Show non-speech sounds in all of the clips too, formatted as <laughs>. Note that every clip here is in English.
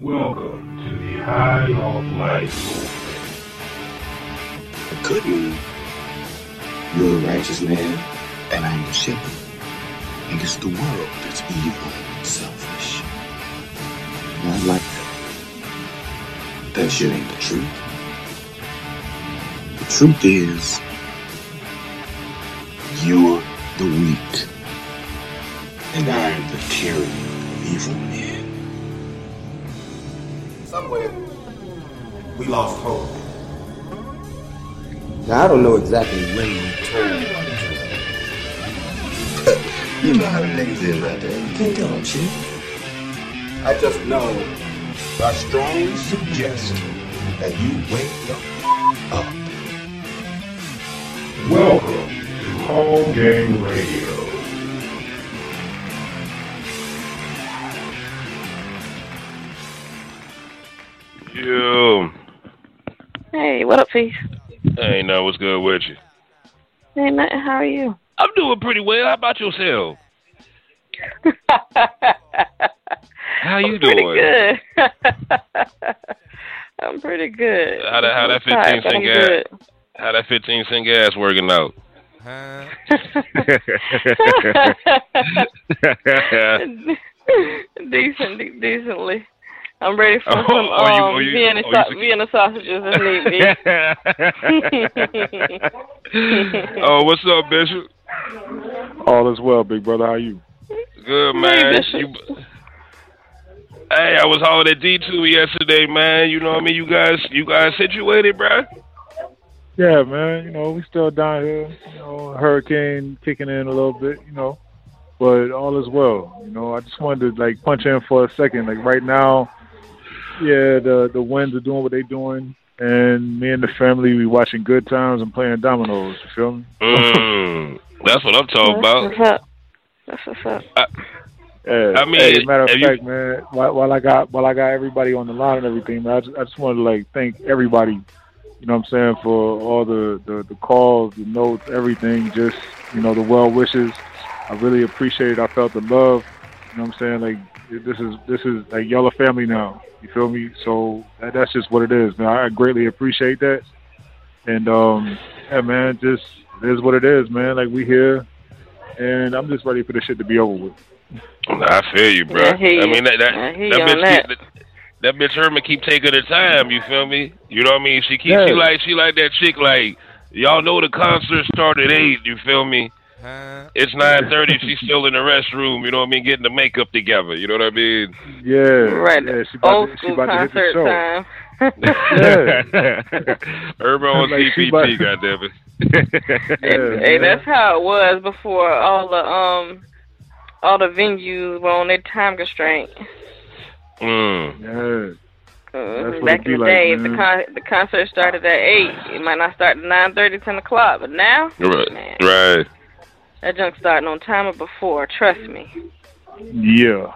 Welcome to the High Off Life It could mean you're a righteous man and I'm the shepherd. And it's the world that's evil and selfish. Not like that. That shit ain't the truth. The truth is, you're the weak. And I'm the tyranny of evil men. Somewhere, we lost hope. Now I don't know exactly when you told <laughs> You know how the niggas is out there. You can't tell them shit. I just know I strongly suggest that you wake the f- up. Welcome to Home Gang Radio. Yo, Hey, what up, Face? hey, now what's good with you? Hey, nothing. How are you? I'm doing pretty well. How about yourself? <laughs> How you I'm pretty doing? good. <laughs> I'm pretty good. How that how that 15 but gas good. how that 15 cent gas working out? <laughs> Decent, de- decently. I'm ready for Oh, some oh, you- um, oh, you- Vienna, oh, you sau- Vienna sausages if need be. <laughs> oh, what's up, Bishop? All is well, big brother. How you? Good man. Bishop. You, hey, I was hauling at D two yesterday, man. You know what I mean? You guys, you guys situated, bro? Yeah, man. You know, we still down here. You know, hurricane kicking in a little bit. You know, but all is well. You know, I just wanted to like punch in for a second. Like right now, yeah, the the winds are doing what they're doing, and me and the family we watching Good Times and playing dominoes. You feel me? Mm, that's what I'm talking That's about. what's up. That's what's up. Yeah. I mean, hey, matter of have you- fact, man, while, while I got while I got everybody on the line and everything, man, I just, I just wanted to like thank everybody. You know what I'm saying for all the, the the calls, the notes, everything. Just you know the well wishes. I really appreciate it. I felt the love. You know what I'm saying? Like this is this is like y'all a family now. You feel me? So that, that's just what it is, man. I greatly appreciate that. And um, yeah, man, just it is what it is, man. Like we here, and I'm just ready for this shit to be over with. I feel you, bro. I hear you. mean that that I that you bitch that. keep, that, that bitch Irma keep taking her time. You feel me? You know what I mean? She keep Yeah. she like she like that chick. Like y'all know the concert started at eight. You feel me? It's nine thirty. She's still in the restroom. You know what I mean? Getting the makeup together. You know what I mean? Yeah, Right. Yeah, she about Old to, she school about to hit the concert show. time. Urban <laughs> on <laughs> Like she CPT. about- Goddamn <laughs> Yeah, Hey, hey, man. that's how it was before all the um all the venues were on their time constraint. mm. Yeah, Uh, That's what back it be in the like, day, if the con- the concert started at eight, it might not start at nine thirty, ten o'clock. But now, Right. man, Right. That junk starting on time or before. Trust me. yeah,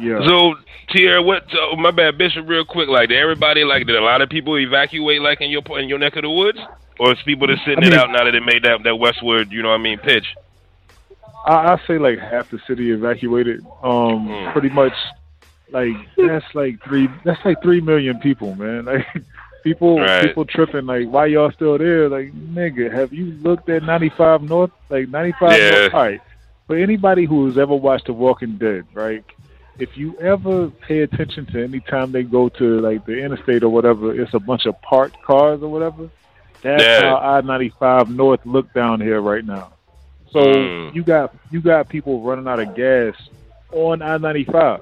yeah. So, Tierra, what? Oh, my bad, Bishop. Real quick, like, did everybody like? Did a lot of people evacuate, like, in your in your neck of the woods, or is people just sitting I mean- it out now that they made that that Westwood, you know what I mean, pitch? I, I say like half the city evacuated. Um, Mm. pretty much, like that's like three. That's like three million people, man. <laughs> Like people, Right. people tripping. Like, why y'all still there? Like, nigga, have you looked at 95 North? Like 95 Yeah. North. All right. For anybody who's ever watched The Walking Dead, right? If you ever pay attention to any time they go to like the interstate or whatever, it's a bunch of parked cars or whatever. That's Yeah. how I ninety five North look down here right now. So Mm. you got you got people running out of gas on I ninety five,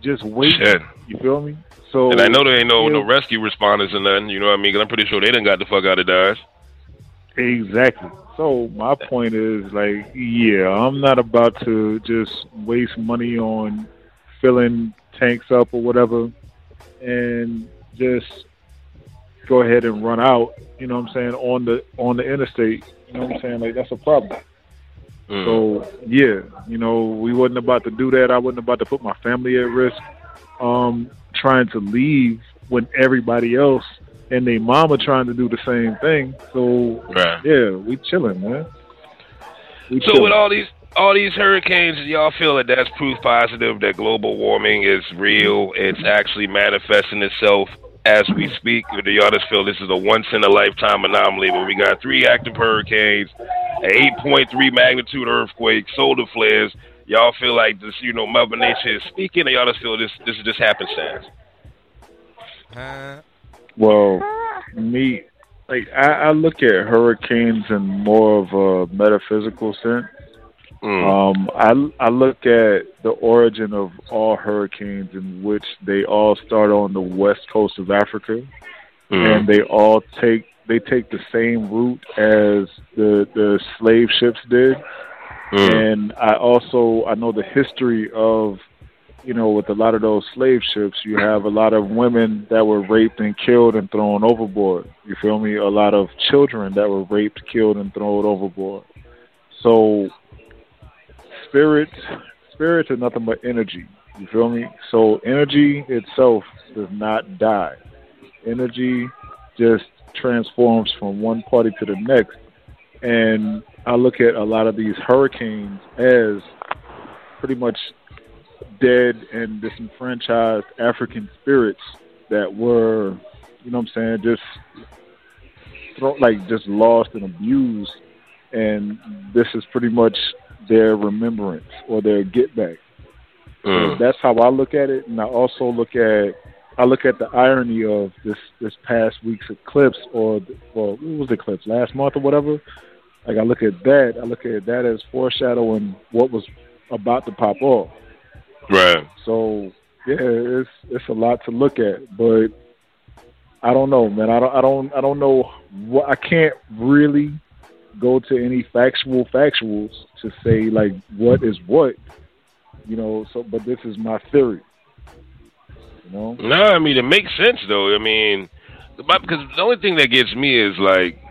just waiting. Shit. You feel me? So And I know there ain't no no rescue responders or nothing. You know what I mean? Cause I'm pretty sure they didn't got the fuck out of Dodge. Exactly. So my point is like, yeah, I'm not about to just waste money on filling tanks up or whatever and just go ahead and run out, you know what I'm saying, on the on the interstate. You know what I'm saying? Like that's a problem. Mm. So yeah, you know, we wasn't about to do that. I wasn't about to put my family at risk. Um, trying to leave when everybody else and their mama trying to do the same thing. So Right. yeah, we chilling, man. We So with all these all these hurricanes, y'all feel that that's proof positive that global warming is real. It's actually manifesting itself as we speak. Or do y'all just feel this is a once in a lifetime anomaly where we got three active hurricanes, an 8.3 magnitude earthquake, solar flares? Y'all feel like this, you know, Mother Nature is speaking, or y'all just feel this this is just happenstance? Well, me, like I, I look at hurricanes in more of a metaphysical sense. Mm. Um, I I look at the origin of all hurricanes, in which they all start on the west coast of Africa, Mm. and they all take they take the same route as the the slave ships did. Mm. And I also I know the history of you know with a lot of those slave ships, you have a lot of women that were raped and killed and thrown overboard. You feel me? A lot of children that were raped, killed, and thrown overboard. So spirits spirits are nothing but energy. You feel me? So energy itself does not die. Energy just transforms from one party to the next. And I look at a lot of these hurricanes as pretty much dead and disenfranchised African spirits that were, you know what I'm saying, just throw, like just lost and abused. And this is pretty much their remembrance or their get back. Mm. That's how I look at it, and I also look at I look at the irony of this this past week's eclipse, or well, what was the eclipse last month or whatever. Like I look at that, I look at that as foreshadowing what was about to pop off. Right. So yeah, it's it's a lot to look at, but I don't know, man. I don't I don't I don't know what I can't really go to any factual factuals to say like what is what, you know. So, but this is my theory. You know, No, I mean it makes sense though. I mean, because the only thing that gets me is like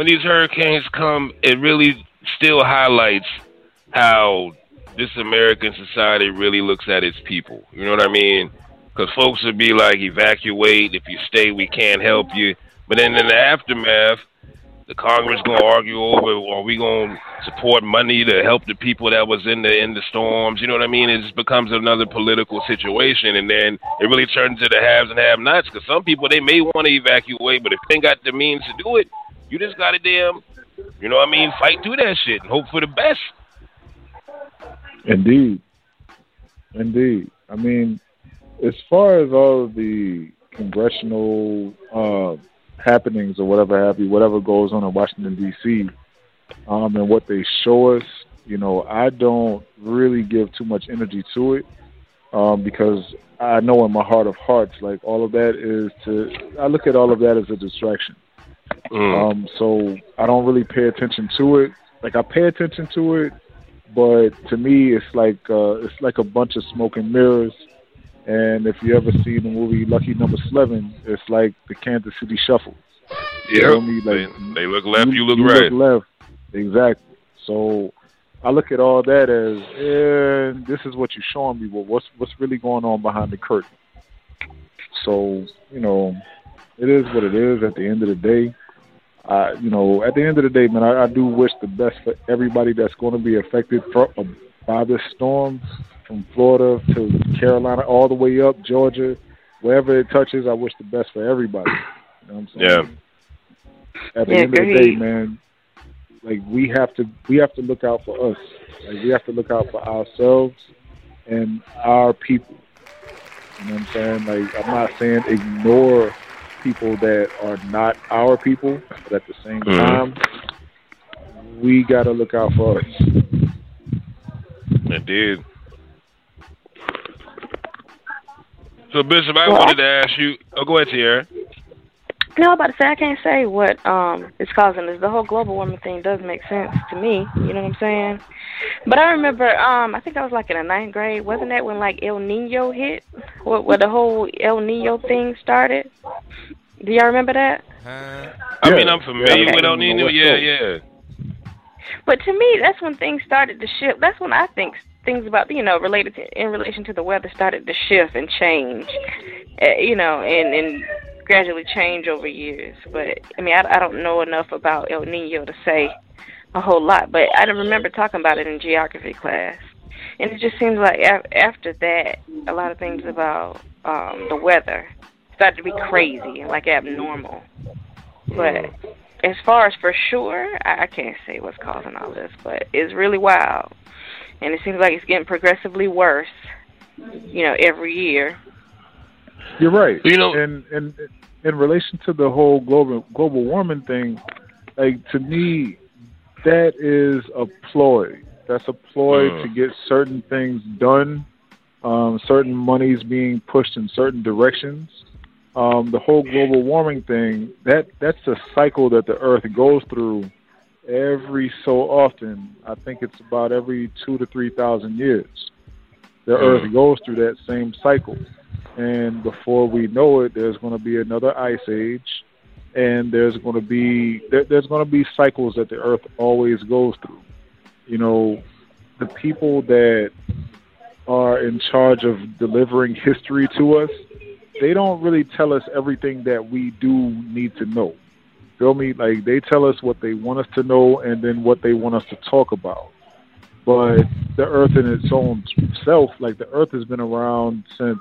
when these hurricanes come, it really still highlights how this American society really looks at its people. You know what I mean? Because folks would be like, evacuate. If you stay, we can't help you. But then in the aftermath, the Congress gonna argue over are we gonna support money to help the people that was in the in the storms. You know what I mean? It just becomes another political situation, and then it really turns into the haves and have-nots. Because some people they may want to evacuate, but if they ain't got the means to do it, you just gotta damn, you know what I mean? Fight through that shit and hope for the best. Indeed. Indeed. I mean, as far as all of the congressional uh, happenings or whatever have you, whatever goes on in Washington D.C. Um, and what they show us, you know, I don't really give too much energy to it um, because I know in my heart of hearts, like all of that is to. I look at all of that as a distraction. Mm. Um, so I don't really pay attention to it. Like I pay attention to it, but to me, it's like uh, it's like a bunch of smoke and mirrors. And if you ever see the movie Lucky Number Slevin, it's like the Kansas City Shuffle. You yeah, know me, they, like, they look left, you look right. Look left, exactly. So I look at all that as, eh, this is what you're showing me. But what's what's really going on behind the curtain? So you know, it is what it is. At the end of the day, I, you know, at the end of the day, man, I, I do wish the best for everybody that's going to be affected fro- uh, by this storm, from Florida to Carolina, all the way up Georgia, wherever it touches. I wish the best for everybody. You know what I'm saying? Yeah. At the Yeah, end of the day, man, like we have to we have to look out for us. Like we have to look out for ourselves and our people. You know what I'm saying? Like I'm not saying ignore people that are not our people, but at the same Mhm. time, we got to look out for us. It did. So Bishop, I Well, wanted to ask you. Oh, go ahead, Tierra. No, I'm about to say I can't say what um is causing this. The whole global warming thing does make sense to me. You know what I'm saying? But I remember, um, I think I was like in the ninth grade. Wasn't that when like El Nino hit? Where, where the whole El Nino thing started? Do y'all remember that? I Yeah. mean, I'm familiar Okay. with El Nino. West Yeah, yeah. But to me, that's when things started to shift. That's when I think things about you know related to in relation to the weather started to shift and change. Uh, you know, and and gradually change over years. But I mean, I, I don't know enough about El Nino to say a whole lot, but I don't remember talking about it in geography class. And it just seems like af- after that, a lot of things about um, the weather started to be crazy, like abnormal. But as far as for sure, I, I can't say what's causing all this, but it's really wild, and it seems like it's getting progressively worse. You know, every year. You're right. You know- and and in relation to the whole global global warming thing, like to me, that is a ploy. That's a ploy Mm. to get certain things done. Um, certain monies being pushed in certain directions. Um, the whole global warming thing that that's a cycle that the Earth goes through every so often. I think it's about every two to three thousand years. The Mm. Earth goes through that same cycle, and before we know it, there's going to be another ice age, and there's going to be there, there's going to be cycles that the Earth always goes through. You know, the people that are in charge of delivering history to us, they don't really tell us everything that we do need to know. Feel me? Like they tell us what they want us to know and then what they want us to talk about. But the earth in its own self, like the earth has been around since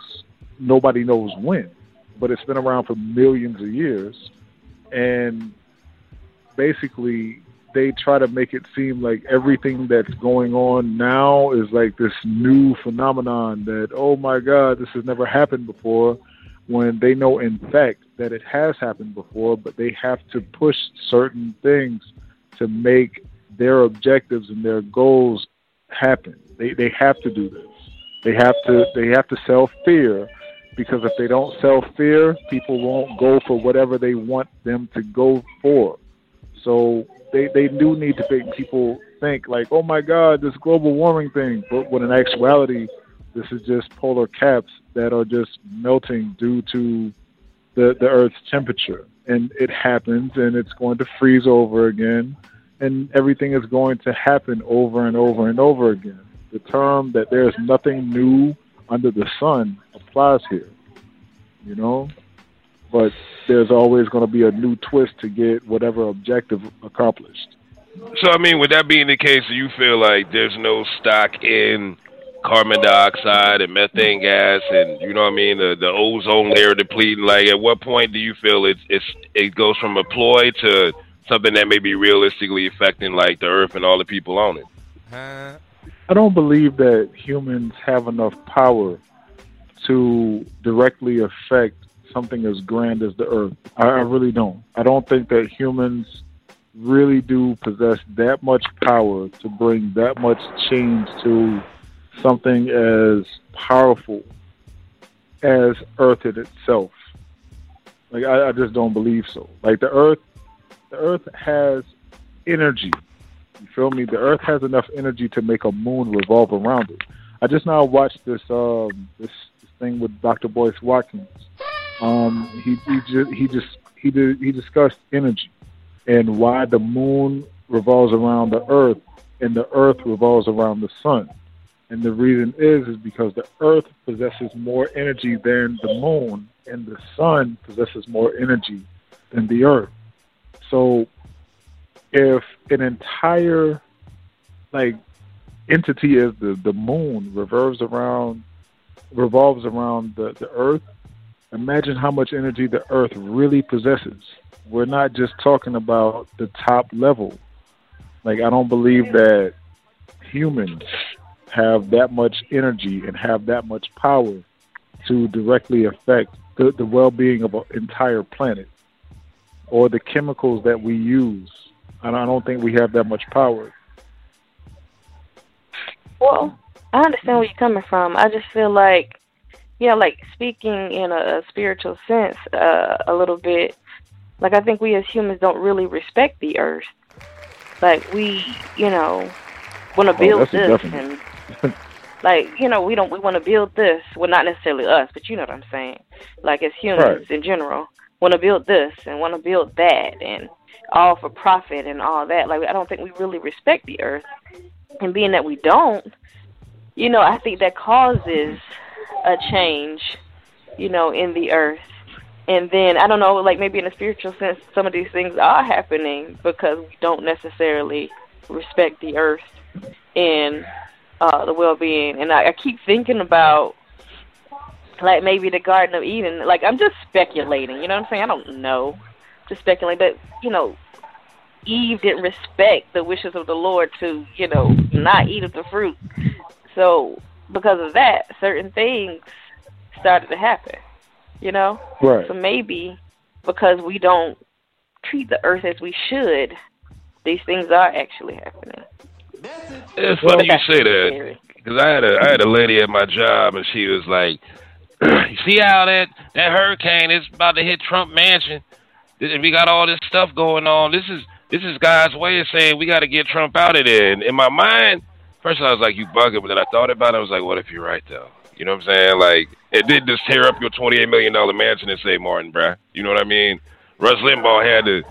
nobody knows when, but it's been around for millions of years. And basically, they try to make it seem like everything that's going on now is like this new phenomenon that, oh my God, this has never happened before when they know in fact that it has happened before, but they have to push certain things to make their objectives and their goals happen. They they have to do this. They have to they have to sell fear because if they don't sell fear, people won't go for whatever they want them to go for. So they they do need to make people think like, oh my God, this global warming thing. But when in actuality, this is just polar caps that are just melting due to the the Earth's temperature, and it happens, and it's going to freeze over again, and everything is going to happen over and over and over again. The term that there's nothing new under the sun applies here, you know. But there's always going to be a new twist to get whatever objective accomplished. So I mean, with that being the case, do you feel like there's no stock in carbon dioxide and methane gas, and you know what I mean, the the ozone layer depleting? Like, at what point do you feel it's it's it goes from a ploy to something that may be realistically affecting like the Earth and all the people on it? Uh, I don't believe that humans have enough power to directly affect something as grand as the Earth. I, I really don't. I don't think that humans really do possess that much power to bring that much change to something as powerful as Earth in itself. Like I, I just don't believe so. Like the Earth, the Earth has energy. You feel me? The Earth has enough energy to make a moon revolve around it. I just now watched this um this, this thing with Dr. Boyce Watkins. Um, he he just he just he did he discussed energy and why the moon revolves around the Earth and the Earth revolves around the sun. And the reason is is because the Earth possesses more energy than the moon, and the sun possesses more energy than the Earth. So, if an entire like entity as the the moon revolves around revolves around the the Earth, imagine how much energy the Earth really possesses. We're not just talking about the top level. Like I don't believe that humans have that much energy and have that much power to directly affect the, the well-being of an entire planet or the chemicals that we use. And I don't think we have that much power. Well, I understand where you're coming from. I just feel like, yeah, like speaking in a, a spiritual sense, uh, a little bit. Like I think we as humans don't really respect the earth. Like we, you know, want to Oh, build that's a this definite. and like you know we don't we want to build this. Well, not necessarily us, but you know what I'm saying. Like as humans Right. in general, want to build this and want to build that and all for profit and all that. Like I don't think we really respect the earth. And being that we don't, you know, I think that causes a change, you know, in the earth. And then I don't know, like maybe in a spiritual sense, some of these things are happening because we don't necessarily respect the earth and uh, the well-being. And I, I keep thinking about like maybe the Garden of Eden. Like I'm just speculating. You know what I'm saying? I don't know. Just speculating, but you know, Eve didn't respect the wishes of the Lord to you know not eat of the fruit. So because of that, certain things started to happen. You know. Right. So maybe because we don't treat the earth as we should, these things are actually happening. It's funny you say that because I had a I had a lady at my job and she was like, <clears throat> "You see how that that hurricane is about to hit Trump Mansion? Th- We got all this stuff going on. This is this is God's way of saying we got to get Trump out of there." And in my mind, first I was like, "You bugging," but then I thought about it. I was like, "What if you're right though?" You know what I'm saying? Like it did just tear up your 28 million dollar mansion and Saint Martin, bruh. You know what I mean? Rush Limbaugh had to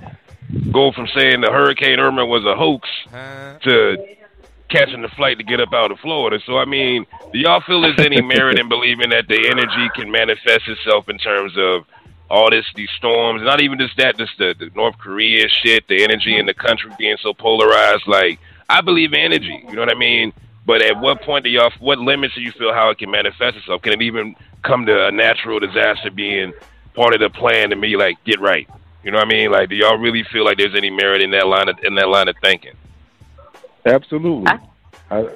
go from saying the Hurricane Irma was a hoax to catching the flight to get up out of Florida. So I mean, do y'all feel there's any merit in <laughs> believing that the energy can manifest itself in terms of all this these storms? Not even just that, just the, the North Korea shit, the energy in the country being so polarized. Like I believe energy. You know what I mean? But at what point do y'all? What limits do you feel how it can manifest itself? Can it even come to a natural disaster being part of the plan to be like get right? You know what I mean? Like, do y'all really feel like there's any merit in that line of in that line of thinking? Absolutely. I,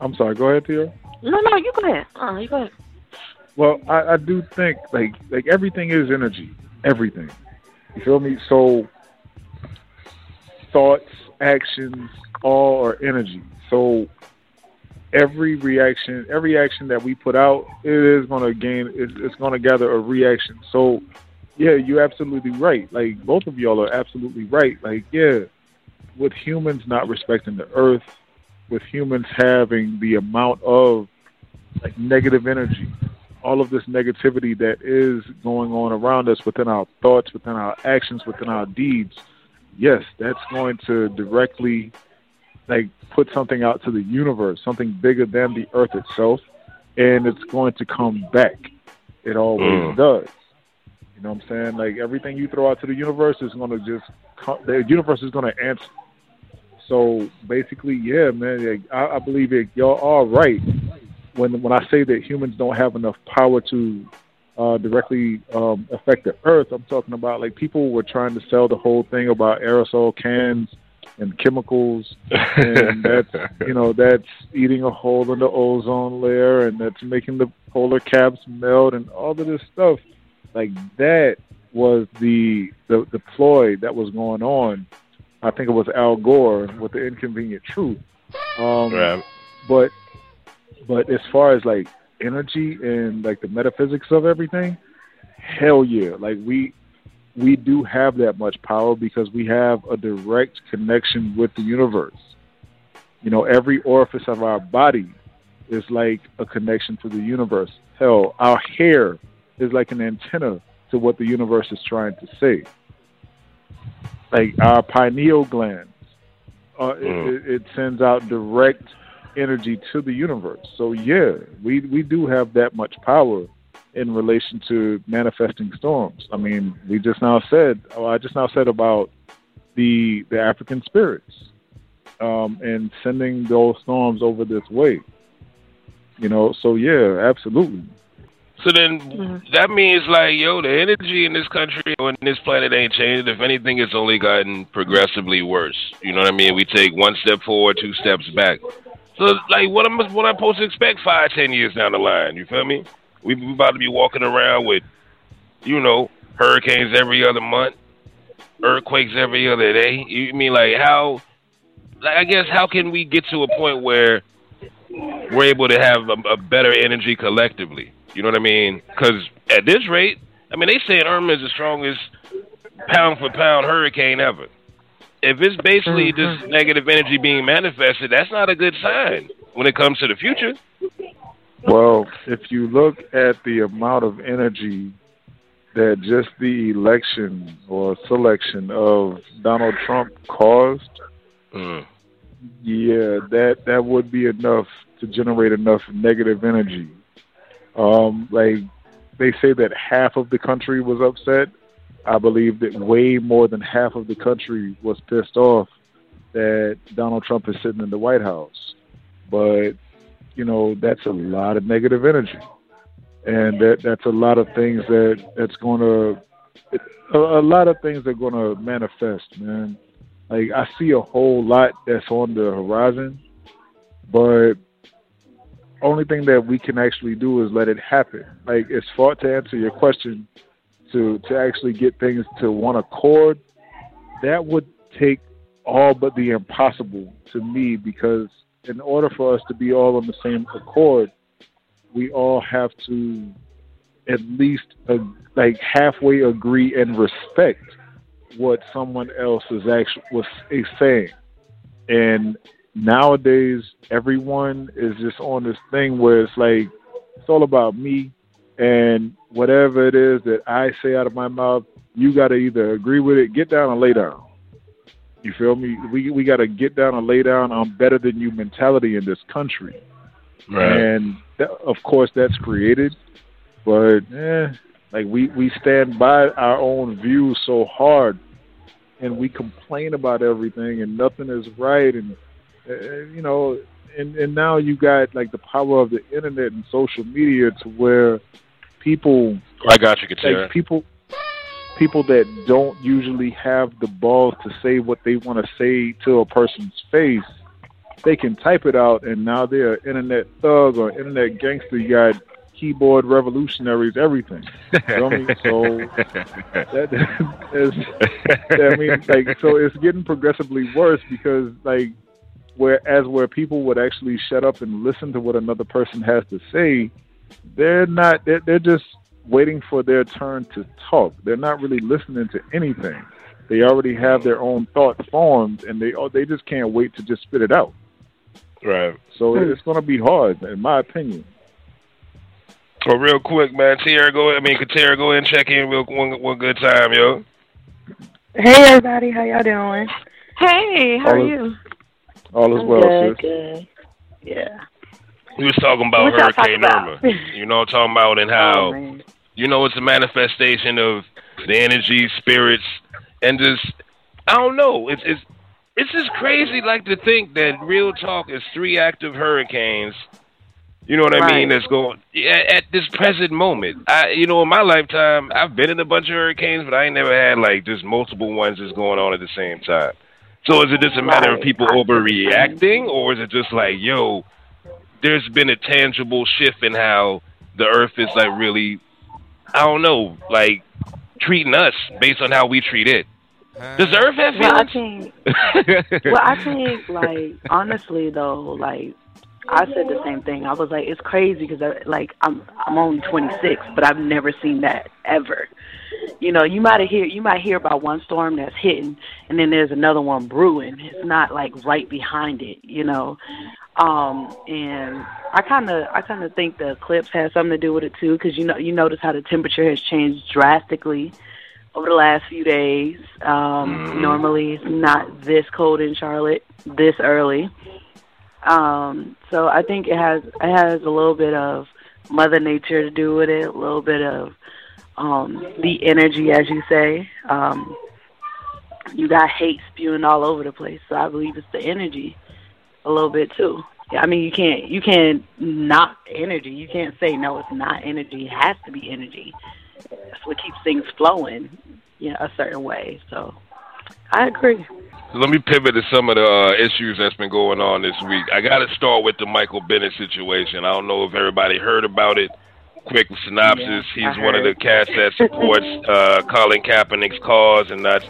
I'm sorry. Go ahead, Tia. No, no, you go ahead. Uh, you go ahead. Well, I, I do think like like everything is energy. Everything. You feel me? So thoughts, actions, all are energy. So every reaction, every action that we put out, it is going to gain. It's, it's going to gather a reaction. So yeah, you're absolutely right. Like both of y'all are absolutely right. Like yeah, with humans not respecting the earth, with humans having the amount of like negative energy, all of this negativity that is going on around us within our thoughts, within our actions, within our deeds, yes, that's going to directly like put something out to the universe, something bigger than the earth itself, and it's going to come back. It always Mm. does. You know what I'm saying? Like everything you throw out to the universe is going to just come, the universe is going to answer. So basically, yeah, man, I, I believe it. Y'all are right when when I say that humans don't have enough power to uh, directly um, affect the earth. I'm talking about like people were trying to sell the whole thing about aerosol cans and chemicals, and <laughs> that's you know that's eating a hole in the ozone layer, and that's making the polar caps melt, and all of this stuff. Like that was the the, the ploy that was going on. I think it was Al Gore with the inconvenient truth. Um, Right. but but as far as like energy and like the metaphysics of everything, hell yeah. Like we we do have that much power because we have a direct connection with the universe. You know, every orifice of our body is like a connection to the universe. Hell, our hair is like an antenna to what the universe is trying to say. Like our pineal glands, uh, Mm. it, it sends out direct energy to the universe. So yeah, we we do have that much power in relation to manifesting storms. I mean, we just now said, oh, I just now said about the the African spirits um, and sending those storms over this way. You know, so yeah, absolutely. So then mm-hmm. that means like, yo, the energy in this country or in this planet ain't changed. If anything, it's only gotten progressively worse. You know what I mean? We take one step forward, two steps back. So like, what am what I'm supposed to expect five, ten years down the line? You feel me? We we about to be walking around with, you know, hurricanes every other month, earthquakes every other day. You mean like how? Like I guess how can we get to a point where we're able to have a, a better energy collectively? You know what I mean? Because at this rate, I mean, they saying Irma is the strongest pound for pound hurricane ever. If it's basically just negative energy being manifested, that's not a good sign when it comes to the future. Well, if you look at the amount of energy that just the election or selection of Donald Trump caused, Mm. yeah, that that would be enough to generate enough negative energy. Um, like they say that half of the country was upset. I believe that way more than half of the country was pissed off that Donald Trump is sitting in the White House, but you know that's a lot of negative energy, and that that's a lot of things that that's going to a, a lot of things are going to manifest, man. Like I see a whole lot that's on the horizon, but only thing that we can actually do is let it happen. Like it's far to answer your question, to to actually get things to one accord, that would take all but the impossible to me because in order for us to be all on the same accord, we all have to at least uh, like halfway agree and respect what someone else is actually was is saying. And nowadays, everyone is just on this thing where it's like it's all about me, and whatever it is that I say out of my mouth, you got to either agree with it, get down, and lay down. You feel me? We we got to get down and lay down on better than you mentality in this country. Right. And that, of course, that's created, but eh, like we we stand by our own views so hard, and we complain about everything, and nothing is right, and Uh, uh, you know, and and now you got like the power of the internet and social media to where people I got you, Katerra. like people people that don't usually have the balls to say what they want to say to a person's face, they can type it out, and now they're an internet thug or internet gangster. You got keyboard revolutionaries, everything. You know what I mean? So that is, I mean, like, so it's getting progressively worse because, like, whereas where people would actually shut up and listen to what another person has to say, they're not. They're, they're just waiting for their turn to talk. They're not really listening to anything. They already have their own thought formed, and they oh, they just can't wait to just spit it out. right. So hmm. it's going to be hard, in my opinion. So real quick, man, Tierra, go. I mean, Katerra, go ahead and check in real one, one good time, yo. Hey everybody, how y'all doing? Hey, how All are you? All is I'm well, good, sis. good. Yeah. We was talking about What Hurricane talking Irma. about? You know what I'm talking about, and <laughs> oh, how Oh, you know it's a manifestation of the energy, spirits, and just I don't know. It's it's it's just crazy, like to think that real talk is three active hurricanes. You know what I mean? That's going yeah, at this present moment. I, you know, in my lifetime, I've been in a bunch of hurricanes, but I ain't never had like just multiple ones that's going on at the same time. So is it just a matter of people I see what you're overreacting, or is it just like, yo, there's been a tangible shift in how the Earth is like really, I don't know, like treating us based on how we treat it. Does the Earth have Well, I feelings? think well, I think like honestly though, like I said the same thing. I was like, it's crazy because uh, like I'm I'm only 26, but I've never seen that ever. You know, you might hear you might hear about one storm that's hitting, and then there's another one brewing. It's not like right behind it. You know, um, and I kind of I kind of think the eclipse has something to do with it too, because you know you notice how the temperature has changed drastically over the last few days. Um, Normally, it's not this cold in Charlotte this early. Um, so I think it has it has a little bit of Mother Nature to do with it, a little bit of um, the energy, as you say. Um, you got hate spewing all over the place, so I believe it's the energy a little bit too. I mean you can't you can't not energy. You can't say no, it's not energy. It has to be energy. That's what keeps things flowing, you know, a certain way. So I agree. Let me pivot to some of the uh, issues that's been going on this week. I got to start with the Michael Bennett situation. I don't know if everybody heard about it. Quick synopsis: Yeah, He's one of the heard. cats that supports <laughs> uh, Colin Kaepernick's cause and not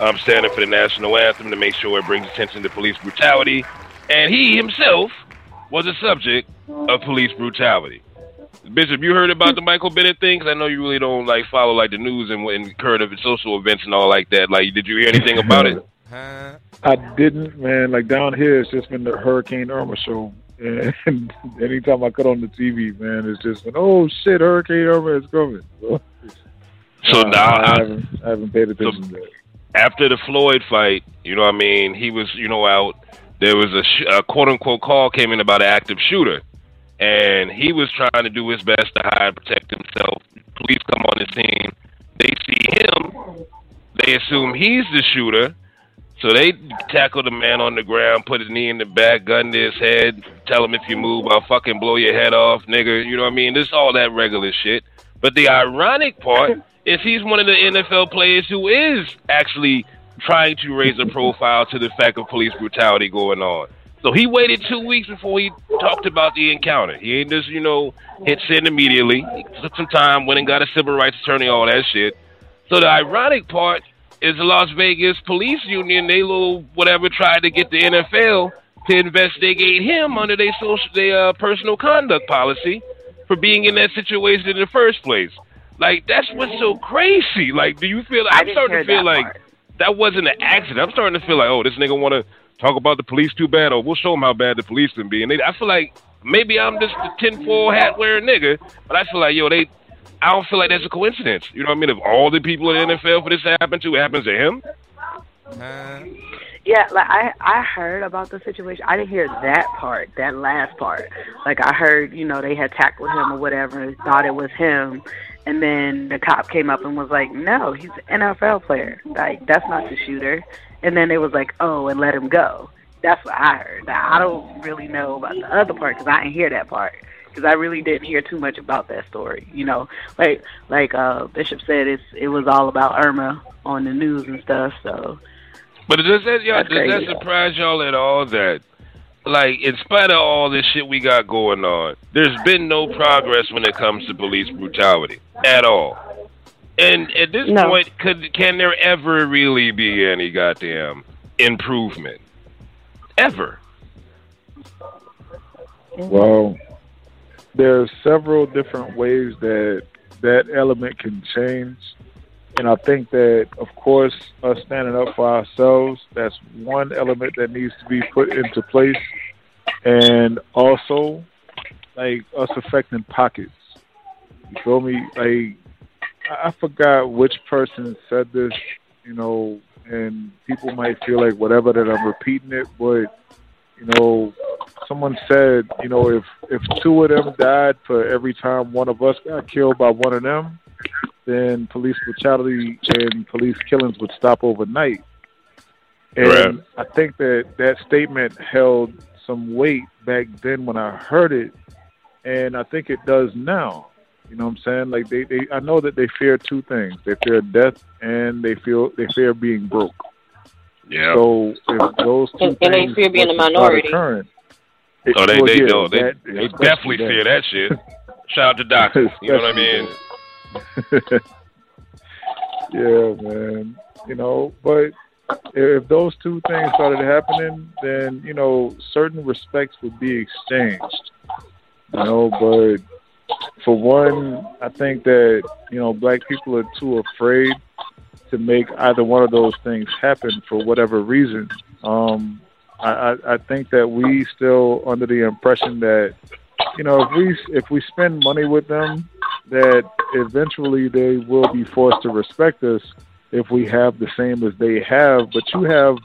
um, standing for the national anthem to make sure it brings attention to police brutality. And he himself was a subject of police brutality. Bishop, you heard about the Michael Bennett thing? 'Cause I know you really don't like follow like the news and, and current event, social events and all like that. Like, did you hear anything about it? I didn't, man. Like down here, it's just been the Hurricane Irma show, and <laughs> anytime I cut on the TV, man, it's just been, oh shit, Hurricane Irma is coming. So Uh, now, I haven't, I haven't paid attention to that. after the Floyd fight, you know what I mean, he was, you know, out. There was a, sh- a quote unquote call came in about an active shooter. And he was trying to do his best to hide protect himself. Police come on the scene. They see him. They assume he's the shooter. So they tackle the man on the ground, put his knee in the back, gun to his head, tell him if you move, I'll fucking blow your head off, nigga. You know what I mean? This all that regular shit. But the ironic part <laughs> is he's one of the NFL players who is actually trying to raise a profile to the fact of police brutality going on. So he waited two weeks before he talked about the encounter. He ain't just, you know, hit send immediately. He took some time, went and got a civil rights attorney, all that shit. So the ironic part is the Las Vegas Police Union, they little whatever tried to get the NFL to investigate him under their social, their uh, personal conduct policy for being in that situation in the first place. Like that's what's so crazy. Like, do you feel? I I'm starting to feel that like part. that wasn't an accident. I'm starting to feel like, oh, this nigga want to talk about the police too bad, or we'll show him how bad the police can be. And they, I feel like maybe I'm just the tinfoil hat wearing nigga, but I feel like yo, they. I don't feel like that's a coincidence. You know what I mean? If all the people in the NFL for this to happen to, it happens to him. Yeah, like I I heard about the situation. I didn't hear that part, that last part. Like I heard, you know, they had tackled him or whatever, thought it was him, and then the cop came up and was like, "No, he's an NFL player. Like that's not the shooter." And then it was like, "Oh, and let him go." That's what I heard. Now, I don't really know about the other part because I didn't hear that part because I really didn't hear too much about that story. You know, like like uh Bishop said, it's it was all about Irma on the news and stuff. So But does that y'all That's does that surprise y'all at all that like in spite of all this shit we got going on, there's been no progress when it comes to police brutality at all. And at this No. point, could can there ever really be any goddamn improvement? Ever? Well, there's several different ways that that element can change. And I think that, of course, us standing up for ourselves, that's one element that needs to be put into place. And also, like, us affecting pockets. You feel me? Like, I I forgot which person said this, you know, and people might feel like whatever that I'm repeating it, but, you know, someone said, you know, if if two of them died for every time one of us got killed by one of them, then police brutality and police killings would stop overnight. And Right. I think that that statement held some weight back then when I heard it, and I think it does now. You know what I'm saying? Like they, they I know that they fear two things. They fear death and they feel they fear being broke. Yeah. So if those two And- and they things fear being was a minority. occurring, oh, it- oh, they well, they yeah, know they that- they especially definitely fear that shit. Shout out to doctors. <laughs> You know what I mean? <laughs> yeah, man. You know, but if those two things started happening, then you know certain respects would be exchanged. You know, but for one, I think that you know black people are too afraid to make either one of those things happen for whatever reason. Um, I, I, I think that we still under the impression that you know if we if we spend money with them, that eventually they will be forced to respect us if we have the same as they have. But you have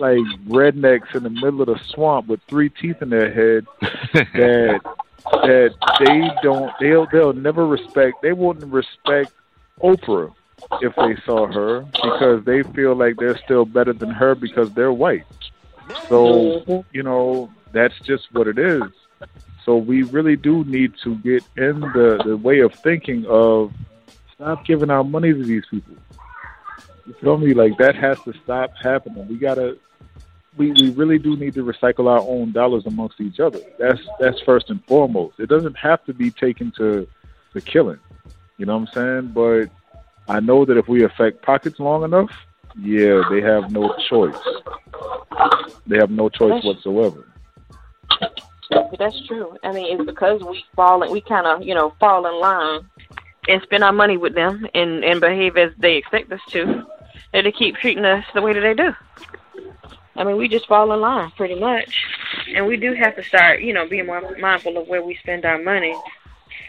like rednecks in the middle of the swamp with three teeth in their head <laughs> that that they don't they'll they'll never respect they wouldn't respect Oprah if they saw her because they feel like they're still better than her because they're white. So, you know, that's just what it is. So we really do need to get in the, the way of thinking of stop giving our money to these people. You feel me? Like that has to stop happening. We gotta we, we really do need to recycle our own dollars amongst each other. That's that's first and foremost. It doesn't have to be taken to to killing. You know what I'm saying? But I know that if we affect pockets long enough, yeah, they have no choice. They have no choice whatsoever. That's true. I mean, it's because we fall, we kind of, you know, fall in line and spend our money with them and and behave as they expect us to, that they keep treating us the way that they do. I mean, we just fall in line pretty much, and we do have to start, you know, being more mindful of where we spend our money.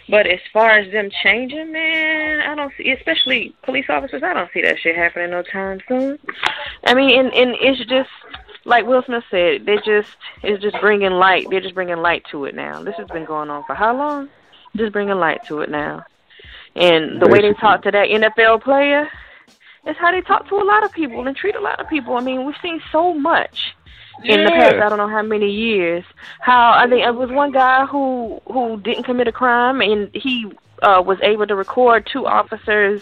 But as far as them changing, man, I don't see, especially police officers, I don't see that shit happening no time soon. I mean, and and it's just like Will Smith said, they just it's just bringing light. They're just bringing light to it now. This has been going on for how long? Just bringing light to it now. And the way they talk to that NFL player, is how they talk to a lot of people and treat a lot of people. I mean, we've seen so much in the past I don't know how many years. How I think it was one guy who who didn't commit a crime and he uh was able to record two officers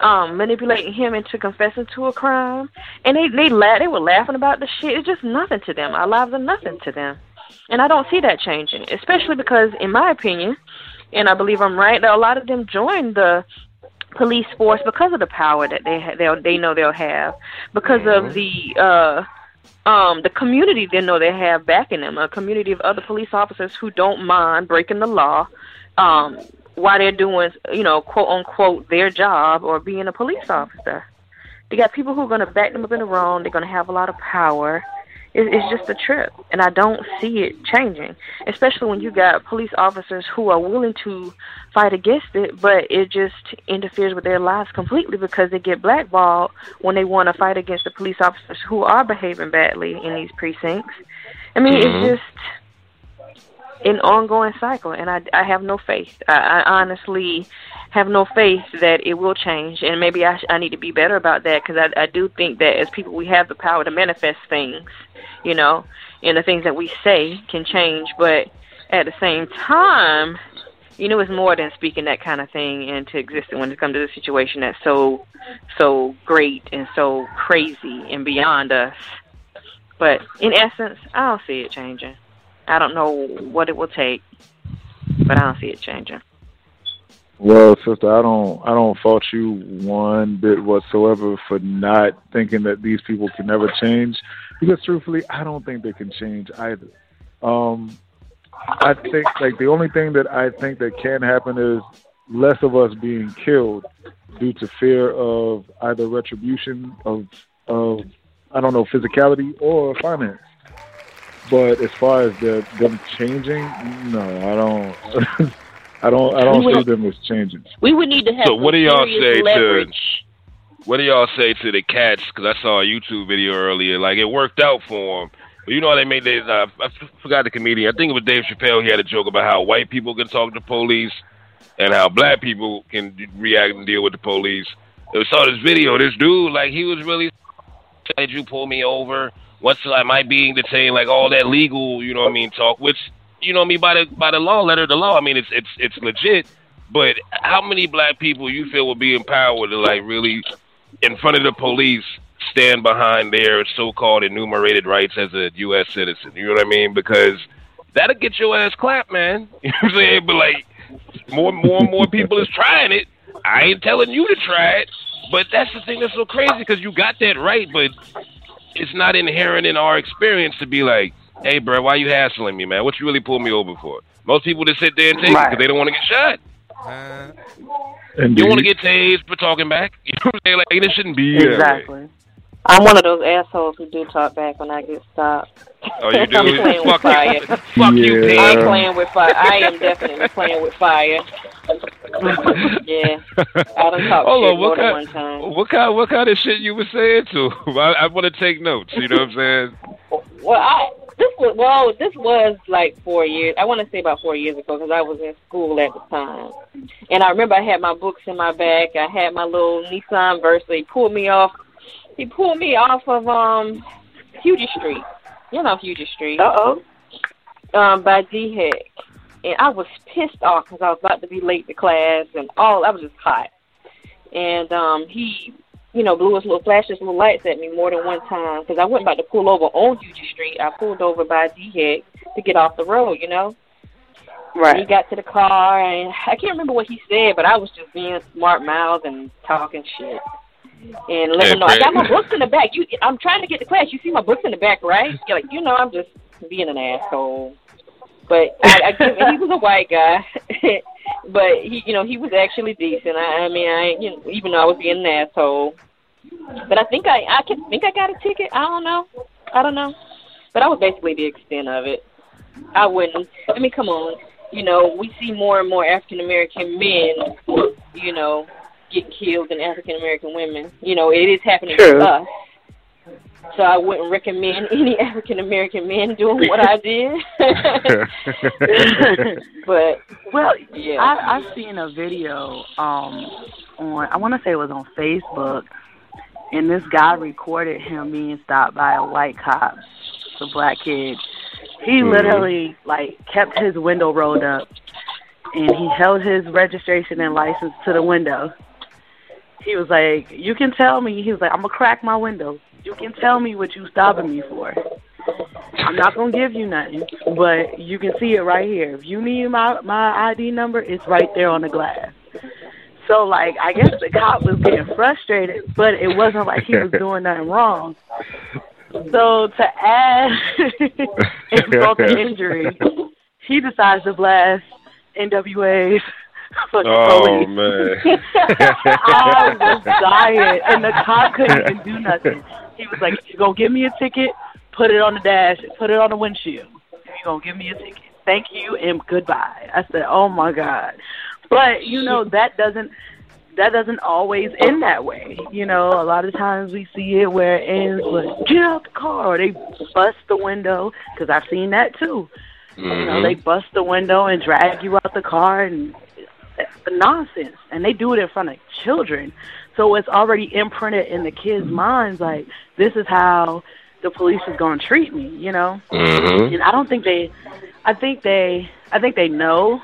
um manipulating him into confessing to a crime and they they la- they were laughing about the shit. It's just nothing to them. Our lives are nothing to them. And I don't see that changing, especially because in my opinion, and I believe I'm right, that a lot of them joined the police force because of the power that they ha- they'll, they know they'll have, because of the uh um the community they know they have backing them, a community of other police officers who don't mind breaking the law, um, while they're doing you know quote unquote their job or being a police officer. They got people who are going to back them up in the wrong. They're going to have a lot of power. It, it's just a trip, and I don't see it changing. Especially when you got police officers who are willing to fight against it, but it just interferes with their lives completely because they get blackballed when they want to fight against the police officers who are behaving badly in these precincts. I mean, Mhm. it's just an ongoing cycle, and I, I have no faith. I, I honestly have no faith that it will change, and maybe I, sh- I need to be better about that because I, I do think that as people, we have the power to manifest things, you know, and the things that we say can change, but at the same time, you know, it's more than speaking that kind of thing into existence when it comes to the situation that's so, so great and so crazy and beyond us. But in essence, I don't see it changing. I don't know what it will take, but I don't see it changing. Well, sister, I don't I don't fault you one bit whatsoever for not thinking that these people can never change. Because truthfully, I don't think they can change either. Um I think like the only thing that I think that can happen is less of us being killed due to fear of either retribution of of I don't know physicality or finance. But as far as the, them changing, no, I don't. <laughs> I don't. I don't We see them as changing. We would need to have So what do y'all say leverage. to what do y'all say to the cats? Because I saw a YouTube video earlier. Like it worked out for them. But you know how they made this? Uh, I f- forgot the comedian. I think it was Dave Chappelle. He had a joke about how white people can talk to police and how black people can react and deal with the police. I saw this video. This dude, like, he was really. Did you pull me over? What's like my being detained? Like all that legal, you know what I mean? Talk, which you know what I mean by the by the law, letter of the law. I mean it's it's it's legit. But how many black people you feel will be empowered to like really, in front of the police, stand behind their so-called enumerated rights as a U.S. citizen? You know what I mean? Because that'll get your ass clapped, man. <laughs> You know what I'm saying? But like, more, more, and more people is trying it. I ain't telling you to try it, but that's the thing that's so crazy because you got that right, but it's not inherent in our experience to be like, "Hey, bro, why you hassling me, man? What you really pulled me over for?" Most people just sit there and take it Right. because they don't want to get shot. You don't want to get tased for talking back. <laughs> You know what I'm saying? Like this shouldn't be that way. Exactly. I'm one of those assholes who do talk back when I get stopped. Oh, you do? <laughs> I'm playing with Fuck fire. you, <laughs> fuck you, Yeah. I'm pig. playing with fire. I am definitely playing with fire. yeah, I done talked Hold shit on, more what than kind, one time. what kind, what kind of shit you were saying to? I, I want to take notes. You know what I'm saying? Well, I this was well, this was like four years. I want to say about four years ago because I was in school at the time, and I remember I had my books in my bag. I had my little Nissan Versa. He pulled me off. He pulled me off of um, Huger Street. You know Huger Street. Uh oh. um, by DHEC, and I was pissed off because I was about to be late to class, and all I was just hot. And um, he, you know, blew his little flashed his little lights at me more than one time because I wasn't about to pull over on Huger Street. I pulled over by DHEC to get off the road, you know. Right. He got to the car, and I can't remember what he said, but I was just being smart mouth and talking shit. And let Yeah, him know I got my books in the back. You, I'm trying to get to class. You see my books in the back, right? You're like, you know, I'm just being an asshole. But <laughs> I, I give, he was a white guy, <laughs> but he, you know, he was actually decent. I, I mean, I, you know, even though I was being an asshole, but I think I, I can think I got a ticket. I don't know. I don't know. But that was basically the extent of it. I wouldn't. I mean, come on. You know, we see more and more African American men, you know, get killed than African American women. You know, it is happening True. to us. So I wouldn't recommend <laughs> any African American men doing what I did. <laughs> but Well, yeah, I I've seen a video um on I want to say it was on Facebook, and this guy recorded him being stopped by a white cop, the black kid. He Mhm. literally like kept his window rolled up, and he held his registration and license to the window. He was like, "You can tell me." He was like, "I'm gonna crack my window. You can tell me what you stopping me for." I'm not gonna give you nothing, but you can see it right here. If you need my my ID number, it's right there on the glass. So like, I guess the cop was getting frustrated, but it wasn't like he was <laughs> doing nothing wrong. So to add <laughs> insult to injury, he decides to blast NWA's fucking Oh police. man. <laughs> I was dying, and the cop couldn't even do nothing. He was like, "You gonna give me a ticket? Put it on the dash. Put it on the windshield. You gonna give me a ticket? Thank you and goodbye." I said, "Oh my god," but you know that doesn't that doesn't always end that way. You know, a lot of times we see it where it ends with "Get out the car," or they bust the window because I've seen that too. You know, Mhm. they bust the window and drag you out the car and it's nonsense. And they do it in front of children. So it's already imprinted in the kids' minds like this is how the police is going to treat me, you know? Mhm. And I don't think they I think they I think they know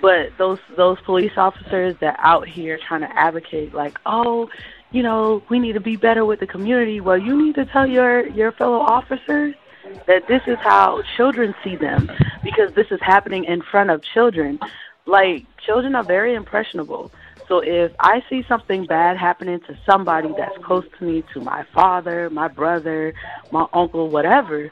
but those those police officers that out here trying to advocate like, "Oh, you know, we need to be better with the community." Well, you need to tell your your fellow officers that this is how children see them because this is happening in front of children. Like children are very impressionable. So if I see something bad happening to somebody that's close to me, to my father, my brother, my uncle, whatever,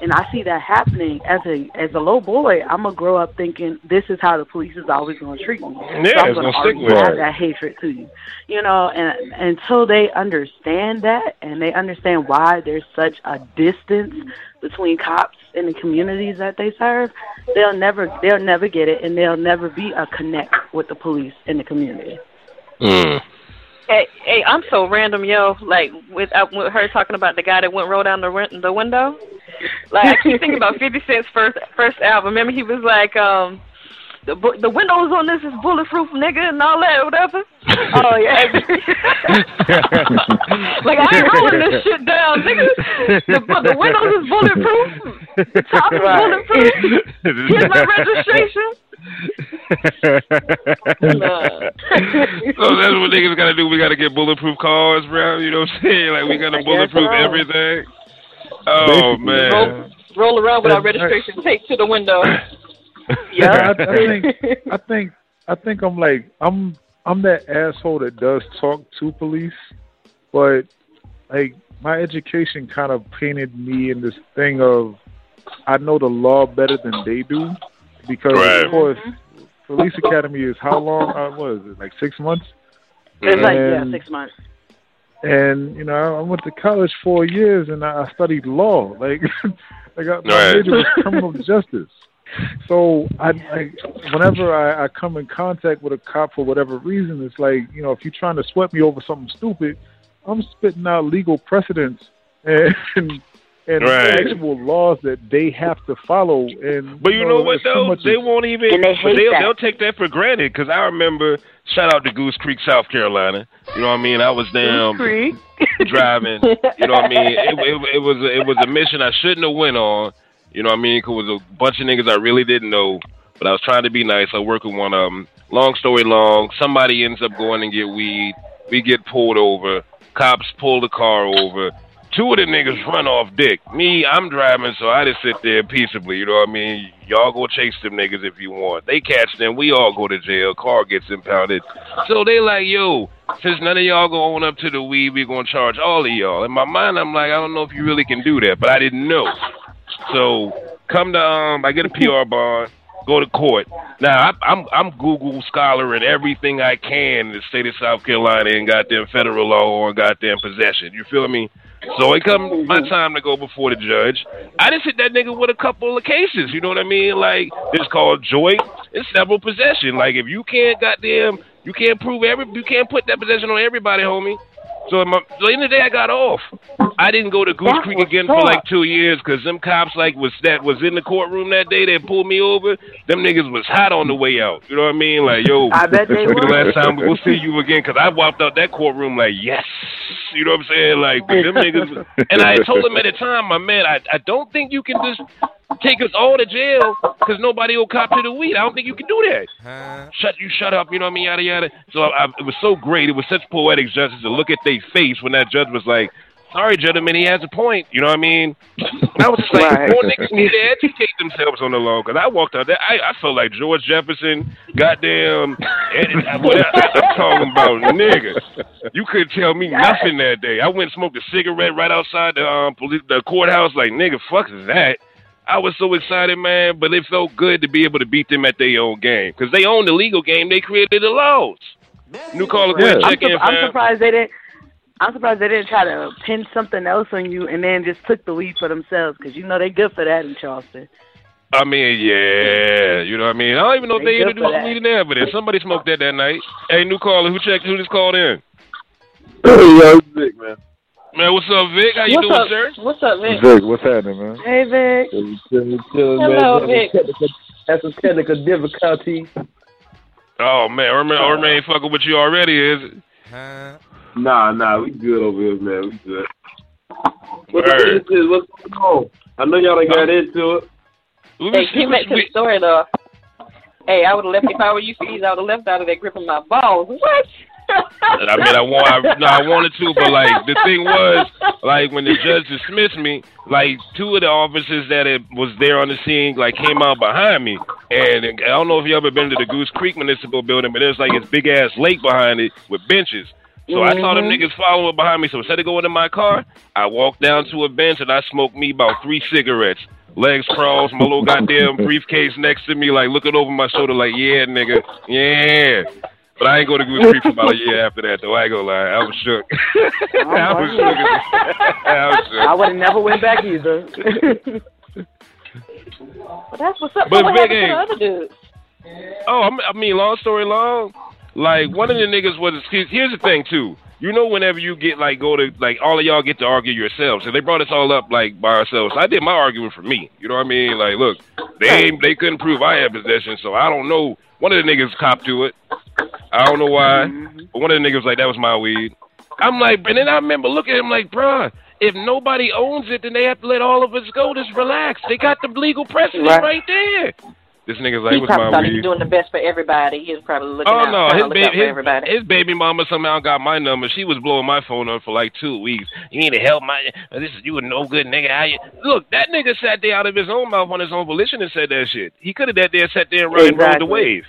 and I see that happening as a as a little boy, I'm gonna grow up thinking this is how the police is always gonna treat me. Yeah, so I'm gonna with have that hatred to you, you know. And until they understand that and they understand why there's such a distance between cops and the communities that they serve, they'll never they'll never get it, and they'll never be a connect with the police in the community. Mm. Hey, hey, I'm so random, yo. Like with uh, with her talking about the guy that went roll down the win- the window. Like I keep thinking about Fifty Cent's first first album. Remember he was like, um, the bu- the windows on this is bulletproof, nigga, and all that, whatever. Oh yeah. <laughs> like I ain't rolling this shit down, nigga. The the windows is bulletproof. The top is bulletproof. Here's my registration. So <laughs> oh, that's what niggas gotta do. We gotta get bulletproof cars, bro. You know what I'm saying? Like we gotta I guess bulletproof so. everything. Oh Basically. man. Roll, roll around with our registration taped to the window. <laughs> Yeah, I, I think I <laughs> think I think I'm like I'm I'm that asshole that does talk to police, but like my education kind of painted me in this thing of I know the law better than they do because Right. of course police academy is how long? Uh, what is it like six months? It's like yeah, six months. And you know I went to college four years and I I studied law. <laughs> Like I got my Right. major was criminal <laughs> justice. So I, I whenever I, I come in contact with a cop for whatever reason, it's like you know if you're trying to sweat me over something stupid, I'm spitting out legal precedents <laughs> and and Right. actual laws that they have to follow. And But you know what though? They is- won't even. And they hate they'll, that. they'll take that for granted. Because I remember, shout out to Goose Creek, South Carolina. You know what I mean? I was down Creek. <laughs> driving. You know what I mean? It, it, it was a, it was a mission I shouldn't have went on. You know what I mean? Cause it was a bunch of niggas I really didn't know. But I was trying to be nice. I work with one of them. Long story long, somebody ends up going and get weed. We get pulled over. Cops pull the car over. Two of the niggas run off dick. Me, I'm driving, so I just sit there peaceably. You know what I mean? Y'all go chase them niggas if you want. They catch them. We all go to jail. Car gets impounded. So they like, yo, since none of y'all go on up to the weed, we gonna charge all of y'all. In my mind, I'm like, I don't know if you really can do that, but I didn't know. So come to um, I get a PR bond, go to court. Now I, I'm I'm Google scholar and everything I can in the state of South Carolina and goddamn federal law on goddamn possession. You feel me? So it come my time to go before the judge. I just hit that nigga with a couple of cases. You know what I mean? Like it's called joint and several possession. Like if you can't goddamn you can't prove every you can't put that possession on everybody, homie. So my, so in the day I got off. I didn't go to Goose That Creek again for like two years because them cops like was that was in the courtroom that day They pulled me over. Them niggas was hot on the way out. You know what I mean? Like yo, I bet they the last time we'll see you again because I walked out that courtroom like yes. You know what I'm saying? Like them niggas. was- And I told him at the time, my man, I I don't think you can just take us all to jail because nobody will cop to the weed. I don't think you can do that shut you shut up, you know what I mean, yada yada. So I, I, it was so great. It was such poetic justice to look at their face when that judge was like, "Sorry, gentlemen, he has a point." You know what I mean? And I was just like, Right. "More niggas need to educate themselves on the law." Because I walked out there, I, I felt like George Jefferson, goddamn. And, I, what I, I'm talking about, nigga. You couldn't tell me nothing that day. I went and smoked a cigarette right outside the um police, the courthouse. Like, nigga, fuck that. I was so excited, man, but it felt good to be able to beat them at their own game because they own the legal game. They created the laws. New caller, go ahead, Yeah. I'm, check in, I'm surprised they didn't. I'm surprised they didn't try to pin something else on you and then just took the lead for themselves because you know they're good for that in Charleston. I mean, yeah, you know what I mean. I don't even know if They they good introduced for that. weed in there, but if somebody smoked that that night. Hey, new caller, who checked? Who just called in? Yo, Vic, man. Man, what's up, Vic? How you What's doing, up? sir? What's up, Vic? Vic, what's happening, man? Hey Vic. Chilling, chilling, chilling, Hello, man. Vic. Had some technical- Had some technical. Oh man, Irma, Irma ain't fucking with you already, is it? Nah, nah, we good over here, man. We good. What Word. the is? What's going on? I know y'all done got into it. Hey, was- get back to the story though. Hey, I would have left if I were you, Fees. I would have left out of there gripping my balls. What? I mean, I want, I, no, I wanted to, but like the thing was, like when the judge dismissed me, like two of the officers that it was there on the scene, like came out behind me, and I don't know if you ever been to the Goose Creek Municipal Building, but there's like this big ass lake behind it with benches. So I saw them mm-hmm. niggas following behind me. So instead of going to my car, I walked down to a bench and I smoked me about three cigarettes. Legs crossed, my little goddamn briefcase next to me, like looking over my shoulder, like, yeah, nigga, yeah. But I ain't go to Goose Creek for about a year after that, though. I ain't gonna lie, I was shook. <laughs> <laughs> <laughs> I was shook. I was shook. I would have never went back either. Well, that's what's up. But what Vic happened to the other dudes? Oh, I'm- mean, long story long, like one of the niggas was. Here's the thing too. You know, whenever you get like go to like all of y'all get to argue yourselves, and they brought us all up like by ourselves. I did my argument for me. You know what I mean? Like, look, they they couldn't prove I had possession, so I don't know. One of the niggas copped to it. I don't know why, mm-hmm. but one of the niggas was like that was my weed. I'm like, and then I remember looking at him like, bruh, if nobody owns it, then they have to let all of us go. Just relax. They got the legal precedent Right. right there. This nigga's like, He it was probably my thought he weed. was doing the best for everybody. He was probably looking Oh out, no, his to look baby, out for his, everybody. his baby mama somehow got my number. She was blowing my phone up for like two weeks. You need to help my. Uh, this is you a no good nigga. How you look? That nigga sat there out of his own mouth on his own volition and said that shit. He could have that there sat there and ride and rode the wave.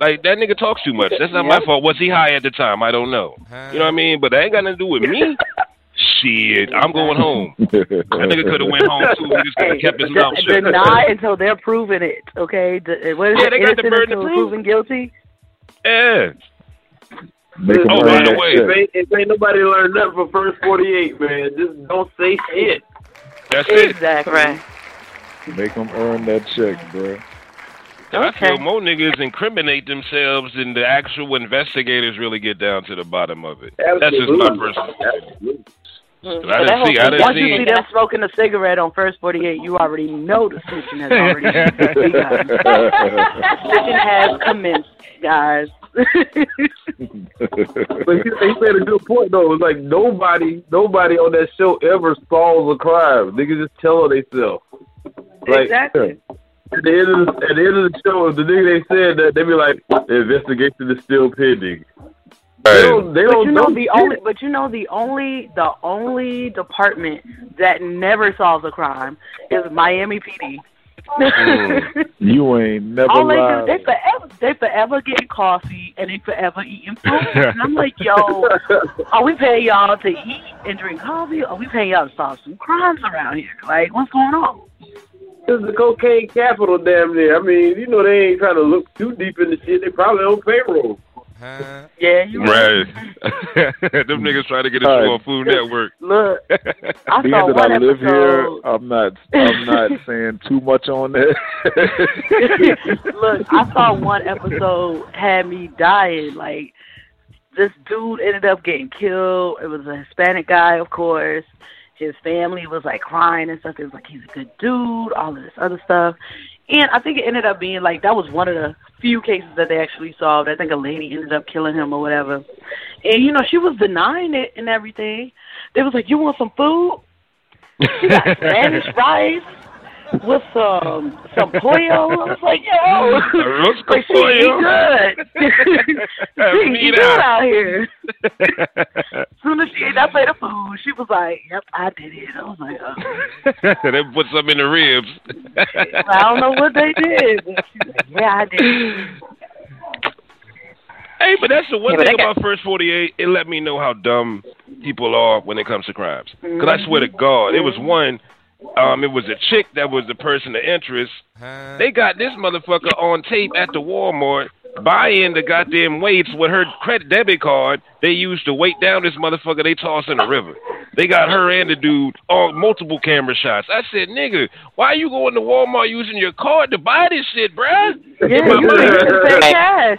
Like that nigga talks too much. That's not my fault. Was he high at the time? I don't know. You know what I mean? But that ain't got nothing to do with me. <laughs> Shit, I'm going home. That nigga could have went home too. He just could have kept his mouth shut. deny until they're proven it. Okay, De- eh, what is Yeah, it? they got the Innocent burden to until prove. proven guilty. Yeah. Make 'em Oh, by the way, check. If ain't, if ain't nobody learned nothing from first 48, man, just don't say shit. That's it. Exactly. Right. Make them earn that check, bro. I feel more niggas incriminate themselves than the actual investigators really get down to the bottom of it. That's just my personal opinion. Mm. But I didn't see- I didn't Once see- you see them smoking a cigarette on first 48, you already know the snitching has already <laughs> begun. snitching has commenced, guys. But he, he made a good point though. It's like nobody, nobody on that show ever solves a crime. Niggas just tell on themselves. Like exactly. At the end of the, at the end of the show, the nigga they said that, they be like, the investigation is still pending. They don't, they But don't you know know the shit. only, but you know the only, the only department that never solves a crime is Miami PD. Mm. <laughs> You ain't never All they do, they forever, they forever getting coffee and they forever eating <laughs> food. And I'm like, yo, are we paying y'all to eat and drink coffee? Or are we paying y'all to solve some crimes around here? Like, what's going on? This is the cocaine capital, damn near. I mean, you know, they ain't trying to look too deep into shit. They probably on payroll. Yeah, you Right. <laughs> Them niggas try to get a show right. on Food Network. <laughs> Look, I Being saw that one I live here. I'm not. I'm not <laughs> saying too much on that. Look, I saw one episode had me dying. Like this dude ended up getting killed. It was a Hispanic guy, of course. His family was like crying and stuff. It was like he's a good dude, all of this other stuff. And I think it ended up being like that was one of the few cases that they actually solved. I think a lady ended up killing him or whatever. And you know, she was denying it and everything. They was like, You want some food? She got <laughs> Spanish rice with some some pollo. I was like, yo, mm, Arroz like, she good. <laughs> <laughs> she eat good out here. As <laughs> soon as she ate that plate of food, she was like, Yep, I did it. I was like, oh. they put some in the ribs. I don't know what they did. But she was like, Yeah, I did. it. Hey, but that's the one Yeah, thing got- about First 48. It let me know how dumb people are when it comes to crimes. Because I mm-hmm. swear to God, it was one. Um, it was a chick that was the person of interest. They got this motherfucker on tape at the Walmart buying the goddamn weights with her credit debit card. They used to weight down this motherfucker. They toss in the river. They got her and the dude on multiple camera shots. I said, nigga, why are you going to Walmart using your card to buy this shit, bruh? Yeah, In my you mind. can pay cash.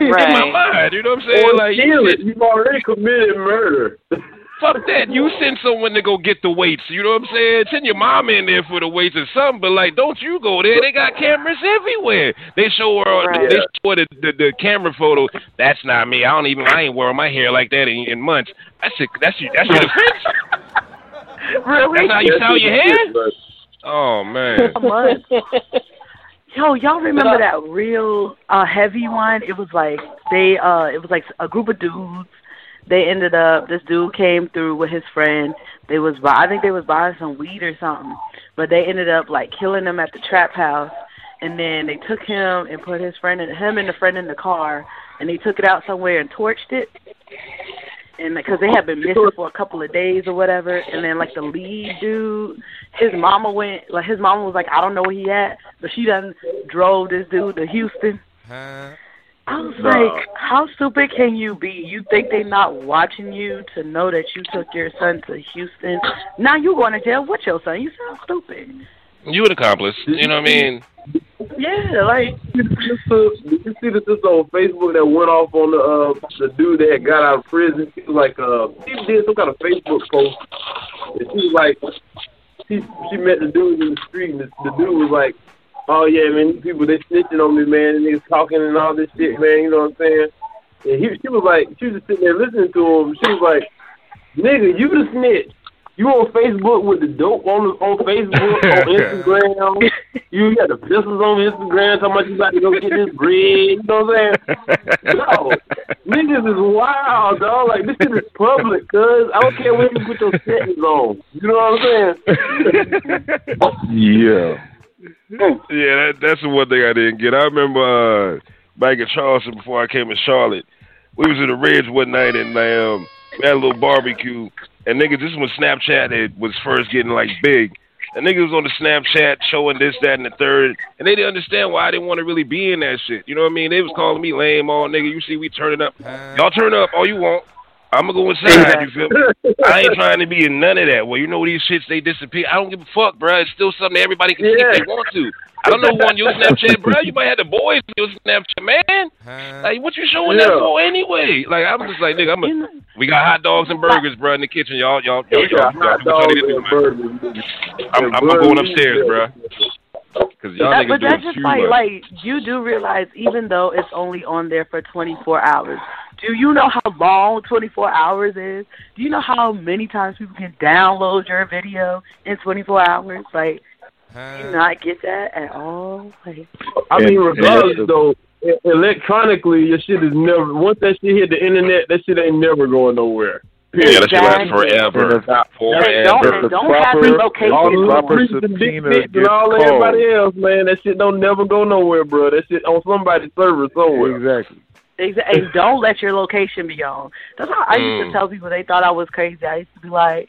In my mind, you know what I'm saying? Or like, you. You've already committed murder. Fuck that. You send someone to go get the weights. You know what I'm saying? Send your mom in there for the weights or something. But like, don't you go there? They got cameras everywhere. They show her. Right. They show her the, the the camera photo. That's not me. I don't even. I ain't wearing my hair like that in, in months. That's it. That's your. That's your defense. <laughs> Really? That's how you style your hair. Oh man. <laughs> A month. <laughs> Yo, y'all remember that real uh heavy one? It was like they uh it was like a group of dudes. They ended up this dude came through with his friend. They was buy I think they was buying some weed or something. But they ended up like killing him at the trap house and then they took him and put his friend and him and the friend in the car and they took it out somewhere and torched it. And because they had been missing for a couple of days or whatever, and then like the lead dude, his mama went like his mama was like, I don't know where he at, but she done drove this dude to Houston. I was Nah. like, how stupid can you be? You think they not watching you to know that you took your son to Houston? Now you going to jail with your son? You sound stupid. You an accomplice. You know what I mean? Yeah, like Did you see the sister on Facebook that went off on the uh, the dude that got out of prison? She was like, uh, she did some kind of Facebook post, and she was like, she she met the dude in the street, and the, the dude was like, oh yeah, man, people they snitching on me, man, and they talking and all this shit, man. You know what I'm saying? And he, she was like, she was just sitting there listening to him. She was like, nigga, you the snitch. You on Facebook with the dope on on Facebook, <laughs> on Instagram. You got the pistols on Instagram talking about you about to go get this bread. You know what I'm saying? <laughs> No, niggas is wild, dog. Like this shit is public, cuz I don't care where you put your settings on. You know what I'm saying? <laughs> Yeah. <laughs> yeah, that, that's the one thing I didn't get. I remember uh, back in Charleston before I came to Charlotte, we was in the Reds one night and um, we had a little barbecue. And niggas, this is when Snapchat it was first getting like big. And niggas was on the Snapchat showing this, that, and the third, and they didn't understand why I didn't want to really be in that shit. You know what I mean? They was calling me lame, all nigga. You see, we turning up. Y'all turn up all you want. I'm gonna go inside. You feel me? I ain't trying to be in none of that. Well, you know these shits they disappear. I don't give a fuck, bro. It's still something everybody can see if they want to. I don't know who on your Snapchat, bro. You might have the boys on your Snapchat, man. Like, what you showing that for anyway? Like, I'm just like, nigga, I'm a, we got hot dogs and burgers, bro, in the kitchen. Y'all, y'all, y'all, They y'all, y'all hot do what y'all dogs need to do, and man. I'm, and I'm going upstairs, bro. Cause y'all That, but that's just like like you do realize even though it's only on there for 24 hours, do you know how long 24 hours is? Do you know how many times people can download your video in 24 hours? Like, do you not get that at all? Like, I mean, regardless and- though, electronically, your shit is never. Once that shit hit the internet, that shit ain't never going nowhere. Yeah, that shit lasts Exactly. forever. And if- Forever. don't- don't have proper- the location. All the proper little freaks subpoena and all called. everybody else, man, that shit don't never go nowhere, bro. That shit on somebody's server somewhere. Exactly. And <laughs> don't let your location be on. That's how I used Mm. to tell people they thought I was crazy. I used to be like,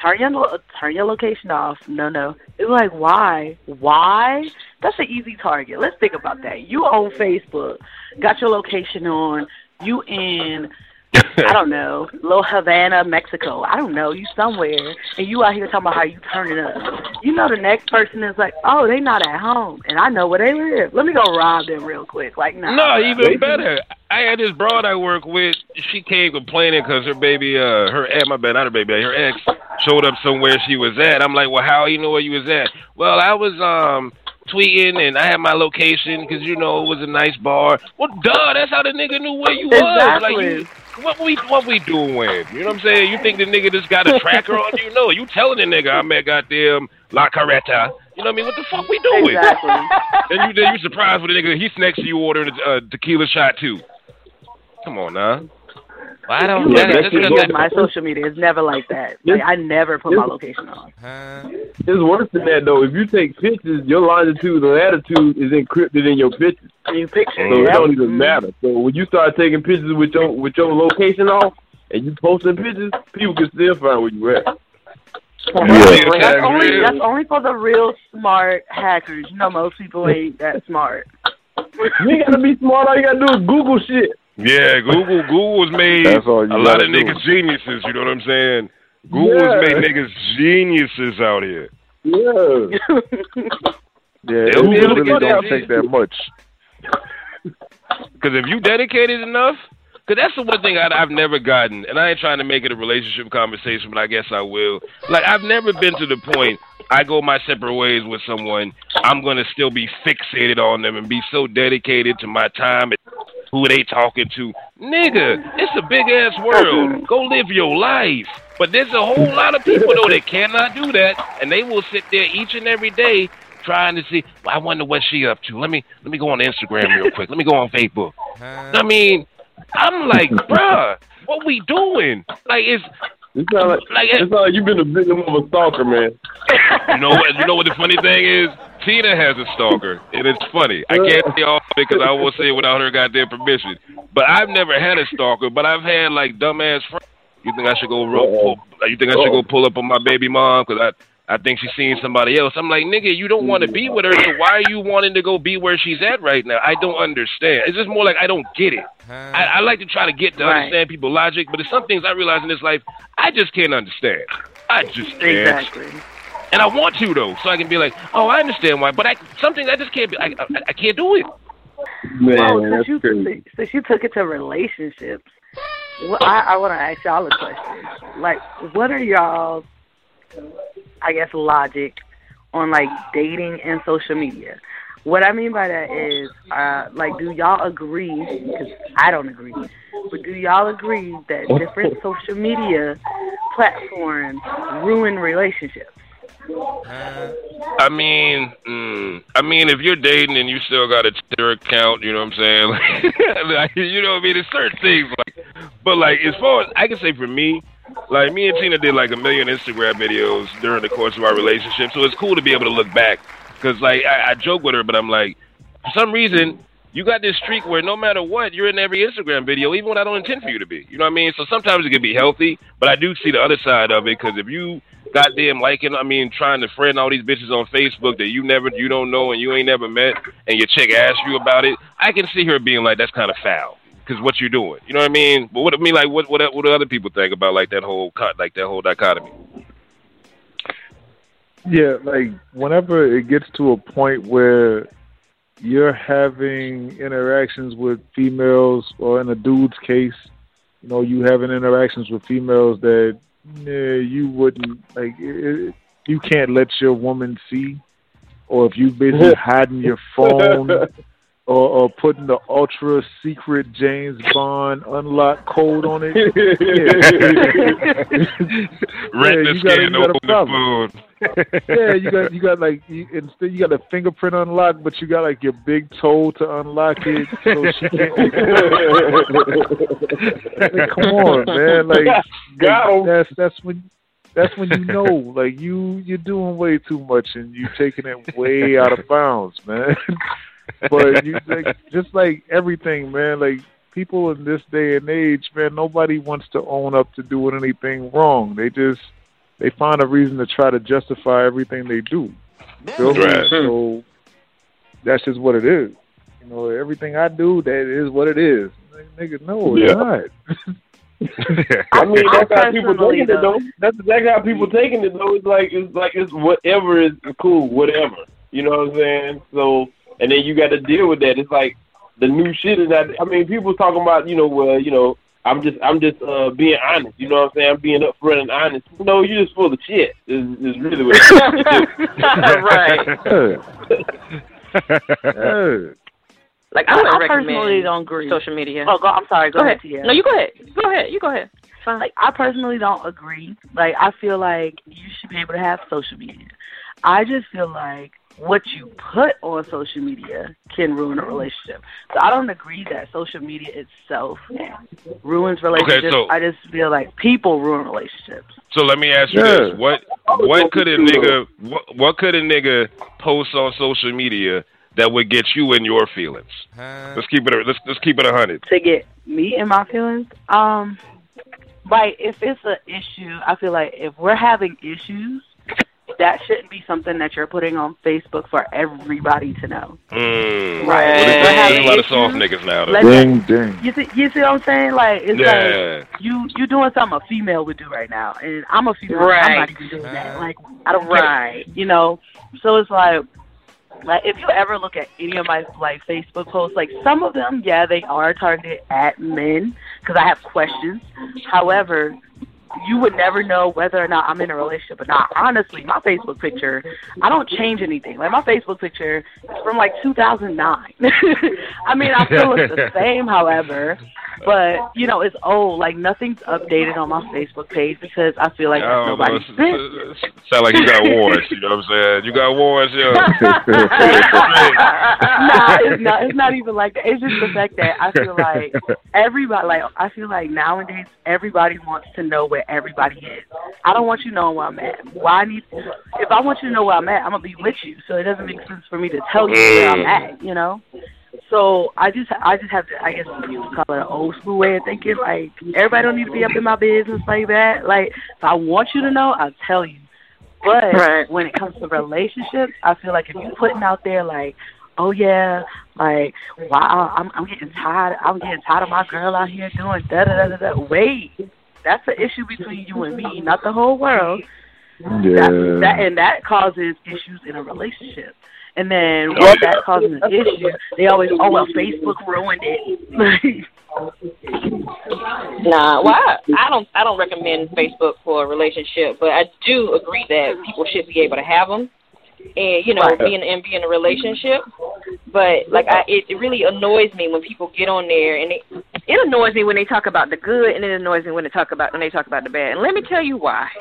turn your turn your location off. No, no. It was like, why? Why? That's an easy target. Let's think about that. You on Facebook, got your location on. You in <laughs> I don't know, Little Havana, Mexico. I don't know. You somewhere, and you out here talking about how you turning up. You know, the next person is like, oh, they not at home, and I know where they live. Let me go rob them real quick. Like, nah. No, even better. I had this broad I work with. She came complaining because her baby, uh, her ex, my bad, not her baby, her ex, showed up somewhere she was at. I'm like, well, how you know where you was at? Well, I was um tweeting and I had my location because you know it was a nice bar. Well, duh, that's how the nigga knew where you was. Like, Exactly. you, what we what we doing? You know what I'm saying? You think the nigga just got a tracker on you? No, you telling the nigga I'm at goddamn La Carreta. You know what I mean? What the fuck we doing? Exactly. then you then you surprised with the nigga he's next to you ordering a uh, tequila shot too. Come on now. Well, I don't. That, look that's at because my social media. It's never like that. Like, I never put my location on. It's worse than that though. If you take pictures, your longitude and latitude is encrypted in your pictures, You picture so it don't even Mhm. matter. So when you start taking pictures with your with your location off, and you posting pictures, people can still find where you at. That's only that's only for the real smart hackers. You know, most people ain't that smart. You ain't gotta be smart. All you gotta do is Google shit. Yeah, Google Google was made That's all you a lot of do. niggas geniuses. You know what I'm saying? Google Yeah. made niggas geniuses out here. Yeah. Yeah, it They'll be able to really don't take that much. Because if you dedicated enough, because that's the one thing I, I've never gotten, and I ain't trying to make it a relationship conversation, but I guess I will. Like I've never been to the point I go my separate ways with someone. I'm gonna still be fixated on them and be so dedicated to my time and who they talking to. Nigga, it's a big ass world. Go live your life. But there's a whole lot of people though that cannot do that, and they will sit there each and every day trying to see. Well, I wonder what she up to. Let me let me go on Instagram real quick. Let me go on Facebook. I mean, I'm like, bruh, what we doing? Like, it's It sound like, Like, it sound like you've been a victim of a stalker, man. you know what? You know what the funny thing is? Tina has a stalker, and it's funny. I can't say all it because I won't say it without her goddamn permission. But I've never had a stalker, but I've had like dumbass friends. You think I should go roll? Pull, you think I should go pull up on my baby mom because I I think she's seeing somebody else. I'm like, nigga, you don't want to be with her, so why are you wanting to go be where she's at right now? I don't understand. It's just more like I don't get it. I, I like to try to get to Right. understand people's logic, but there's some things I realize in this life I just can't understand. I just can't. Exactly. And I want to though, so I can be like, oh, I understand why, but I something I just can't be. I, I, I can't do it. Man, oh, that's since you crazy. since you took it to relationships, well, I, I want to ask y'all a question. Like, what are y'all, I guess, logic on like dating and social media? What I mean by that is, uh, like, do y'all agree? Because I don't agree. But do y'all agree that different social media platforms ruin relationships? I mean, mm, I mean, if you're dating and you still got a Twitter account, you know what I'm saying? <laughs> like, you know what I mean? There's certain things like, but like as far as I can say for me, like me and Tina did like a million Instagram videos during the course of our relationship, so it's cool to be able to look back because like I, I joke with her, but I'm like, for some reason. You got this streak where no matter what, you're in every Instagram video, even when I don't intend for you to be. You know what I mean? So sometimes it can be healthy, but I do see the other side of it because if you goddamn liking, I mean, trying to friend all these bitches on Facebook that you never, you don't know, and you ain't never met, and your chick asks you about it, I can see her being like, that's kind of foul. Because what you're doing, you know what I mean? But what I mean, like, what what what do other people think about like that whole co- like that whole dichotomy? Yeah, like whenever it gets to a point where you're having interactions with females, or in a dude's case, you know, you having interactions with females that yeah, you wouldn't like. It- you can't let your woman see, or if you busy <laughs> hiding your phone, or, or putting the ultra secret James Bond unlock code on it. <laughs> Rent the you gotta- you gotta open the problem. yeah, you got you got like you, instead you got a fingerprint unlock, but you got like your big toe to unlock it, so she can't. <laughs> Like, come on, man! Like, Got 'em. that's that's when that's when you know, like you you're doing way too much and you're taking it way out of bounds, man. <laughs> but you like, just like everything, man. Like people in this day and age, man, nobody wants to own up to doing anything wrong. They just they find a reason to try to justify everything they do. Feel? Right. So that's just what it is. You know, everything I do, that is what it is. nigga, no, it's Yeah. not. <laughs> I mean, I that's how people personally taking it though. don't. That's exactly how people taking it though. It's like it's like it's whatever is cool, whatever. You know what I'm saying? So, and then you got to deal with that. It's like the new shit is that. I mean, people talking about you know, well, you know, I'm just I'm just uh being honest. You know what I'm saying? I'm being upfront and honest. No, you're just full of shit. Is is really what it is. <laughs> right. Yeah. <laughs> Like I, I wouldn't I personally recommend don't agree. social media. Oh, go, I'm sorry. Go, go ahead. Tia. No, you go ahead. Go ahead. You go ahead. Fine. like I personally don't agree. Like I feel like you should be able to have social media. I just feel like what you put on social media can ruin a relationship. So I don't agree that social media itself ruins relationships. so- I just feel like people ruin relationships. So let me ask you Yeah. this: what what could a nigga what, what could a nigga post on social media that would get you in your feelings? Let's keep it. Let's let's keep it a hundred. to get me in my feelings. Um, like if it's an issue, I feel like if we're having issues, that shouldn't be something that you're putting on Facebook for everybody to know. Mm. Right. Well, there's, there's a lot of soft niggas now. Though. Let's- Ding, ding. You see, you see what I'm saying? Like it's Yeah. like you you doing something a female would do right now, and I'm a female. Right. I'm not even doing that. Like I don't get it, Right. you know. So it's like. Like if you ever look at any of my like Facebook posts, like some of them, yeah, they are targeted at men because I have questions. However, you would never know whether or not I'm in a relationship or not. Honestly, my Facebook picture, I don't change anything. Like my Facebook picture is from like 2009. <laughs> I mean, I still look the <laughs> same, however, but you know, it's old. Like nothing's updated on my Facebook page because I feel like I that's don't know. nobody's it's- Sound like you got warrants. You know what I'm saying? You got warrants, yo. <laughs> nah, it's not. It's not even like that. It's just the fact that I feel like everybody, like I feel like nowadays everybody wants to know where everybody is. I don't want you knowing where I'm at. Why I need? If I want you to know where I'm at, I'm gonna be with you. So it doesn't make sense for me to tell you where I'm mm. at. You know. So I just, I just have to, I guess call it an old school way of thinking. Like everybody don't need to be up in my business like that. Like if I want you to know, I'll tell you. But Right. when it comes to relationships, I feel like if you're putting out there like, oh yeah, like wow, I'm I'm getting tired. I'm getting tired of my girl out here doing da da da da da. Wait, that's an issue between you and me, not the whole world. Yeah. That, that and that causes issues in a relationship. And then oh, once that causes an issue, they always, oh well, Facebook ruined it. <laughs> Nah, well, I, I don't. I don't recommend Facebook for a relationship, but I do agree that people should be able to have them, and you know, Right. be in and be in a relationship. But like, I it, it really annoys me when people get on there, and it it annoys me when they talk about the good, and it annoys me when they talk about when they talk about the bad. And let me tell you why. <laughs>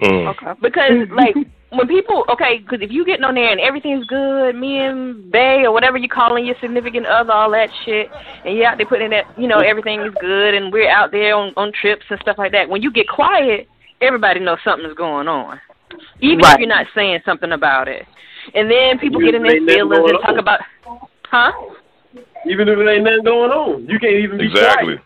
Mm. okay. because <laughs> like when people okay, because if you getting on there and everything's good, me and Bay or whatever you calling your significant other, all that shit, and you out there putting that, you know, everything is good, and we're out there on on trips and stuff like that. When you get quiet, everybody knows something's going on, even Right. if you're not saying something about it. And then people Even get in if their ain't nothing feelings and talk on. about, huh? Even if it ain't nothing going on, you can't even be Exactly.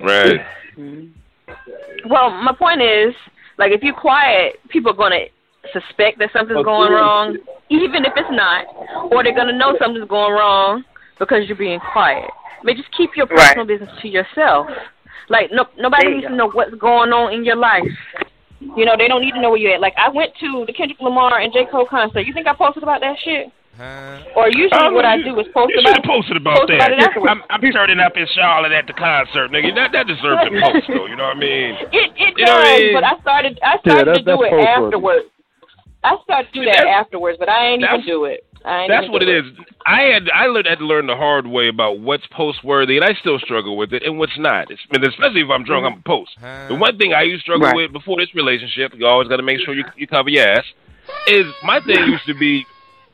quiet. Right. Mm-hmm. Well, my point is, like, if you're quiet, people are gonna suspect that something's Of going wrong, even if it's not, or they're gonna know something's going wrong because you're being quiet. I mean, just keep your Right. personal business to yourself. Like, no, nobody There you needs to know what's going on in your life. You know, they don't need to know where you're at. Like, I went to the Kendrick Lamar and J. Cole concert. You think I posted about that shit? Huh? Or usually Oh, what I do is post You about have posted about post about it that. afterwards. I'm, I'm turning up in Charlotte at the concert, nigga. That that deserves a <laughs> post, though. You know what I mean? It it You know I does, mean? but I started I Yeah, started to do it afterwards. I started to do that That's- afterwards, but I ain't even do it. I That's what it is. I had I learned had to learn the hard way about what's post worthy, and I still struggle with it, and what's not. It's, I mean, especially if I'm drunk, I'm a post. The one thing I used to struggle Right. with before this relationship, you always got to make sure you you cover your ass. Is my thing used to be,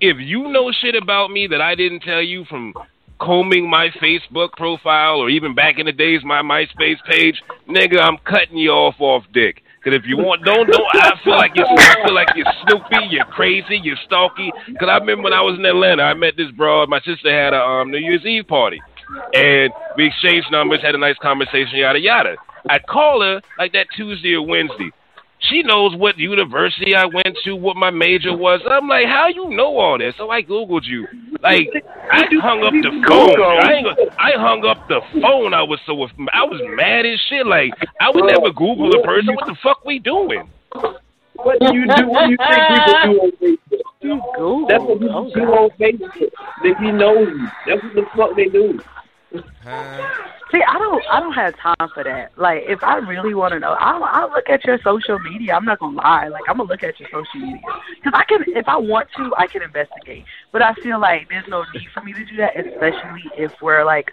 if you know shit about me that I didn't tell you from combing my Facebook profile or even back in the days my MySpace page, nigga, I'm cutting you off off dick. Cause if you want, don't don't. I feel like you're. I feel like you're Snoopy. You're crazy. You're stalky. Cause I remember when I was in Atlanta, I met this broad. My sister had a um, New Year's Eve party, and we exchanged numbers, had a nice conversation, yada yada. I call her like that Tuesday or Wednesday. She knows what university I went to, what my major was. I'm like, how you know all this? So I googled you. Like I hung up the phone. I, ain't, I hung up the phone. I was so I was mad as shit. Like I would never Google a person. What the fuck we doing? What do you do? What do you think people do on Facebook? Google. That's what people do on Facebook. They be nosy. That's what the fuck they do. See, I don't, I don't have time for that. Like, if I really want to know, I'll, I'll look at your social media. I'm not gonna lie. Like, I'm gonna look at your social media because I can, if I want to, I can investigate. But I feel like there's no need for me to do that, especially if we're like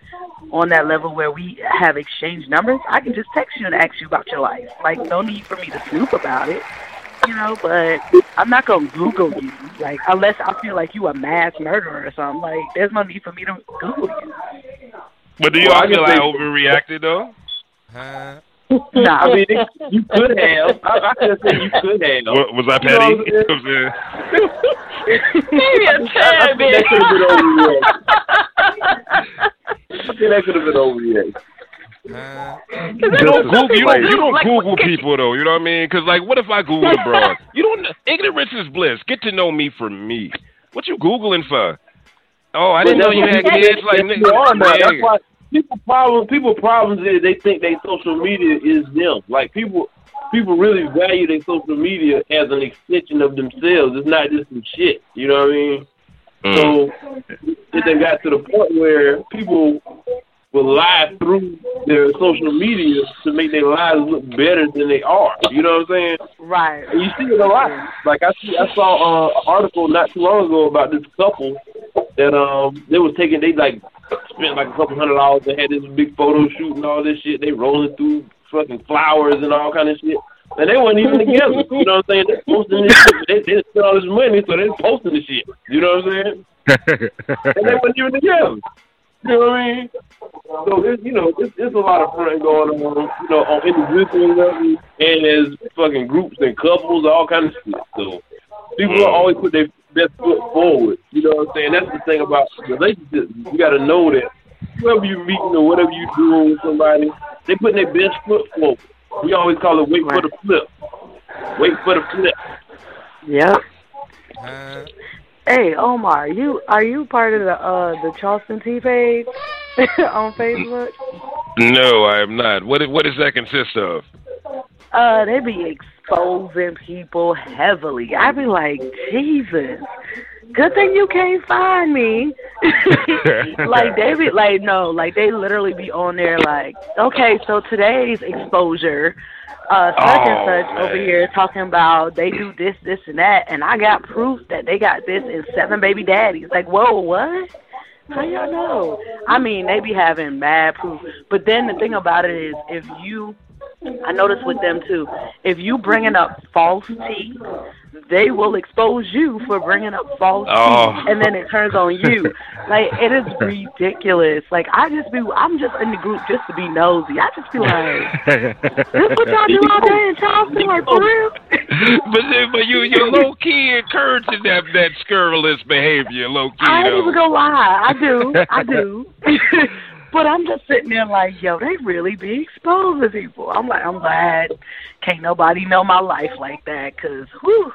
on that level where we have exchanged numbers. I can just text you and ask you about your life. Like, no need for me to snoop about it. You know, but I'm not gonna Google you, like unless I feel like you a mass murderer or something. Like, there's no need for me to Google you. But do you Well, I all feel can I say- overreacted though? Nah, I mean, it, you could have. I, I could say you could have. Wa- was I petty? what You know what I'm saying? <laughs> Maybe a I tad think that could have been bit. overreaction. I think that could have been overreaction. You don't Google, you don't, you don't Google people though. You know what I mean? Because like, what if I Google a broad? You don't. Ignorance is bliss. Get to know me for me. What you googling for? Oh, I didn't know you had kids. Like, Yes, you are now. That's why people problem people problems is they think they social media is them. Like people people really value their social media as an extension of themselves. It's not just some shit. You know what I mean? Mm. So it then got to the point where people will lie through their social media to make their lives look better than they are. You know what I'm saying? right. And you see it a lot. Like I see, I saw uh, an article not too long ago about this couple that um they was taking they like spent like a couple hundred dollars. They had this big photo shoot and all this shit. They rolling through fucking flowers and all kind of shit. And they weren't even together. You know what I'm saying? They posting this shit. They, they spent all this money, so they posting the shit. You know what I'm saying? <laughs> And they weren't even together. You know what I mean? So there's, you know, it's, it's a lot of fun going on, you know, on individual level and as fucking groups and couples, all kind of shit. So people will always put their best foot forward. You know what I'm saying? That's the thing about relationships. You got to know that whoever you're meeting or whatever you're doing with somebody, they putting their best foot forward. We always call it wait for the flip. Wait for the flip. Yep. Hey Omar, you are you part of the uh the Charleston T page <laughs> on Facebook? no, I am not. What what does that consist of? Uh, they be exposing people heavily. I be like, Jesus, good thing you can't find me. <laughs> like they be like, no, like they literally be on there like, okay, so today's exposure, uh, such and Oh, such over here talking about they do this, this, and that, and I got proof that they got this and seven baby daddies. Like, whoa, what? How y'all know? I mean, they be having mad proof. But then the thing about it is, if you, I notice with them too, if you bringing up false tea, they will expose you for bringing up false Oh. tea, and then it turns on you. <laughs> like it is ridiculous. Like I just be, I'm just in the group just to be nosy. I just be like, this what y'all do all day in Charleston, like for real? <laughs> but then, but you you're low key encouraging that that scurrilous behavior, low key I ain't even gonna lie. I do. I do. <laughs> but I'm just sitting there like, yo, they really be exposing people. I'm like, I'm glad can't nobody know my life like that, cause. <laughs>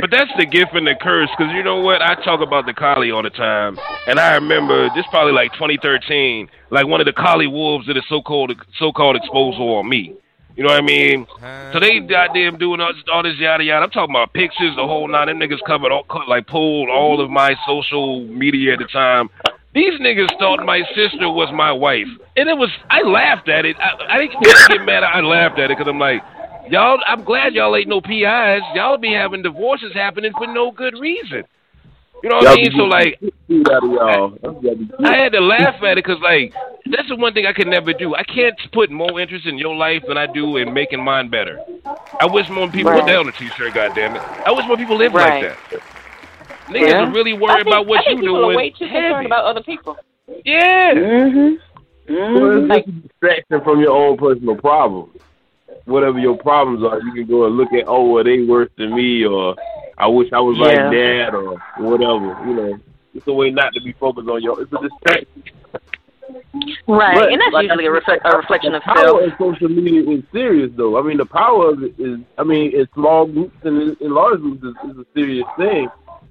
But that's the gift and the curse, because you know what? I talk about the Coli all the time, and I remember this probably like 2013, like one of the Coli wolves did a so-called so-called exposure on me. You know what I mean? So they goddamn doing all, all this yada yada. I'm talking about pictures, the whole nine. Them niggas covered all like pulled all of my social media at the time. These niggas thought my sister was my wife, and it was. I laughed at it. I, I didn't get mad. I laughed at it because I'm like, y'all. I'm glad y'all ain't no PIs. Y'all be having divorces happening for no good reason. You know what I mean? So like, Shoot out of y'all. That's gotta be I had to laugh at it because, like, that's the one thing I could never do. I can't put more interest in your life than I do in making mine better. I wish more people Right. put that on a t-shirt. Goddamn it! I wish more people lived Right. like that. Niggas Yeah. are really I worried think, about what I think you People are way too concerned about other people. Yeah. Mm-hmm. Well, it's just a distraction from your own personal problems. Whatever your problems are, you can go and look at, oh, well, they worse than me, or I wish I was Yeah. like that, or whatever. You know, it's a way not to be focused on your. It's a distraction. Right, But, and that's like usually I a, reflect, a reflection the of power self. of social media is serious, though. I mean, the power of it is, I mean, in small groups and in, in large groups is, is a serious thing.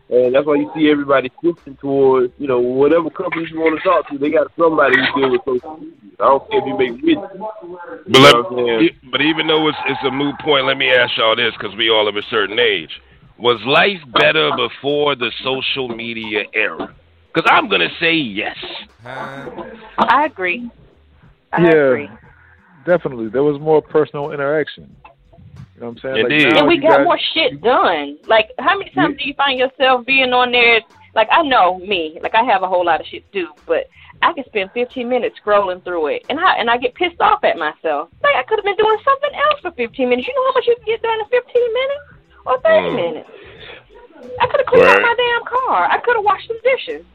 And that's why you see everybody shifting towards, you know, whatever companies you want to talk to, they got somebody who deal with social media. I don't care if you make widgets. But, You let, know what I'm saying? but even though it's, it's a moot point, let me ask y'all this because we all of a certain age. Was life better before the social media era? Because I'm going to say yes. I agree. I yeah, agree. definitely. There was more personal interaction. You know what I'm saying? Indeed. Like now and we got got- more shit done. Like, how many times do you find yourself being on there? Like, I know me. Like, I have a whole lot of shit to do, but I can spend 15 minutes scrolling through it, and I and I get pissed off at myself. Like, I could have been doing something else for 15 minutes. You know how much you can get done in 15 minutes or 30 Mm. minutes? I could have cleaned Right. out my damn car. I could have washed some dishes.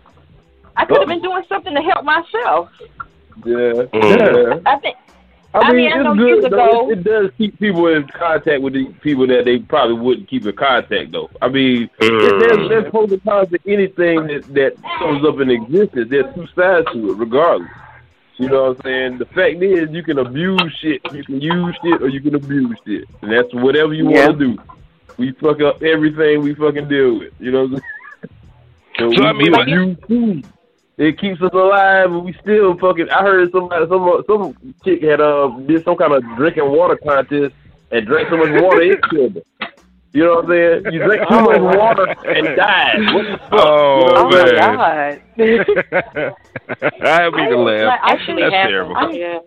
I could have been doing something to help myself. Yeah. Mm. yeah. I think. I I mean, mean, I it's good. though. It, it does keep people in contact with the people that they probably wouldn't keep in contact, though. I mean, Mm. there's, there's pros and cons to anything that, that comes up in existence. There's two sides to it, regardless. You know what I'm saying? The fact is, you can abuse shit. You can use shit or you can abuse shit. And that's whatever you Yeah. want to do. We fuck up everything we fucking deal with. You know what I'm saying? <laughs> So, I we, mean, abuse food. It keeps us alive, but we still fucking. I heard somebody, some some chick had uh did some kind of drinking water contest and drank so much water it killed her. You know what I'm saying? You drink too much water and died. What the fuck? Oh, Oh man. my god. <laughs> I have me to laugh. Like, actually That's happened. terrible. Yeah.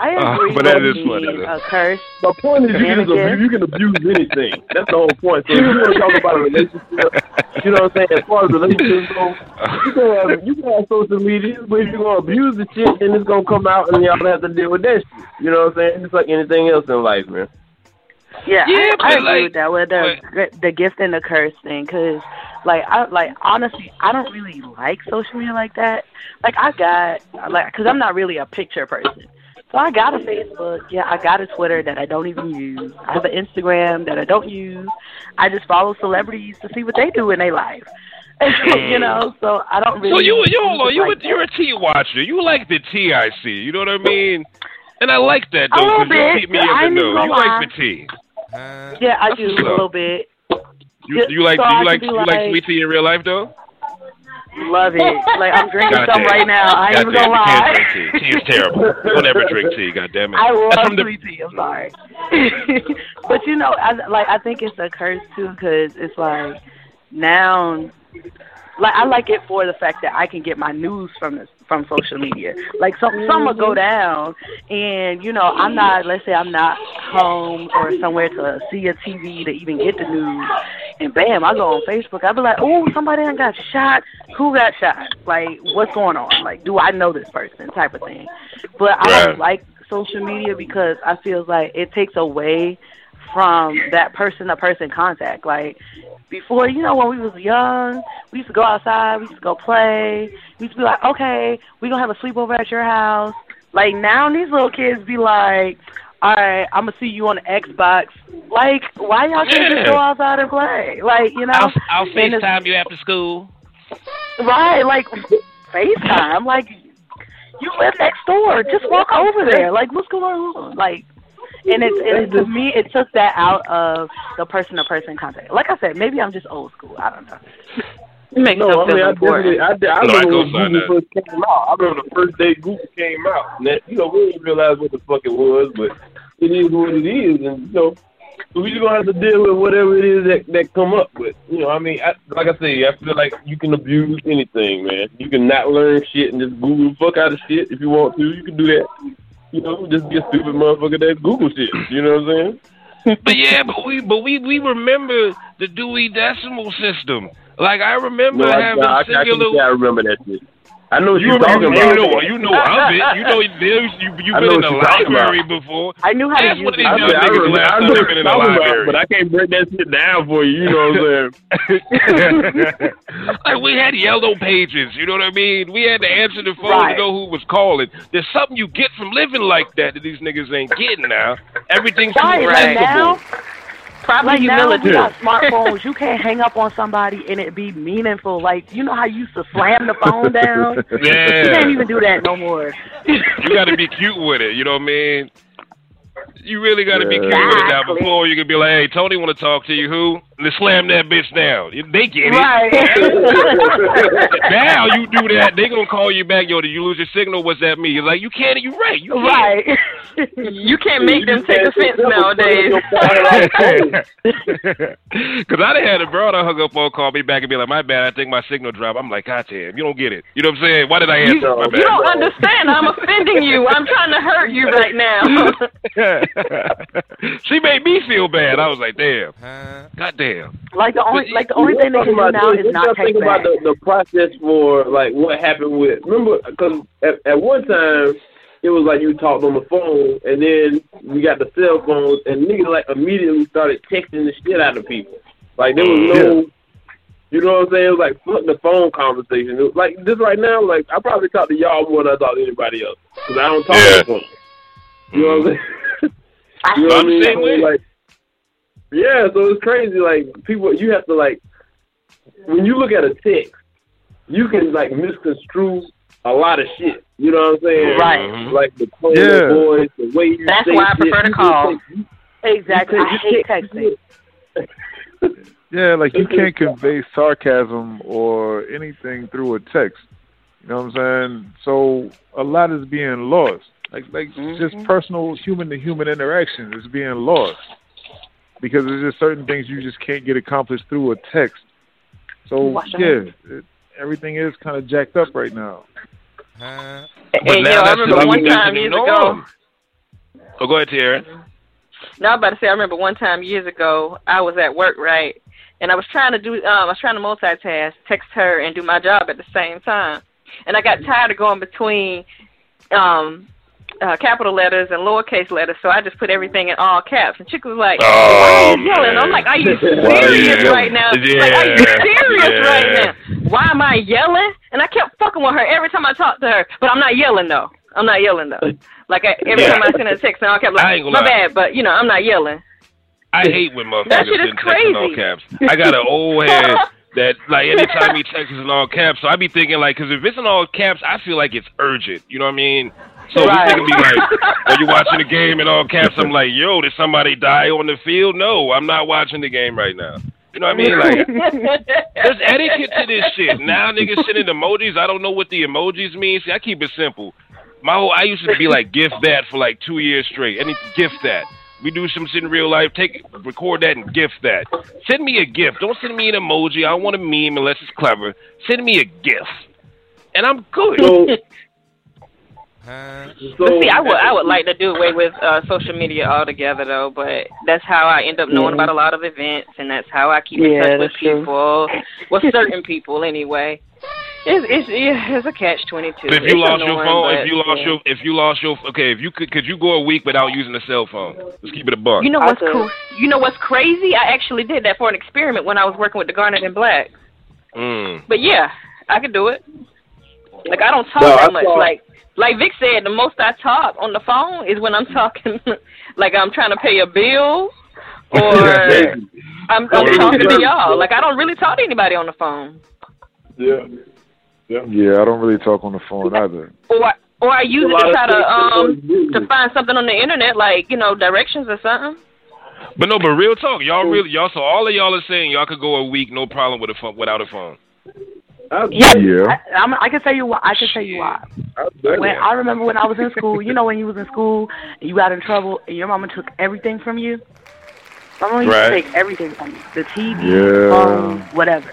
I Uh, agree but that with is funny, being a curse. My point is, you can, just abuse, you can abuse anything. That's the whole point. So if you want to talk about a relationship, you know what I'm saying? As far as relationships go, you can have you can have social media, but if you're gonna abuse the shit, then it's gonna come out, and y'all have to deal with that shit. You know what I'm saying? It's like anything else in life, man. Yeah, Yeah, I, I agree like- with that with the the gift and the curse thing, because like I like honestly, I don't really like social media like that. Like I got like because I'm not really a picture person. So I got a Facebook, yeah, I got a Twitter that I don't even use. I have an Instagram that I don't use. I just follow celebrities to see what they do in their life. <laughs> you mm. know, so I don't really. So you you hold use on, you like you're a T watcher. You like the T I see. You know what I mean? And I like that A though little because you bit. keep me I in the even know. You like lie. the T. that. Yeah, I do what's a little bit. You you like So do you could like be you like like- sweet tea in real life though? Love it. Like I'm drinking God some damn. right now. I ain't even gonna you lie. can't drink tea. Tea is terrible. Don't ever drink tea. God damn it. I love That's from the tea. I'm sorry, <laughs> but you know, I like. I think it's a curse too because it's like now, like I like it for the fact that I can get my news from this from social media. Like some some will go mm-hmm. down, and you know, I'm not. Let's say I'm not home or somewhere to see a TV to even get the news, and bam, I go on Facebook. I'll be like, oh, somebody done got shot. Who got shot? Like, what's going on? Like, do I know this person? Type of thing. But I don't like social media because I feel like it takes away from that person to person contact. Like before, you know, when we was young, we used to go outside, we used to go play. We used to be like, okay, we're gonna have a sleepover at your house. Like now, these little kids be like, all right, I'm gonna see you on the Xbox. Like, why y'all can't just go outside and play? Like, you know, I'll, I'll FaceTime you after school. Right, like FaceTime. Like you live next door. Just walk over there. Like what's going on? Like and it's it, to <laughs> me it took that out of the person to person contact. Like I said, maybe I'm just old school. I don't know. It makes No, I mean, feel I definitely, I, did- I No, remember go when sign Google first came out. I remember the first day Google came out. And that, you know, we didn't realize what the fuck it was, but it is what it is. And, you know, so we just going to have to deal with whatever it is that, that come up with. You know, I mean, I, like I say, I feel like you can abuse anything, man. You can not learn shit and just Google the fuck out of shit if you want to. You can do that. You know, just be a stupid motherfucker that Google shit. You know what I'm saying? <laughs> But yeah, but we but we we remember the Dewey Decimal System. Like I remember No, I, having I, I, singular. say I remember that shit. I know what you you're talking about. you know, you know <laughs> of it. You know, you you've been know in the you're talking library before. I knew how to That's use one of it. these I, young mean, I, niggas remember, last I time know they've been in the talking about, library. but I can't break that shit down for you. You know what I'm saying? <laughs> like we had yellow pages, you know what I mean? We had to answer the phone Right. to know who was calling. There's something you get from living like that that these niggas ain't getting now. Everything's too Right, like accessible. now, Probably like now we got <laughs> smartphones. You can't hang up on somebody and it be meaningful. Like you know how you used to slam the phone down. <laughs> You can't even do that no more. you got to be cute with it. You know what I mean? You really got to be careful with it now before you can be like, "Hey, Tony want to talk to you." Who? And then slam that bitch down. They get it. Right. <laughs> now you do that, they gonna call you back. Yo, did you lose your signal? What's that mean? You're like, you can't. You right. You can't. right. You can't make them take offense nowadays. <laughs> Because I done had a brother hung up on, call me back and be like, my bad, I think my signal dropped. I'm like, God damn, you don't get it. You know what I'm saying? Why did I answer? You, my you don't understand. I'm offending you. I'm trying to hurt you right now. <laughs> <laughs> she made me feel bad. I was like, damn. God damn. like the only like the only thing they can do now is not think take about the, the process for like what happened with. Remember, because at, at one time it was like you talked on the phone, and then we got the cell phones, and niggas like immediately started texting the shit out of people. Like there was mm, no. You know what I'm saying? It was like fuck the phone conversation. It was like this right now, like I probably talk to y'all more than I talk to anybody else because I don't talk Yeah. on the phone. You know what I'm mm. saying? <laughs> you know what I I'm the mean? same So. Like, yeah, so it's crazy. Like people, you have to like when you look at a text, you can like misconstrue a lot of shit. You know what I'm saying? Right. Mm-hmm. Like the tone Yeah. of voice, the way you. That's say why I shit. prefer to You call. can take- Exactly. you I hate texting. <laughs> Yeah, like you can't convey sarcasm or anything through a text. You know what I'm saying? So a lot is being lost. Like like just personal human to human interaction is being lost because there's just certain things you just can't get accomplished through a text. So Watch yeah, it, everything is kind of jacked up right now. But And now yo, I that's remember the- one time years ago. Oh, go ahead, Tierra. No, I'm about to say I remember one time years ago I was at work, right? And I was trying to do um I was trying to multitask, text her and do my job at the same time. And I got tired of going between um uh, capital letters and lowercase letters, so I just put everything in all caps. And chick was like, "Why Oh, are you yelling?" man. I'm like, "Are you <laughs> Why are you serious right now? Like, are you Yeah, serious yeah. right now? Why am I yelling?" And I kept fucking with her every time I talked to her, but I'm not yelling though. I'm not yelling though. Like I, every Yeah. time I send a text, I kept like, "My lie. bad," but you know, I'm not yelling. I hate when motherfuckers That shit is in all caps. I got an old <laughs> head that, like, anytime he texts is in all caps, so I be thinking, like, because if it's in all caps, I feel like it's urgent. You know what I mean? So Right. this nigga be like, <laughs> "Are you watching the game in all caps, I'm like, yo, did somebody die on the field? No, I'm not watching the game right now. You know what I mean? Like, <laughs> there's etiquette to this shit. Now niggas sending emojis. I don't know what the emojis mean. See, I keep it simple. My whole I used to be like gift that for like two years straight. Any gift that. We do some shit in real life. Take record that and gift that. Send me a gift. Don't send me an emoji. I don't want a meme unless it's clever. Send me a gift, and I'm good. So, <laughs> so But see, I would I would like to do away with uh, social media altogether, though. But that's how I end up knowing Yeah. about a lot of events, and that's how I keep in Yeah, touch with that's true. people, with certain people anyway. It's it's yeah, it's a catch twenty two. But if you lost your phone, if you lost your, if you lost your, okay, if you could, could you go a week without using a cell phone? Let's keep it a buck. You know what's cool? You know what's crazy? I actually did that for an experiment when I was working with the Garnet and Black. Mm. But yeah, I could do it. Like I don't talk No, I that much. saw- Like like Vic said, the most I talk on the phone is when I'm talking <laughs> like I'm trying to pay a bill <laughs> or I'm, I'm talking to y'all. Like I don't really talk to anybody on the phone. yeah, yeah. Yeah, I don't really talk on the phone either. Or or I use it to try to um to find something on the internet, like you know directions or something. But no, but real talk, y'all really, y'all. So all of y'all are saying y'all could go a week, no problem with a phone, without a phone. I, Yeah. I, I'm, I can tell you why. I can tell you why. I, When I remember when I was in school, you know, when you was in school and you got in trouble and your mama took everything from you. My mama used Right. to take everything from me, the TV, Yeah. phone, whatever.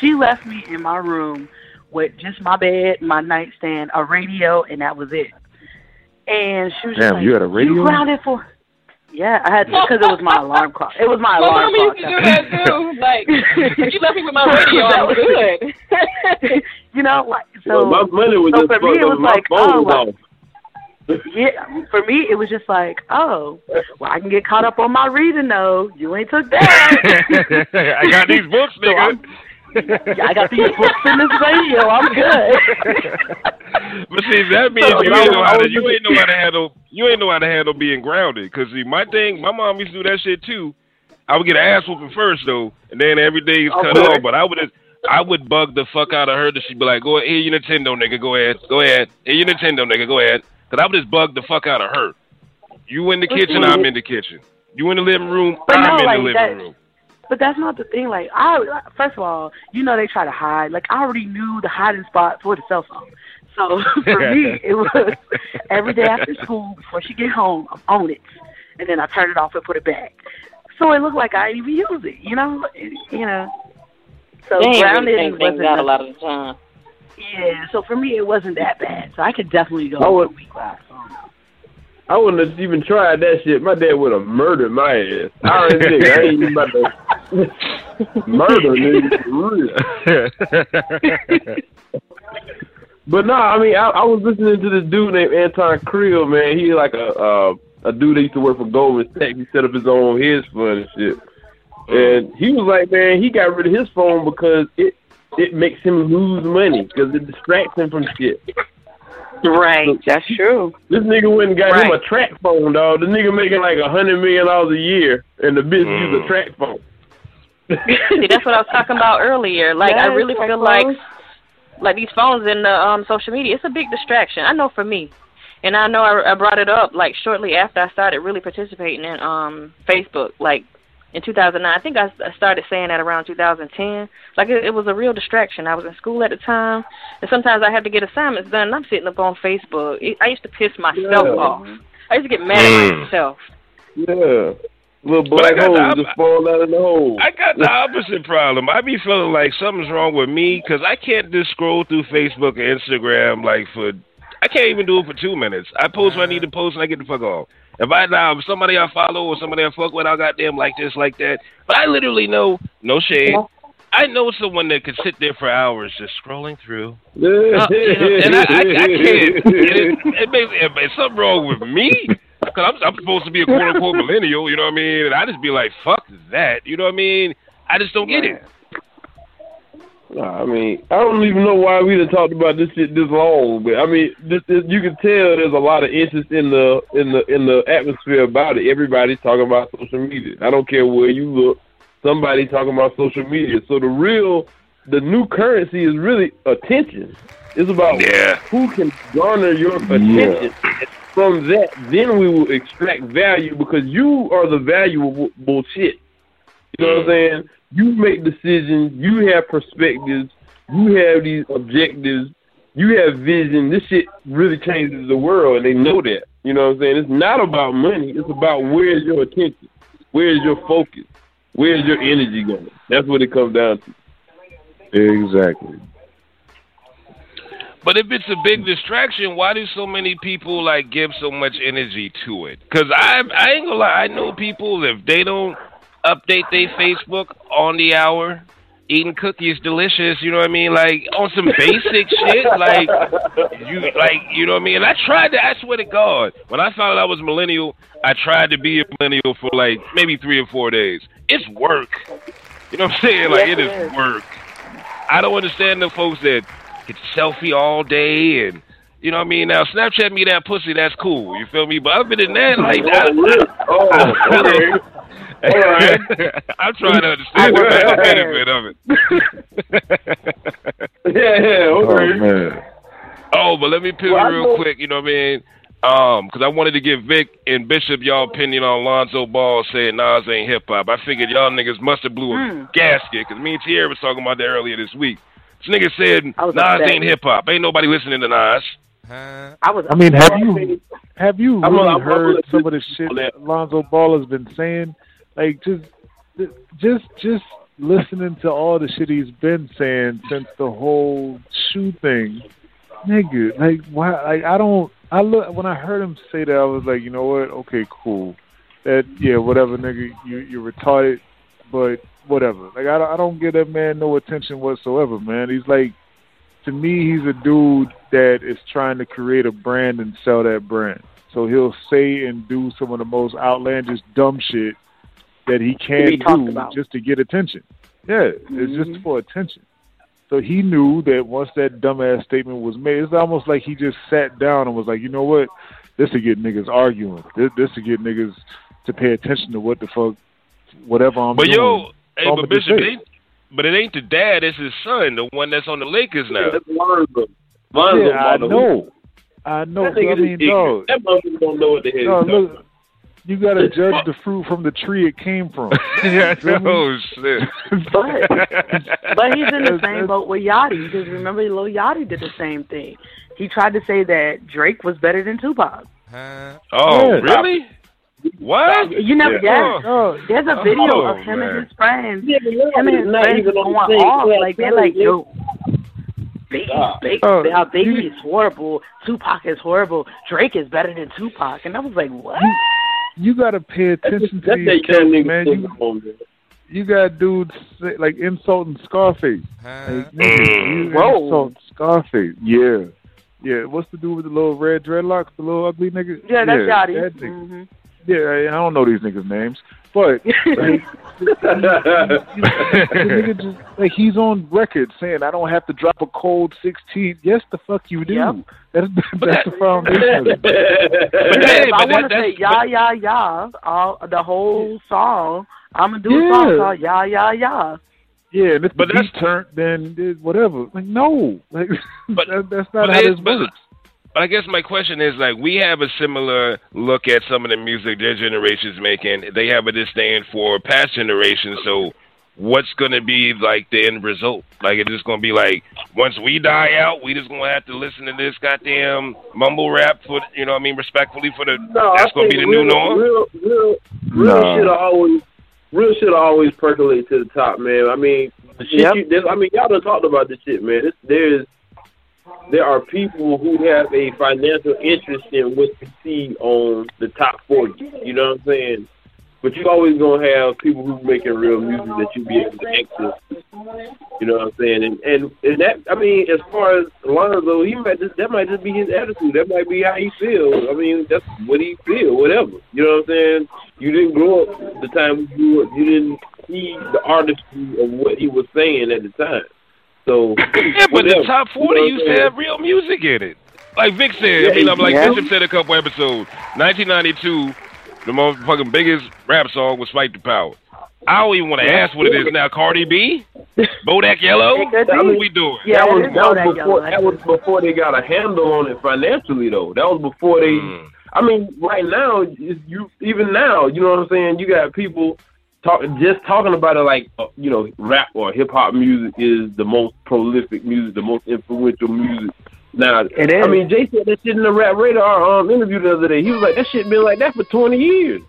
She left me in my room with just my bed, my nightstand, a radio, and that was it. And she was just Damn, like, you had a radio? You grounded for? Yeah, I had because it was my alarm clock. It was my My alarm mama clock. used to do that too. Like if you left me with my <laughs> radio, I'm good. <laughs> you know, like so, so. my money was so just for me, it was like, oh, like. Yeah, for me, it was just like, oh, well, I can get caught up on my reading though. You ain't took that. <laughs> I got these books, So nigga. I got these books in this radio. I'm good. <laughs> But see, that means you ain't know how to you ain't know how to handle you ain't know how to handle being grounded. Cause see, my thing, my mom used to do that shit too. I would get an ass whooping first though, and then every day is cut off. But I would just, I would bug the fuck out of her that she'd be like, "Go ahead, here your Nintendo, nigga. Go ahead, go ahead, here your Nintendo, nigga. Go ahead." Cause I would just bug the fuck out of her. You in the kitchen. I'm in the kitchen. You in the living room, But I'm in like the living that- room. But that's not the thing. Like I, first of all, you know they try to hide. Like I already knew the hiding spot for the cell phone. So <laughs> for me, it was every day after school before she get home, I'm on it, and then I turn it off and put it back. So it looked like I didn't even use it. You know, It- you know. So They grounded really think wasn't out a lot of the time. Yeah. So for me, it wasn't that bad. So I could definitely go would- a week without phone. I wouldn't have even tried that shit. My dad would have murdered my ass. I already think I ain't even about to <laughs> murder nigga for real. <laughs> But no, I mean, I, I was listening to this dude named Anton Kreil, man. He like a uh, a dude that used to work for Goldman Sachs. He set up his own his fund and shit. And he was like, man, he got rid of his phone because it it makes him lose money because it distracts him from shit. Right, that's true. This nigga went and got him a track phone, dog. The nigga making like a hundred million dollars a year, and the bitch Mm. use a track phone. <laughs> See, that's what I was talking about earlier. Like, I really of feel like, like these phones and the um social media, it's a big distraction. I know for me, and I know I, I brought it up like shortly after I started really participating in um Facebook, like in 2009. I think I, I started saying that around 2010. Like it, it was a real distraction. I was in school at the time, and sometimes I had to get assignments done. and I'm sitting up on Facebook. I used to piss myself Yeah. off. I used to get mad at Mm. myself. Yeah, little But black got the just fall out of the hole. I got the opposite problem. I be feeling like something's wrong with me because I can't just scroll through Facebook or Instagram like for. I can't even do it for two minutes. I post what I need to post and I get the fuck off. If I now if somebody I follow or somebody I fuck with, I got them like this, like that. But I literally know, no shade. I know someone that could sit there for hours just scrolling through. Uh, you know, and I, I, I can't. <laughs> It, it makes it, it's something wrong with me because I'm, I'm supposed to be a quote unquote millennial. You know what I mean? And I just be like, fuck that. You know what I mean? I just don't get it. Nah, I mean, I don't even know why we done talked about this shit this long, but I mean, this, this, you can tell there's a lot of interest in the in the in the atmosphere about it. Everybody's talking about social media. I don't care where you look, somebody's talking about social media. So the real, the new currency is really attention. It's about Yeah. who can garner your attention. And From that, then we will extract value because you are the valuable shit. You know what I'm saying? You make decisions. You have perspectives. You have these objectives. You have vision. This shit really changes the world, and they know that. You know what I'm saying? It's not about money. It's about where's your attention, where's your focus, where's your energy going. That's what it comes down to. Exactly. But if it's a big distraction, why do so many people like give so much energy to it? Because I I ain't gonna lie, I know people if they don't update their Facebook on the hour, eating cookies delicious. You know what I mean? Like on some basic <laughs> shit, like you like you know what I mean. And I tried to. I swear to God, when I found out I was millennial, I tried to be a millennial for like maybe three or four days. It's work. You know what I'm saying? Like Yes, it it is is. work. I don't understand the folks that get selfie all day and you know what I mean. Now Snapchat me that pussy, that's cool. You feel me? But other than that, like I, Oh, okay. <laughs> All right. I'm trying to understand the <laughs> benefit of it. <laughs> Yeah, yeah, Oh okay. man. Oh, but let me pivot Well, real know- quick. You know what I mean? Um, because I wanted to give Vic and Bishop y'all opinion on Lonzo Ball saying Nas ain't hip hop. I figured y'all niggas must have blew a gasket because me and Tierra was talking about that earlier this week. This nigga said I Nas upset. ain't hip hop. Ain't nobody listening to Nas. I was. I mean, have you have you I'm really I'm gonna heard some of the shit on that. Lonzo Ball has been saying? Like just just just listening to all the shit he's been saying since the whole shoe thing. Nigga, like why like I don't I look when I heard him say that I was like, you know what? Okay, cool. That yeah, whatever nigga, you you're retarded, but whatever. Like I don't, I don't give that man no attention whatsoever, man. He's like to me, he's a dude that is trying to create a brand and sell that brand. So he'll say and do some of the most outlandish dumb shit that he can He do about. just to get attention. Yeah, it's just for attention. So he knew that once that dumbass statement was made, it's almost like he just sat down and was like, you know what, this to get niggas arguing. This this will get niggas to pay attention to what the fuck, whatever I'm But doing. yo, hey, So I'm but Bishop, it it. ain't, but it ain't the dad. It's his son, the one that's on the Lakers now. That's Lonzo. Lonzo yeah, I know. I know. That So, I mean, is ignorant. dog. That motherfucker don't know what the hell No, he's talking look, You gotta judge the fruit from the tree it came from. <laughs> yeah, oh shit. But <laughs> but he's in the same boat with Yachty because remember Lil Yachty did the same thing. He tried to say that Drake was better than Tupac. Oh, Yeah. really? What? You never Yeah. yes. Oh, there's a video Oh, of him man. and his friends. Yeah, Him and his friends even going off like they're like, yo, Biggie, Biggie, Oh, how Biggie you- is horrible. Tupac is horrible. Drake is better than Tupac, and I was like, what? You gotta pay attention to That's these that cats, young nigga man. You, you got dudes say, like insulting Scarface. Like, nigga, Mm. you Whoa. insult Scarface. Yeah. Yeah, what's the dude with the little red dreadlocks, the little ugly nigga? Yeah, that's Yachty. that nigga. hmm Yeah, I I don't know these niggas' names, but <laughs> like, <laughs> the nigga just, like he's on record saying I don't have to drop a cold sixteen. Yes, the fuck you do. Yep. That's that's the foundation. Of it. <laughs> But Yes, that- I want to say that's- ya ya ya, all the whole song. I'm gonna do a Yeah. song called ya ya ya. Yeah, and if But the that's- beat turned, then whatever. Like no, like But- that, that's not but how it- this works. But I guess my question is like we have a similar look at some of the music their generation's making. They have a disdain for past generations. So what's going to be like the end result? Like it's just going to be like once we die out, we just going to have to listen to this goddamn mumble rap for you know what I mean respectfully for the No, that's I going to be the real, new norm. Real, real, real Nah. shit always, real shit always percolate to the top, man. I mean, the shit. Yep. You, I mean, y'all done talked about this shit, man. This, there's, there are people who have a financial interest in what you see on the top forty. You know what I'm saying? But you always gonna have people who making real music that you be able to access. You know what I'm saying? And and and that I mean, as far as Lonzo, he might just that might just be his attitude. That might be how he feels. I mean, that's what he feel. Whatever. You know what I'm saying? You didn't grow up the time you grew up. You didn't see the artistry of what he was saying at the time. So <coughs> Yeah, but whatever. the top You know forty used to have real music in it. Like Vic said, Yeah, I mean, I'm like yeah. Bishop said a couple episodes. 1992, the motherfucking biggest rap song was "Fight the Power." I don't even want to ask what it is now. Cardi B, Bodak Yellow, <laughs> It what be. we doing? Yeah, that was that was Bodak before Yellow, that was before they got a handle on it financially though. That was before they. Mm. I mean, right now you you- even now you know what I'm saying. You got people talk just talking about it like uh, you know rap or hip hop music is the most prolific music, the most influential music. Now, It is. I mean, Jay said that shit in the Rap Radar um, interview the other day. He was like, that shit been like that for 20 years.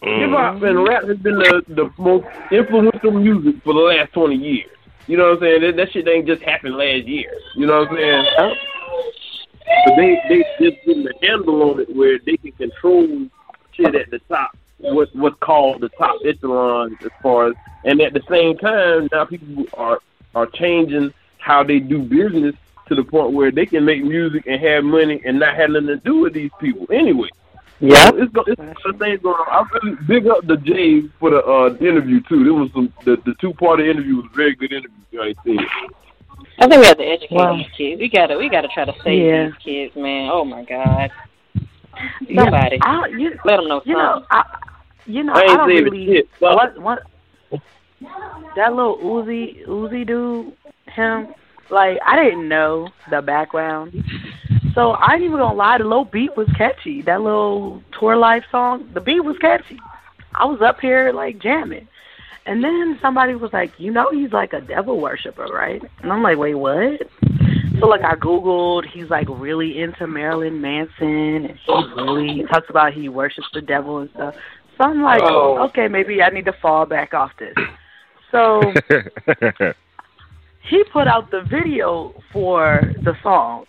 Hip Mm. hop and rap has been the, the most influential music for the last 20 years. You know what I'm saying? That, that shit ain't just happened last year. You know what I'm saying? Oh. But they they just getting the handle on it where they can control shit at the top. What what's called the top echelon as far as and at the same time now people are are changing how they do business to the point where they can make music and have money and not have nothing to do with these people anyway. Yeah. So it's, go, it's a lot of things going on. I really big up the Jay for the uh, interview too. It was some, the the two part interview was a very good interview. I think. I think we have to educate Wow. these kids. We gotta we gotta try to save Yeah. these kids, man. Oh my God. Yeah, Somebody. I, you, Let them know you know, something. I, you know, I I, don't really. shit. Fuck. What what? That little Uzi Uzi dude, him. Like I didn't know the background, so I ain't even gonna lie. The little beat was catchy. That little tour life song, the beat was catchy. I was up here like jamming, and then somebody was like, "You know, he's like a devil worshiper, right?" And I'm like, "Wait, what?" So like I googled, he's like really into Marilyn Manson, and he really talks about he worships the devil and stuff. So I'm like, Oh. okay, maybe I need to fall back off this. So <laughs> he put out the video for the song,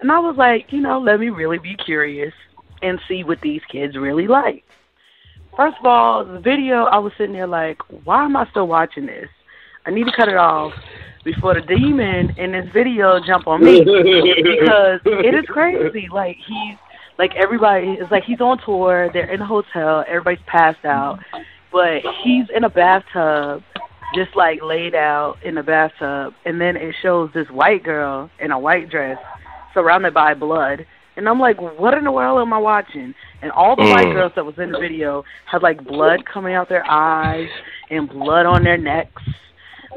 and I was like, you know, let me really be curious and see what these kids really like. First of all, the video, I was sitting there like, why am I still watching this? I need to cut it off before the demon in this video jump on me <laughs> because it is crazy. Like he's like everybody is like he's on tour. They're in a hotel. Everybody's passed out, but he's in a bathtub, just like laid out in a bathtub. And then it shows this white girl in a white dress, surrounded by blood. And I'm like, what in the world am I watching? And all the white Mm. girls that was in the video had like blood coming out their eyes and blood on their necks.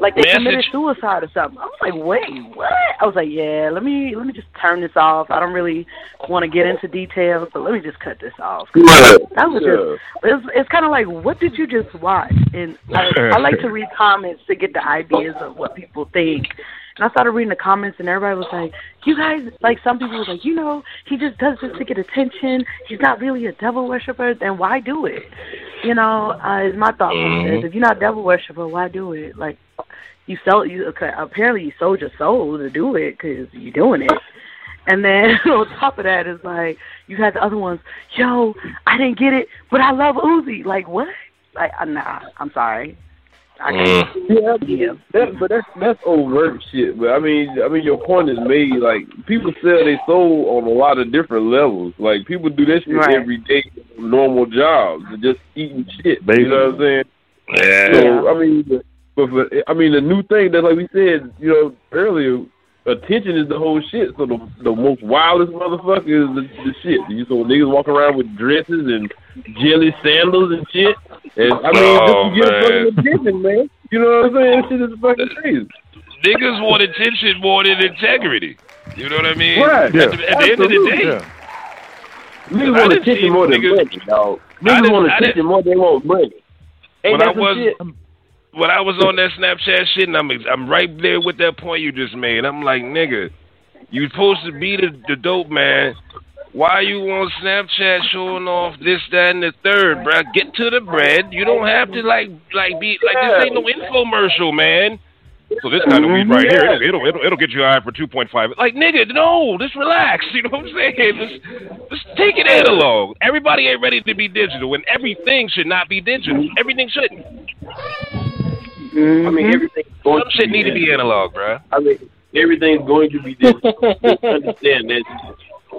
Like they Message. committed suicide or something. I was like, wait, what? I was like, yeah, let me let me just turn this off. I don't really want to get into details, but let me just cut this off. Right. That was Yeah. just it's it's kind of like what did you just watch? And I, I like to read comments to get the ideas of what people think. And I started reading the comments, and everybody was like, "You guys, like some people was like, you know, he just does this to get attention. He's not really a devil worshiper. Then why do it? You know, uh, is my thought process. If you're not a devil worshiper, why do it? Like, you sell you okay, apparently you sold your soul to do it because you're doing it. And then <laughs> on top of that is like you had the other ones. Yo, I didn't get it, but I love Uzi. Like what? Like uh, nah, I'm sorry. I can't. Yeah, yeah. That, but that's that's overt shit. But I mean, I mean, your point is made. Like people sell their soul on a lot of different levels. Like people do that shit Right. every day, normal jobs, just eating shit. You know what I'm saying? Yeah. So I mean, but, but for, I mean, the new thing that, like we said, you know, earlier, attention is the whole shit. So the the most wildest motherfucker is the, the shit. You so niggas walk around with dresses and jelly sandals and shit. And I mean, Oh, just to get man. fucking attention, man. You know what I'm saying? This shit is fucking crazy. Niggas want attention more than integrity. You know what I mean? Right. At, the, at the end of the Absolutely. day, Niggas I want attention more than niggas- money, dog. I Niggas done- want attention more than they want money. Ain't when I that some was shit? When I was on that Snapchat shit, and I'm I'm right there with that point you just made. I'm like, nigga, you supposed to be the, the dope man. Why you on Snapchat showing off this, that, and the third, bro? Get to the bread. You don't have to like like be like this ain't no infomercial, man. So this kind of weed right here, it'll, it'll it'll it'll get you high for two point five. Like nigga, no, just relax. <laughs> You know what I'm saying? Just just take it analog. Everybody ain't ready to be digital, and everything should not be digital. Everything shouldn't. I mean, mm-hmm. everything's going Some shit need to be analog, bro. I mean, everything's going to be digital. <laughs> Just understand that.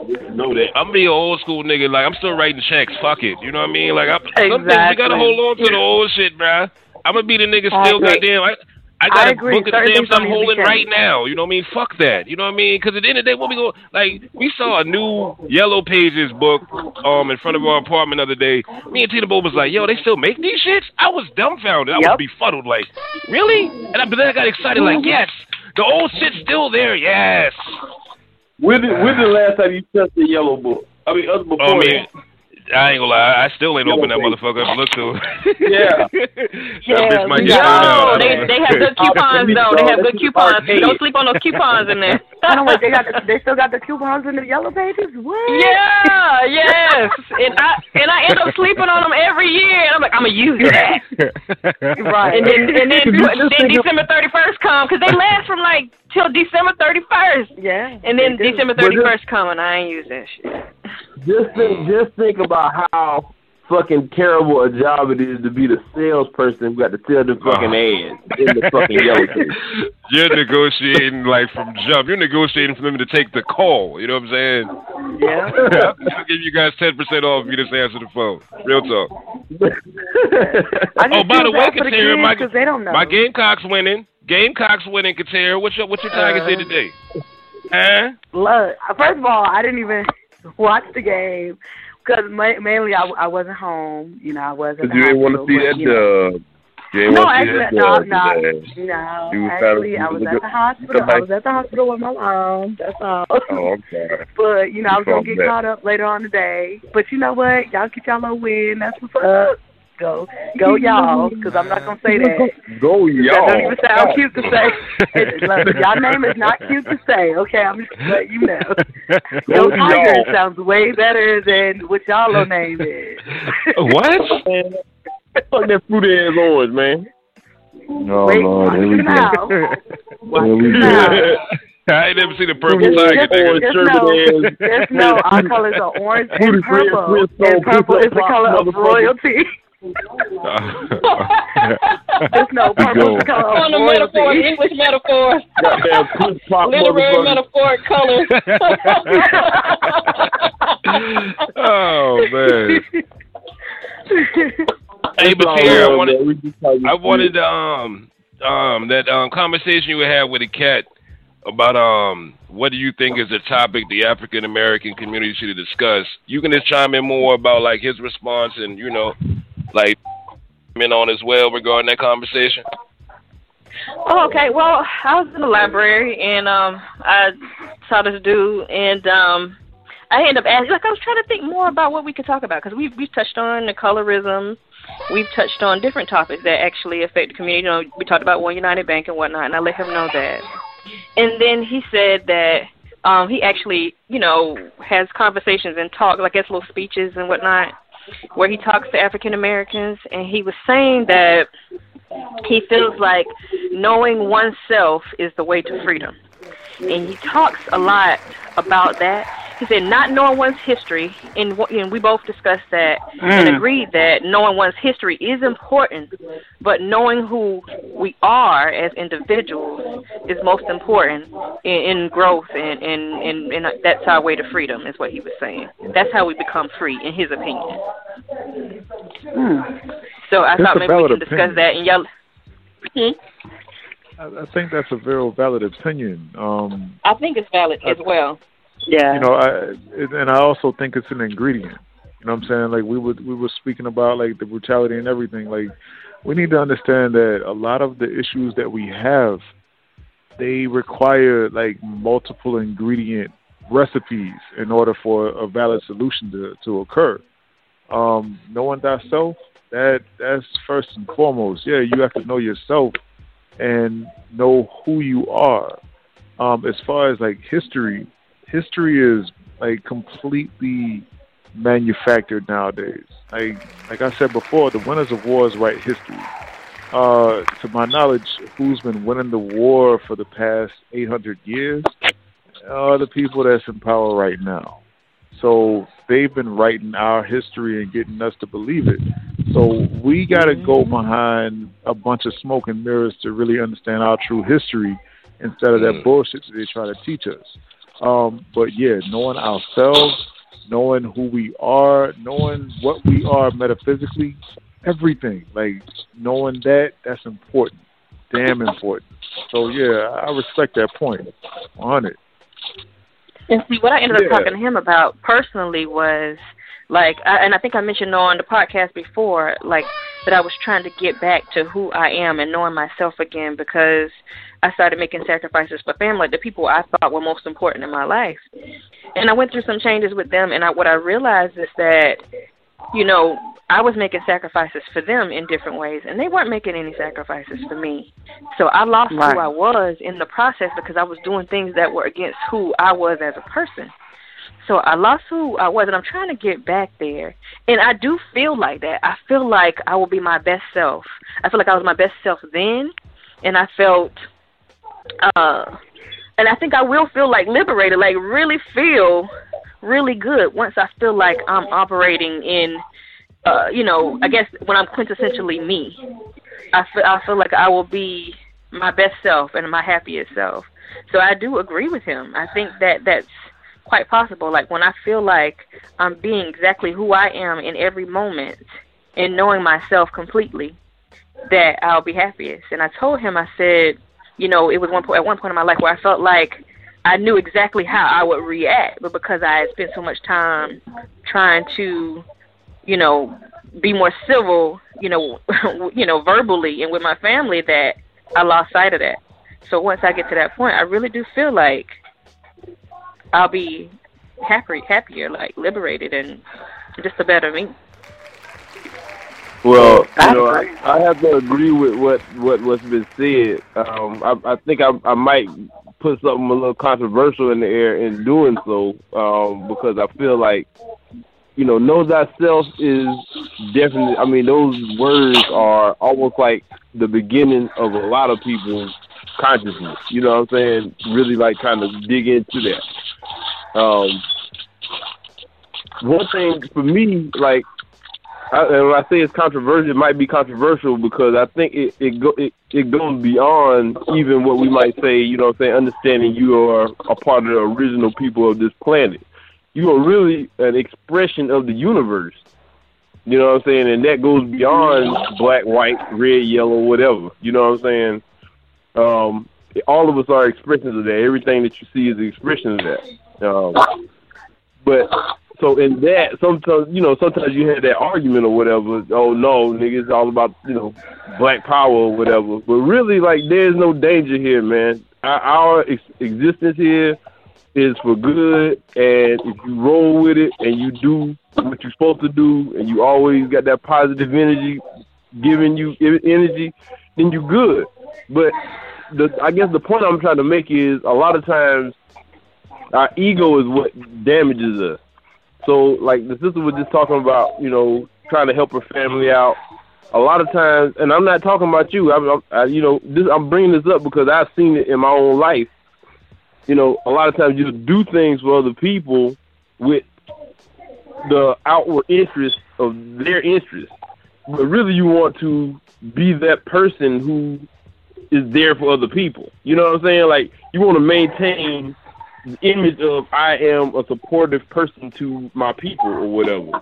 Just know that. I'm be an old school nigga. Like I'm still writing checks. Fuck it. You know what I mean? Like I, some things you gotta hold on to the old shit, bruh. I'm gonna be the nigga still. agree. Goddamn, I, I I got a agree. book of Certain stamps I'm don't need to be holding right now. You know what I mean? Fuck that. You know what I mean? Because at the end of the day, what we go like, we saw a new Yellow Pages book um in front of our apartment the other day. Me and Tina Bo was like, "Yo, they still make these shits?" I was dumbfounded. I was befuddled. Like, really? And I, but then I got excited. Like, yes, the old shit's still there. Yes. When did, when the last time you touched the yellow book? I mean, other before Oh, man. that. I ain't gonna lie, I still ain't Yellow opened that motherfucker up and looked to. <laughs> Yeah. <laughs> that bitch might get Yo, thrown out. I they they have good <laughs> coupons though. They have good coupons. Arcade. Don't sleep on those coupons in there. I don't wait. They got the, they still got the coupons in the yellow pages. What? Yeah, yes, and I and I end up sleeping on them every year. And I'm like, I'm gonna use that. Right. And then and then then December 31st come because they last from like till December 31st. yeah. And then. December 31st come and I ain't use that shit. Just think, just think about how fucking terrible a job it is to be the salesperson who got to sell the fucking ah. ads in the fucking yellow <laughs> page. You're negotiating like from jump. You're negotiating for them to take the call. You know what I'm saying? Yeah. <laughs> I'll give you guys ten percent off if you just answer the phone. Real talk. <laughs> I Oh, by the way, bad for the Katerra, kids my 'cause they don't know. my Gamecocks winning. Gamecocks winning, Katerra. What's your what's your Tigers Uh, did today? Huh? Look, first of all, I didn't even watch the game because ma- mainly I, I wasn't home. You know, I was at Because the you didn't want to see that you know- dub. Didn't No, want to actually, see that no, dub no, no. You was Actually, kinda- I was at the a- hospital. I was at the hospital with my mom. That's all. Oh, I'm. But you know, I was gonna get that. caught up later on today. But you know what? Y'all get y'all little win. That's what's up. Go, go, y'all. Because I'm not gonna say that. <laughs> Go, y'all. don't even sound cute to say. It, <laughs> look, y'all name is not cute to say. Okay, I'm just letting you know. Go Go, Tigers y'all. sounds way better than what y'all name is. What? Fuck that fruit ass orange, man. Oh, Wait, Lord, watch here we go. now. We go. <laughs> I ain't never seen a purple Just, tiger. just, nigga. just Sherbet know, ass. just know our colors are orange and purple, and purple is the color of royalty. Just no purple is color On the metaphor, royalty. English metaphor, Goddamn push pop <laughs> literary metaphor, color. <laughs> oh man. Hey, That's but here I wanted man. We just tell you I wanted um um that um conversation you had with the cat about um what do you think is a topic the African American community should discuss. You can just chime in more about like his response and you know like in on as well regarding that conversation. Oh, okay. Well, I was in the library and um I saw this dude and um I ended up asking like I was trying to think more about what we could talk about because we we've touched on the colorism, we've touched on different topics that actually affect the community. You know, we talked about One United Bank and whatnot, and I let him know that. And then he said that um he actually you know has conversations and talk like has little speeches and whatnot where he talks to African Americans, and he was saying that he feels like knowing oneself is the way to freedom. And he talks a lot about that. He said not knowing one's history, and, wh- and we both discussed that and Mm. agreed that knowing one's history is important, but knowing who we are as individuals is most important in, in growth, and, and, and, and that's our way to freedom, is what he was saying. That's how we become free, in his opinion. So I That's thought maybe we valid can discuss opinion. that and y'all. Hmm? I, I think that's a very valid opinion. Um, I think it's valid as well. Yeah. you know, I and I also think it's an ingredient. You know what I'm saying? Like we were we were speaking about like the brutality and everything. Like we need to understand that a lot of the issues that we have, they require like multiple ingredient recipes in order for a valid solution to to occur. Um, knowing thyself, that that's first and foremost. Yeah, you have to know yourself and know who you are. Um, as far as like history, history is like completely manufactured nowadays. Like like I said before, the winners of wars write history. Uh, to my knowledge, who's been winning the war for the past 800 years are the people that's in power right now. So they've been writing our history and getting us to believe it. So we got to go behind a bunch of smoke and mirrors to really understand our true history instead of that Mm. bullshit that they try to teach us. Um, but yeah, knowing ourselves, knowing who we are, knowing what we are metaphysically, everything. Like knowing that, that's important. Damn important. So yeah, I respect that point. On it. And see, what I ended Yeah. up talking to him about personally was like, I, and I think I mentioned on the podcast before, like that I was trying to get back to who I am and knowing myself again because I started making sacrifices for family, the people I thought were most important in my life. And I went through some changes with them, and I, what I realized is that, you know, I was making sacrifices for them in different ways, and they weren't making any sacrifices for me. So I lost Right. who I was in the process because I was doing things that were against who I was as a person. So I lost who I was, and I'm trying to get back there. And I do feel like that. I feel like I will be my best self. I feel like I was my best self then, and I felt, uh, and I think I will feel like liberated, like really feel really good once I feel like I'm operating in, uh, you know, I guess when I'm quintessentially me. I feel I feel like I will be my best self and my happiest self. So I do agree with him. I think that that's quite possible. Like when I feel like I'm being exactly who I am in every moment and knowing myself completely, that I'll be happiest. And I told him, I said, you know, it was one point at one point in my life where I felt like I knew exactly how I would react, but because I had spent so much time trying to, you know, be more civil, you know, <laughs> you know, verbally and with my family, that I lost sight of that. So once I get to that point, I really do feel like I'll be happy, happier, like liberated, and just a better me. Well, you know, I, I have to agree with what what what's been said. Um, I, I think I I might put something a little controversial in the air in doing so, um, because I feel like you know, know thyself is definitely. I mean, those words are almost like the beginning of a lot of people's consciousness. You know what I'm saying? Really, like, kind of dig into that. Um, one thing for me, like, I, and when I say it's controversial, it might be controversial because I think it it, go, it it goes beyond even what we might say. You know, what I'm saying understanding you are a part of the original people of this planet. You are really an expression of the universe. You know what I'm saying, and that goes beyond black, white, red, yellow, whatever. You know what I'm saying? Um, all of us are expressions of that. Everything that you see is an expression of that. Um, but so in that, sometimes you know, sometimes you had that argument or whatever. Oh no, nigga, it's all about you know, black power or whatever. But really, like, there's no danger here, man. Our, our ex- existence here is for good, and if you roll with it and you do what you're supposed to do, and you always got that positive energy giving you energy, then you're good. But the I guess the point I'm trying to make is a lot of times our ego is what damages us. So like the sister was just talking about, you know, trying to help her family out. A lot of times, and I'm not talking about you. I'm, I'm you know, this, I'm bringing this up because I've seen it in my own life. You know, a lot of times you do things for other people with the outward interest of their interest, but really you want to be that person who is there for other people. You know what I'm saying? Like you want to maintain the image of I am a supportive person to my people or whatever.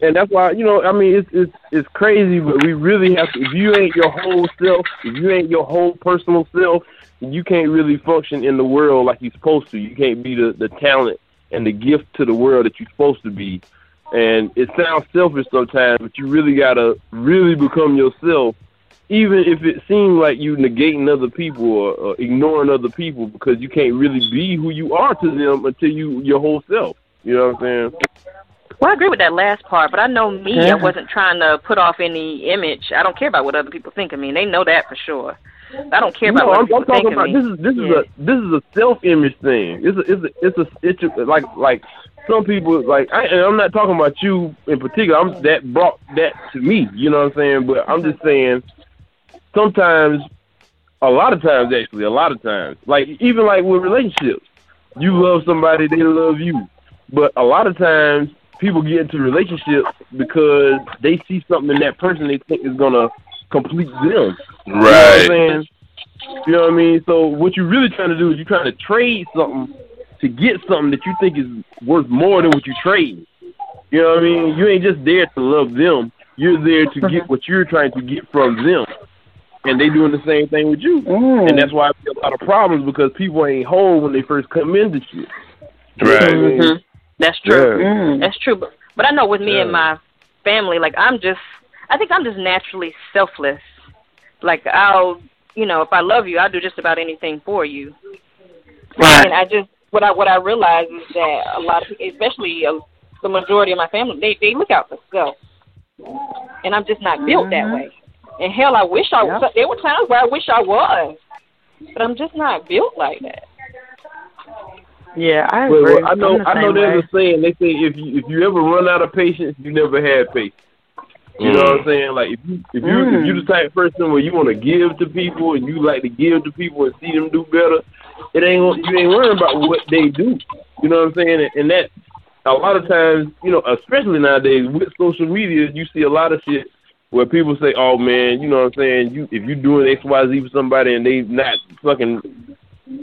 And that's why, you know, I mean it's it's it's crazy, but we really have to if you ain't your whole self, if you ain't your whole personal self, you can't really function in the world like you're supposed to. You can't be the, the talent and the gift to the world that you're supposed to be. And it sounds selfish sometimes, but you really gotta really become yourself even if it seems like you negating other people or, or ignoring other people because you can't really be who you are to them until you your whole self. You know what I'm saying? Well, I agree with that last part, but I know me. Yeah. I wasn't trying to put off any image. I don't care about what other people think of me. They know that for sure. I don't care about no, what I'm, people I'm talking think about of me. this is this Yeah. is a this is a self image thing. It's a it's a it's a it's a, like like some people like I and I'm not talking about you in particular. I'm that brought that to me. You know what I'm saying? But I'm just saying sometimes, a lot of times actually, a lot of times, like even like with relationships, you love somebody, they love you. But a lot of times people get into relationships because they see something in that person they think is gonna complete them. You know what Right. I'm saying? You know what I mean? So what you're really trying to do is you're trying to trade something to get something that you think is worth more than what you trade. You know what I mean? You ain't just there to love them. You're there to get mm-hmm. what you're trying to get from them. And they doing the same thing with you. And that's why I see a lot of problems because people ain't whole when they first come into shit. Right. Mhm. That's true. Yeah. That's true. But, but I know with me and my family, like I'm just, I think I'm just naturally selfless. Like I'll, you know, if I love you, I'll do just about anything for you. Right. And I just, what I what I realize is that a lot of, people, especially uh, the majority of my family, they they look out for self, and I'm just not built that way. And hell, I wish I was. There were times where I wish I was, but I'm just not built like that. Yeah, I agree. well, I know I'm the I know same there's way. a saying. They say if you if you ever run out of patience, you never had patience. You know Mm. what I'm saying? Like if you if you if you the type of person where you want to give to people and you like to give to people and see them do better, it ain't gonna- you ain't worrying about what they do. You know what I'm saying? And that a lot of times, you know, especially nowadays with social media, you see a lot of shit where people say, "Oh man, you know what I'm saying? You if you're doing X Y Z for somebody and they not fucking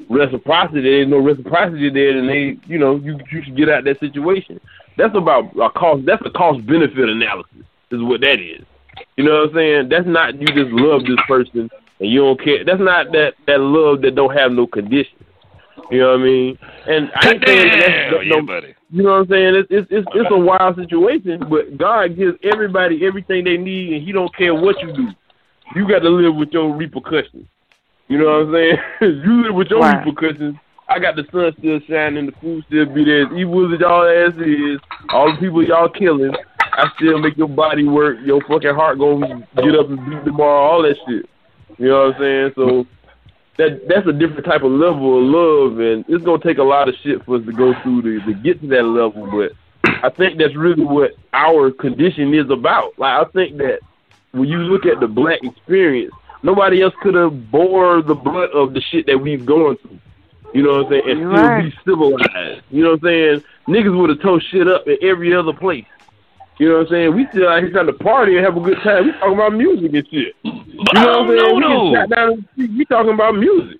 reciprocity, there's no reciprocity there, then they, you know, you you should get out that situation. That's about a cost. That's a cost benefit analysis. Is what that is. You know what I'm saying? That's not you just love this person and you don't care. That's not that that love that don't have no condition. You know what I mean? And I ain't saying that that's, Damn, that yeah, buddy. You know what I'm saying? It's, it's it's it's a wild situation, but God gives everybody everything they need, and He don't care what you do. You got to live with your repercussions. You know what I'm saying? <laughs> you live with your Right. repercussions. I got the sun still shining, the food still be there. As evil as y'all ass is, all the people y'all killing, I still make your body work. Your fucking heart gonna get up and beat tomorrow. All that shit. You know what I'm saying? So that that's a different type of level of love, and it's gonna take a lot of shit for us to go through to, to get to that level. But I think that's really what our condition is about. Like I think that when you look at the black experience, nobody else could have bore the brunt of the shit that we've gone through. You know what I'm saying? And You're still right. be civilized. You know what I'm saying? Niggas would have tore shit up in every other place. You know what I'm saying? We still out here trying to party and have a good time. We talking about music and shit. You know what I'm saying? We no. get shot down in the street. We talking about music.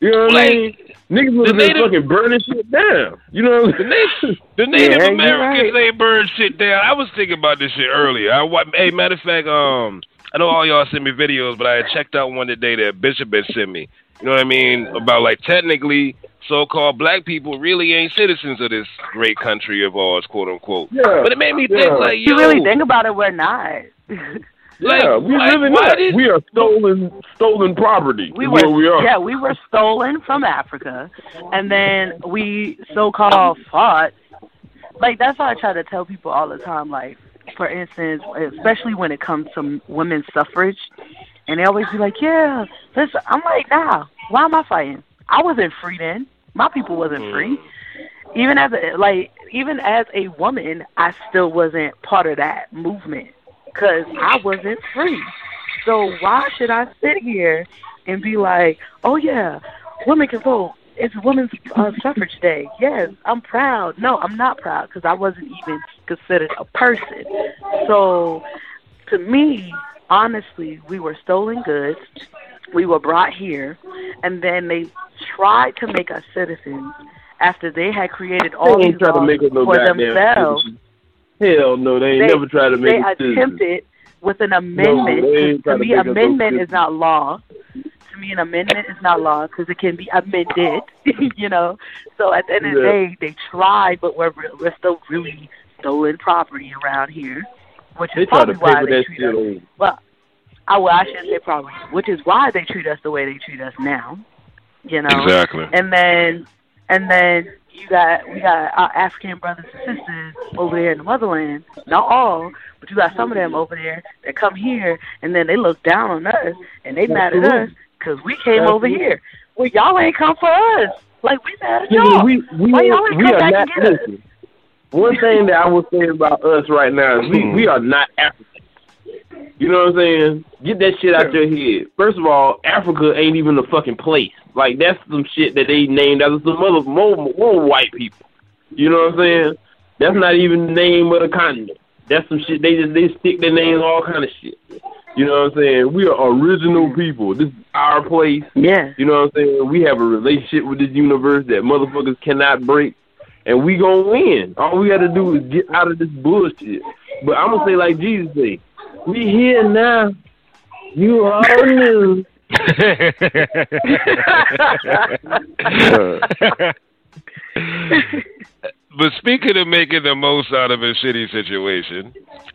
You know what I mean? Niggas have been fucking burning shit down. You know what I'm saying? The <laughs> Native Yeah, Americans right. they burn shit down. I was thinking about this shit earlier. I hey, matter of fact, um, I know all y'all sent me videos, but I had checked out one today that Bishop had sent me. You know what I mean? About like technically, so-called black people really ain't citizens of this great country of ours, quote unquote. Yeah. But it made me Yeah. think like, yo, you really think about it, we're not. <laughs> like, yeah, we like, really why not. did- we are stolen stolen property. we were where we are. yeah we were stolen from Africa, and then we so-called fought. Like that's why I try to tell people all the time. Like for instance, especially when it comes to women's suffrage, and they always be like, "Yeah, this." I'm like, "Nah, why am I fighting? I wasn't free then. My people wasn't free. Even as a like, even as a woman, I still wasn't part of that movement because I wasn't free. So why should I sit here and be like, "Oh yeah, women can vote. It's Women's uh, Suffrage Day. Yes, I'm proud." No, I'm not proud because I wasn't even considered a person. So, to me, honestly, we were stolen goods. We were brought here, and then they tried to make us citizens after they had created all they these try to laws make no for themselves. citizens. Hell no, they ain't They- never tried to make they citizens. They attempted with an amendment. they ain't 'cause trying to to me, no amendment is not law. To me, an amendment is not law because it can be amended. <laughs> you know. So at the end of the day, they tried, but we're we're still really stolen property around here, which They is try probably why they treat us. on. Well, I well, I shouldn't say probably, which is why they treat us the way they treat us now. You know. Exactly. And then, and then you got we got our African brothers and sisters over there in the motherland. Not all, but you got some of them over there that come here and then they look down on us and they mad at us because we came over Absolutely. here. Well, y'all ain't come for us. Like we mad at y'all. we we, Why y'all ain't we come are back not and get us? Listen. One thing that I will say about us right now is we, hmm. we are not African. You know what I'm saying? Get that shit out your head. First of all, Africa ain't even a fucking place. Like that's some shit that they named after some other more, more white people. You know what I'm saying? That's not even the name of the continent. That's some shit they just they stick their names all kind of shit. You know what I'm saying? We are original hmm. people. This is our place. Yeah. You know what I'm saying? We have a relationship with this universe that motherfuckers cannot break, and we gonna win. All we gotta do is get out of this bullshit. But I'm gonna say like Jesus say, we here now. You all knew. <laughs> but speaking of making the most out of a shitty situation,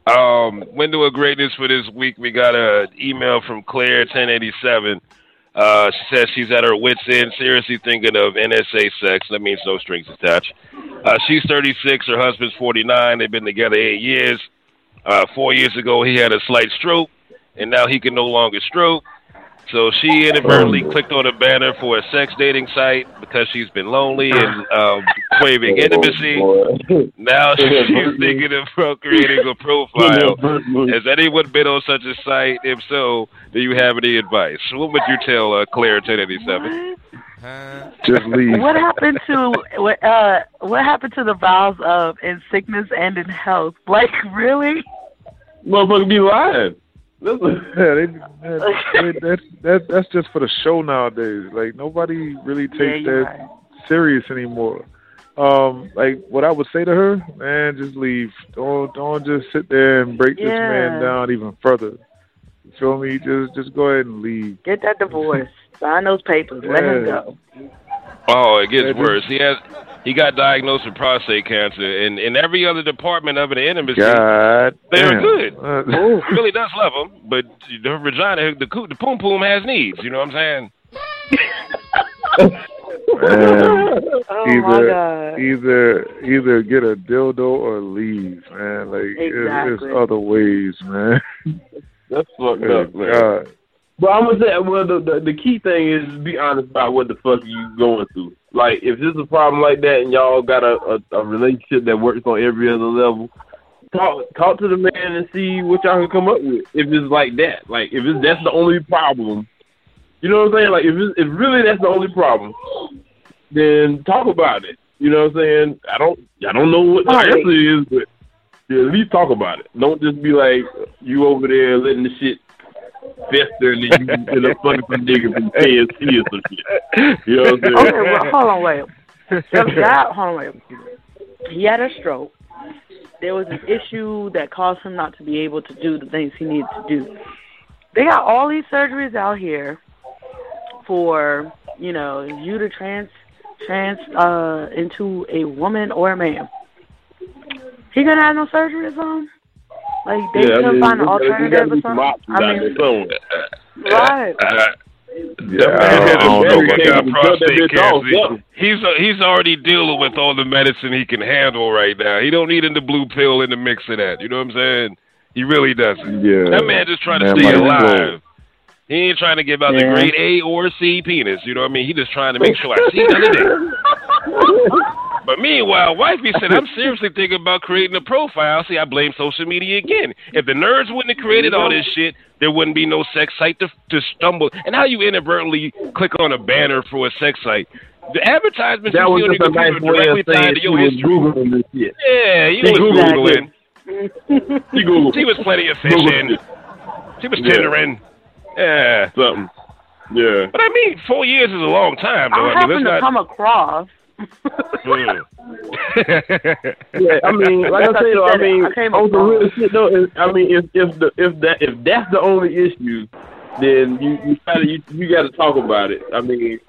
um, window of greatness for this week, we got an email from Claire ten eighty seven. Uh, she says she's at her wits end, seriously thinking of NSA sex. That means no strings attached. Uh, she's 36, her husband's 49. They've been together eight years. Uh, four years ago, he had a slight stroke, and now he can no longer stroke. So she inadvertently clicked on a banner for a sex dating site because she's been lonely and um, craving intimacy. Now <laughs> she's thinking of creating a profile. Has anyone been on such a site? If so, do you have any advice? What would you tell uh, Claire 1087? Just leave. What happened to what uh what happened to the vows of in sickness and in health? Like really? Motherfucker be lying. <laughs> Yeah, they, <laughs> that, they, that's that, that's just for the show nowadays. Like nobody really takes Yeah, that serious anymore. Um, like what I would say to her, man, just leave. Don't don't just sit there and break this man down even further. You feel me? Just just go ahead and leave. Get that divorce. Sign those papers. Let him go. Oh, it gets this- worse. He has he got diagnosed with prostate cancer, and in every other department of an intimacy, God, they're damn. good. <laughs> Uh, really does love him, but the vagina, the coo- the poom poom has needs. You know what I'm saying? <laughs> man, Oh my either god. either either get a dildo or leave, man. Like it- Exactly. it's other ways, man. That's fucked Good up, man. God. But I'm gonna say, well, the, the the key thing is be honest about what the fuck you going through. Like, if there's a problem like that and y'all got a, a a relationship that works on every other level, talk talk to the man and see what y'all can come up with. If it's like that, like if it's that's the only problem, you know what I'm saying? Like, if it's, if really that's the only problem, then talk about it. You know what I'm saying? I don't I don't know what the answer is, but yeah, at least talk about it. Don't just be like you over there letting the shit fester and you end up fucking some nigga from KFC or some shit. You know what I'm saying? Okay, well hold on, wait. So that hold on, wait. He had a stroke. There was an issue that caused him not to be able to do the things he needed to do. They got all these surgeries out here for you know you to trans trans uh into a woman or a man. He gonna have no surgery or something? Like they Yeah, I couldn't mean, find an there's- there's alternative gotta or be some something. options I out mean, there somewhere. right. Uh, <laughs> Yeah, that man I had a don't know big about got that. Cut that prostate bitch off, cancer. something. He's uh, he's already dealing with all the medicine he can handle right now. He don't need the blue pill in the mix of that. You know what I'm saying? He really doesn't. Yeah. That man just trying to stay alive. well. He ain't trying to give out the Yeah. grade A or C penis. You know what I mean? He just trying to make sure I see another day. <laughs> But meanwhile, wifey said, <laughs> I'm seriously thinking about creating a profile. See, I blame social media again. If the nerds wouldn't have created all this shit, there wouldn't be no sex site to, to stumble. And how you inadvertently click on a banner for a sex site? The advertisements That you was see on your a nice computer directly tied to your history. Googling this shit. Yeah, you She was Googled Googling. She Googled. She was plenty of Googled fishing. it. She was Yeah. tendering. Yeah. Something. Yeah. But I mean, four years is a long time, though. I I, mean, happen to let's come across. Mm. Yeah, I mean, like I That's say though, I she said it. mean, I on the real shit though, is, I mean, if if the if that if that's the only issue, then you you gotta you, you got to talk about it. I mean,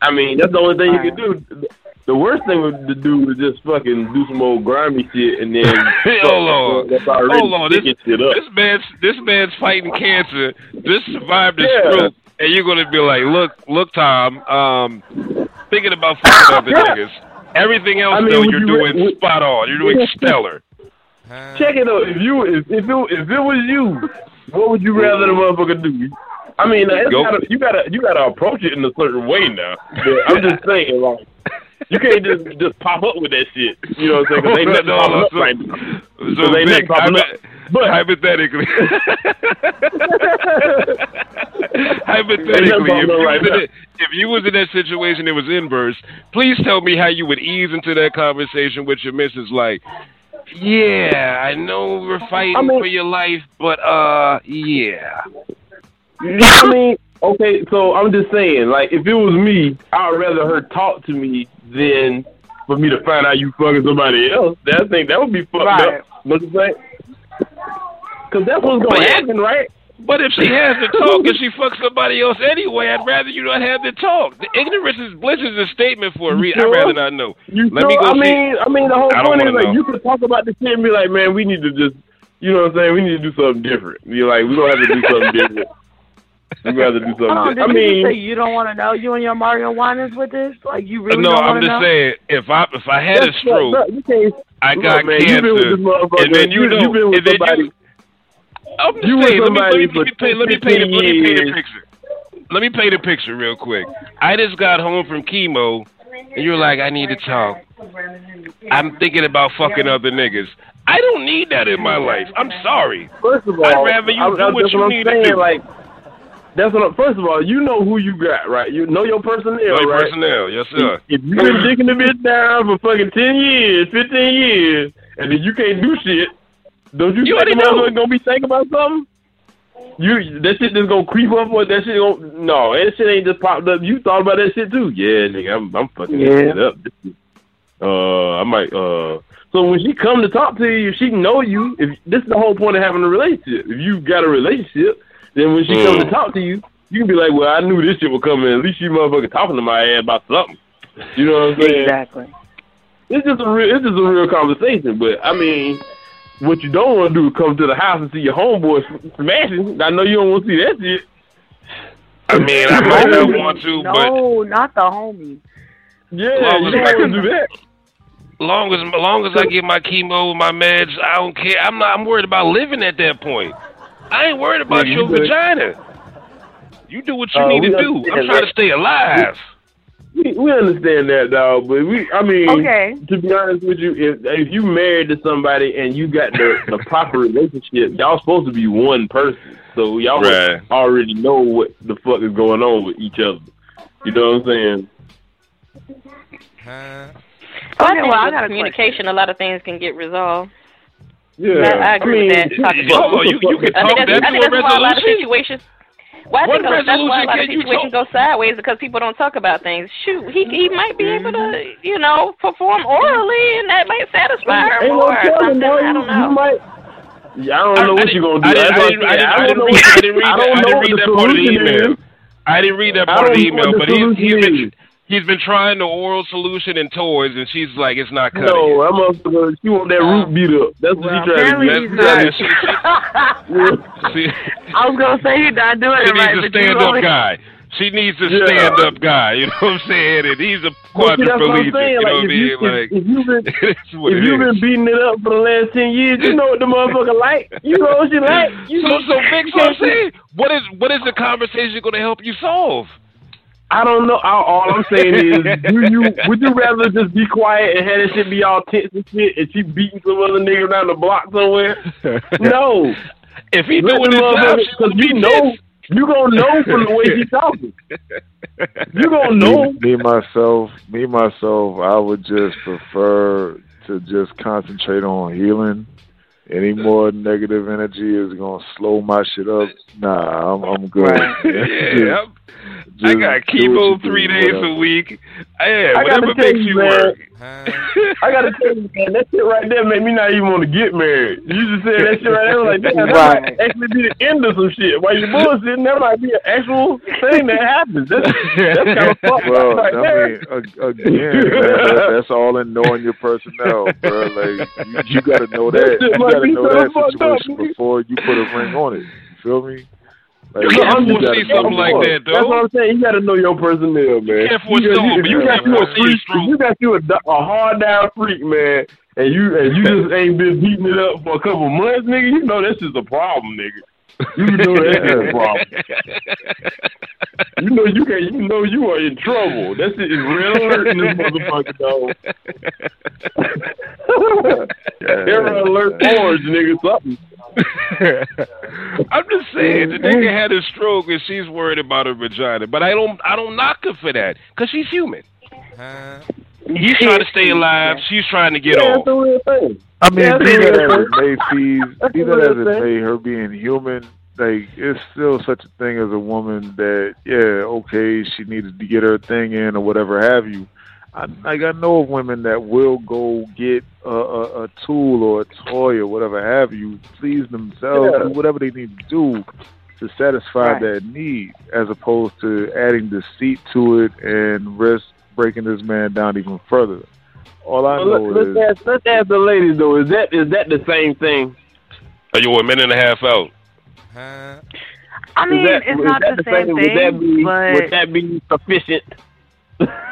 I mean that's the only thing you can do. The worst thing would- to do is just fucking do some old grimy shit and then Hold on. Hold on. This, sticking shit up. this man's this man's fighting cancer. This survived a Yeah. stroke, and you're gonna be like, look, look, Tom. Um, thinking about fucking other <laughs> niggas. Everything else I mean, though, you're you doing re- spot on. You're doing <laughs> stellar. Check it out. If you if if it, if it was you, what would you rather the motherfucker do? I mean, gotta, you gotta you gotta approach it in a certain way now. <laughs> But I'm just saying, like, you can't just just pop up with that shit. You know what I'm saying? they nothing No, popping so- right. So, So they Vic, not popping up. But hypothetically, <laughs> hypothetically, if you, was right in now. it- if you was in that situation, it was inverse. Please tell me how you would ease into that conversation with your missus. Like, yeah, I know we're fighting I mean- for your life, but uh, yeah. I mean, okay, so I'm just saying, like, if it was me, I'd rather her talk to me than for me to find out you fucking somebody else. That I think that would be fucked Right. up. What you say? Because that's what's gonna happen, right? But if she has to talk and she fucks somebody else anyway, I'd rather you not have to talk. The ignorance is bliss is a statement for a reason. sure? I'd rather not know. You Let sure? me go I see- mean, I mean, the whole I point is wanna like know. you can talk about the shit and be like, man, we need to just, you know what I'm saying? We need to do something different. You're like, we don't have to do something different. <laughs> We got to do something. Hold on, different. did I you just say mean, you don't want to know you and your Mario Winans with this? Like you really no, don't I'm just know? saying if I if I had a stroke, fucked up. I Look, got man, you been with cancer, this and then you you, know, you been with and then somebody. you. I'm just You saying. Let me let me, let me for paint let me paint a, 15 let me paint a picture. Let me paint a picture real quick. I just got home from chemo, and you're like, I need to talk. I'm thinking about fucking other niggas. I don't need that in my life. I'm sorry. First of all, I'd rather you I, do I, what that's you what I'm need to saying. do. Like, that's what. I'm, first of all, you know who you got, right? You know your personnel, Like right? personnel, yes sir. If you've been dicking the bitch down for fucking ten years, fifteen years, and then you can't do shit, don't you, You think already the know. motherfucker gonna be thinking about something? You that shit just gonna creep up or that shit gonna no, that shit ain't just popped up. You thought about that shit too. Yeah, nigga, I'm I'm fucking Yeah. that shit up. Is- Uh I might uh so when she come to talk to you, she know you. If this is the whole point of having a relationship. If you got a relationship, then when she Mm. comes to talk to you, you can be like, Well, I knew this shit would come in. At least you motherfucker talking to my ass about something. You know what I'm saying? Exactly. It's just a real, it's just a real conversation. But I mean, what you don't want to do is come to the house and see your homeboy sm- smashing. I know you don't want to see that shit. I mean, I might not want to, but No, not the homie. Yeah, Long you as don't I- want to do that. long as long as I get my chemo, my meds, I don't care. I'm not. I'm worried about living at that point. I ain't worried about Yeah, you your good. vagina. You do what you Uh, need to do. I'm trying that. to stay alive. We, we understand that, dog. But we, I mean, Okay. to be honest with you, if if you married to somebody and you got the, the proper relationship, y'all supposed to be one person. So y'all Right. already know what the fuck is going on with each other. You know what I'm saying? Well, I Okay, think well, I with got a communication, a lot of things can get resolved. Yeah, I, I agree with that. Talk yeah, <laughs> about you you can I talk think that that's, I to think a that's why a lot of situations. Well, I What think that's that's why a lot of can you situations go sideways because people don't talk about things. Shoot, he he might be able to, mm-hmm. you know, perform orally, and that might satisfy her Ain't no more or telling, something. though. I don't You know. might. Yeah, I don't know I- I what you're gonna do. I didn't- That's I what didn't- I'm I didn't- I don't didn't know read- what- I didn't read I that- don't I didn't read that part of the email. is. I didn't read that part of the email, but the he's he's solution been he's been trying the oral solution and toys, and she's like, it's not cutting. No, I'm also she want that root oh. beat up. That's what Well, she trying apparently to he's do. not. See, I was gonna say he's not doing she it right, needs a but you stand up only- guy. She needs a Yeah. stand up guy. You know what I'm saying? And he's a Well, see, that's what I'm quadriplegic. saying. You know Like, what I if, mean? you, Like, if, if you've been <laughs> if you've been beating it up for the last ten years, you know what the motherfucker like. You know what she like. You So, know, so big. So I'm saying, what is what is the conversation going to help you solve? I don't know. All, all I'm saying is, <laughs> do you would you rather just be quiet and have that shit be all tense and shit, and she beating some other nigga down the block somewhere? <laughs> No. If he Let doing the his job, motherfucker- she 'cause gonna be you know, pissed. you gonna know from the way she talking. You gonna know. Me, me myself, me myself, I would just prefer to just concentrate on healing. Any more negative energy is gonna slow my shit up. Nah, I'm I'm good. <laughs> yeah, I'm, I got do chemo three do, days whatever. a week. Yeah, I whatever gotta makes you, you man. work. I gotta tell you, man, that shit right there made me not even want to get married. You just said that shit right there, like, damn, that Right. might actually be the end of some shit. While you bullshitting, that might be an actual thing that happens. That's, that's kind of <laughs> fucked Well, up right I there. mean, again, man, that, that's all in knowing your personnel, bro. Like you, you got to know That that. You got to know so that fucked up, situation before you put a ring on it. You feel me? Like, You you foresee gotta something like that, though. That's what. I'm saying. You got to know your personnel, man. can't you, you you got you a freak. You got you a, a hard down freak, man, and you and you just <laughs> ain't been beating it up for a couple months, nigga. You know that's just a problem, nigga. You know that's a problem. You know you can. You know you are in trouble. That's shit is red alert in this motherfucker, dog. <laughs> <laughs> Error alert orange, nigga. Something. <laughs> I'm just saying, the nigga had a stroke and she's worried about her vagina, but I don't, I don't knock her for that because she's human. He's trying to stay alive. She's trying to get yeah, off. That's the real thing. I mean, Yeah, be that's that what as it may, Steve, <laughs> That's be that as it may, her being human, like it's still such a thing as a woman that, yeah, okay, she needed to get her thing in or whatever have you. I, like I know of women that will go get a, a, a tool or a toy or whatever have you, please themselves, Yeah. do whatever they need to do to satisfy Right. that need, as opposed to adding deceit to it and risk breaking this man down even further. All I Well, know let, is let's ask let's ask the ladies though. Is that is that the same thing? Are you a minute and a half out? I mean, that, it's not that the same Would that thing, be but would that be sufficient? <laughs>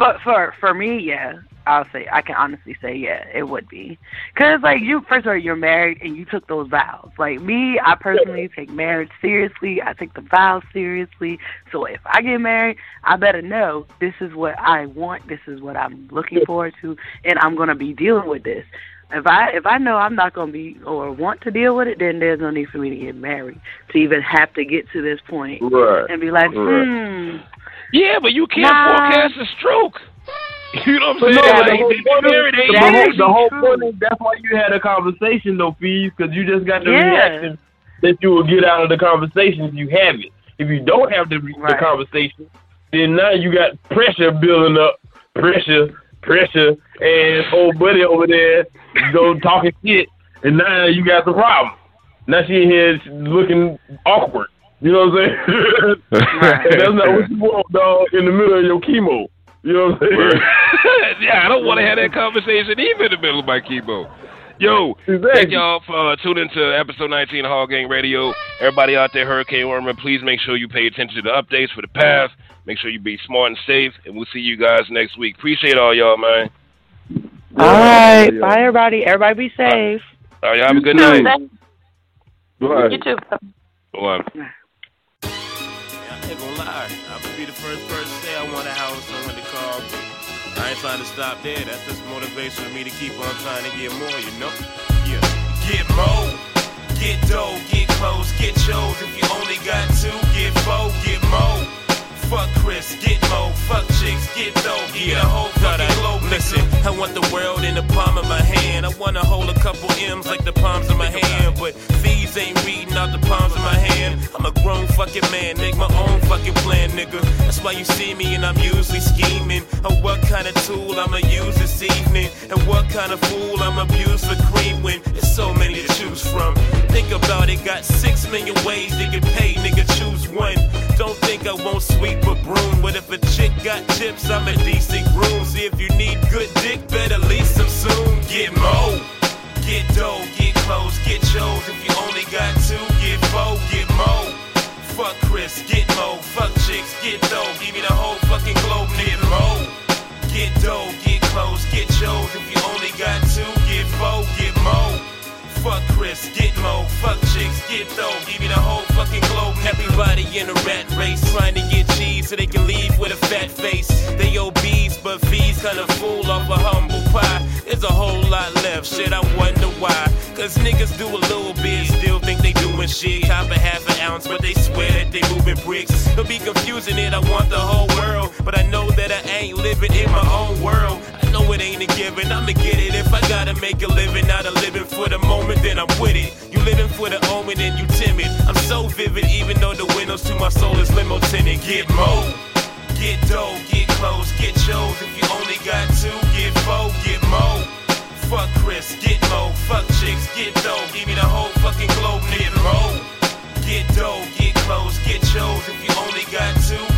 for for for me, yeah, I'll say I can honestly say yeah, it would be. Cause like you, first of all, you're married and you took those vows. Like me, I personally take marriage seriously. I take the vows seriously. So if I get married, I better know this is what I want. This is what I'm looking forward to, and I'm gonna be dealing with this. If I if I know I'm not gonna be or want to deal with it, then there's no need for me to get married to even have to get to this point Right. and be like, Right. Hmm, Yeah, but you can't Nah. forecast a stroke. <laughs> You know what I'm no, saying? but the whole they point, the, whole, the whole point is that's why you had a conversation though, fees, because you just got the Yeah. reaction that you will get out of the conversation if you have it. If you don't have the, the conversation, then now you got pressure building up, pressure, pressure, and old buddy over there go talking shit, and now you got the problem. Now she in here looking awkward. You know what I'm saying? <laughs> that's not what you want, dog, in the middle of your chemo. You know what I'm saying? <laughs> yeah, I don't want to have that conversation even in the middle of my chemo. Yo, thank y'all for uh, tuning to episode 19 of Hall Gang Radio. Everybody out there, Hurricane Irma, please make sure you pay attention to the updates for the path. Make sure you be smart and safe, and we'll see you guys next week. Appreciate all y'all, man. All right, yeah. bye everybody. Everybody be safe. All right, y'all have a good night. Right. You too. Bye. Ain't gonna lie. I be the first person to say I want a house want the car. I ain't trying to stop there. That's just motivation for me to keep on trying to get more, you know? Yeah. Get more. Get dough, get clothes, get shows. If you only got two, get four, get more. Fuck Chris, get more. Fuck chicks, get dough. Get a whole fucking globe. Listen, I want the world in the palm of my hand. I wanna hold a couple M's like the palms of my hand. But thieves ain't reading out the palms of my hand. I'm a grown fucking man, make my own fucking plan, nigga. That's why you see me and I'm usually scheming. On what kind of tool I'ma use this evening. And what kind of fool I'ma abuse for cream when there's so many to choose from. Think about it, got six million ways they can pay, nigga, choose one. Don't think I won't sweep a broom. But if a chick got chips, I'm a decent groom. See if you need good dick, better lease some soon. Get mo, get dough, get clothes, get chose. If you only got two, get four, get mo. Fuck Chris, get mo. Fuck chicks, get dough. Give me the whole fucking globe, get mo. Get dough, get clothes, get chose. If you only got two, get four, get mo. Fuck Chris, get mo. Fuck chicks, get dough. Give me the whole fucking globe. Everybody in a rat race trying to get cheese so they can leave with a fat face. They obese, but fees kinda full off a humble pie. There's a whole lot left, shit, I wonder why. Cause niggas do a little bit, still think they doing shit. Cop a half an ounce, but they swear that they moving bricks. They'll be confusing it, I want the whole world. But I know that I ain't living in my own world. I know it ain't a given, I'ma get it. If I gotta make a living, not a living for the moment, then I'm with it. You living for the omen and you timid. I'm so vivid, even though the windows to my soul is limo tinted. Get mo, get dough, get clothes, get chose. If you only got two, get four, get mo. Fuck Chris, get mo. Fuck chicks, get dough. Give me the whole fucking globe, get mo. Get dough, get clothes, get chose. If you only got two,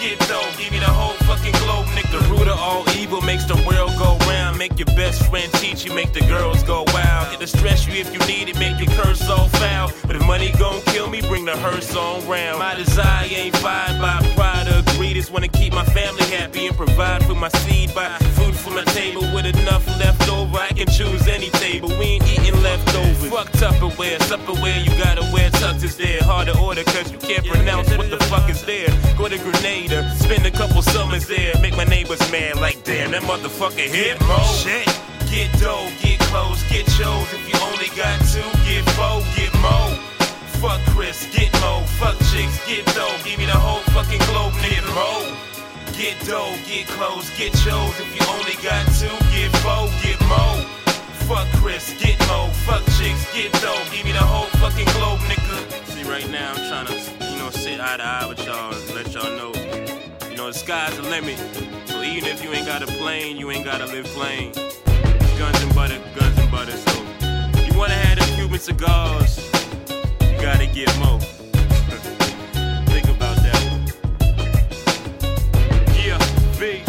Get. Give me the whole fucking globe, nigga. The root of all evil makes the world go round. Make your best friend teach you, make the girls go wild. It'll stress you if you need it, make you curse all foul. But if money gon' kill me, bring the hearse on round. My desire ain't fired by pride or greed. Just wanna keep my family happy and provide for my seed. by food my table with enough left over. I can choose any table. We ain't eating leftovers. Fuck Tupperware, Supperware, you gotta wear tux is there. Hard to order cause you can't pronounce what the fuck is there. Go to Grenada, spend a couple summers there. Make my neighbors mad like damn, that motherfucker hit mo. Shit. Get dough, get clothes, get chose. If you only got two, get four, get mo. Fuck Chris, get mo. Fuck chicks, get dough. Give me the whole fucking globe, nigga. Mo. Get dough, get clothes, get chose. If you only got two, get four, get mo. Fuck Chris, get mo. Fuck chicks, get dough. Give me the whole fucking globe, nigga. See, right now I'm trying to, you know, sit eye to eye with y'all and let y'all know. You know, the sky's the limit. So even if you ain't got a plane, you ain't gotta live plain. Guns and butter, guns and butter. So you wanna have them Cuban cigars, be.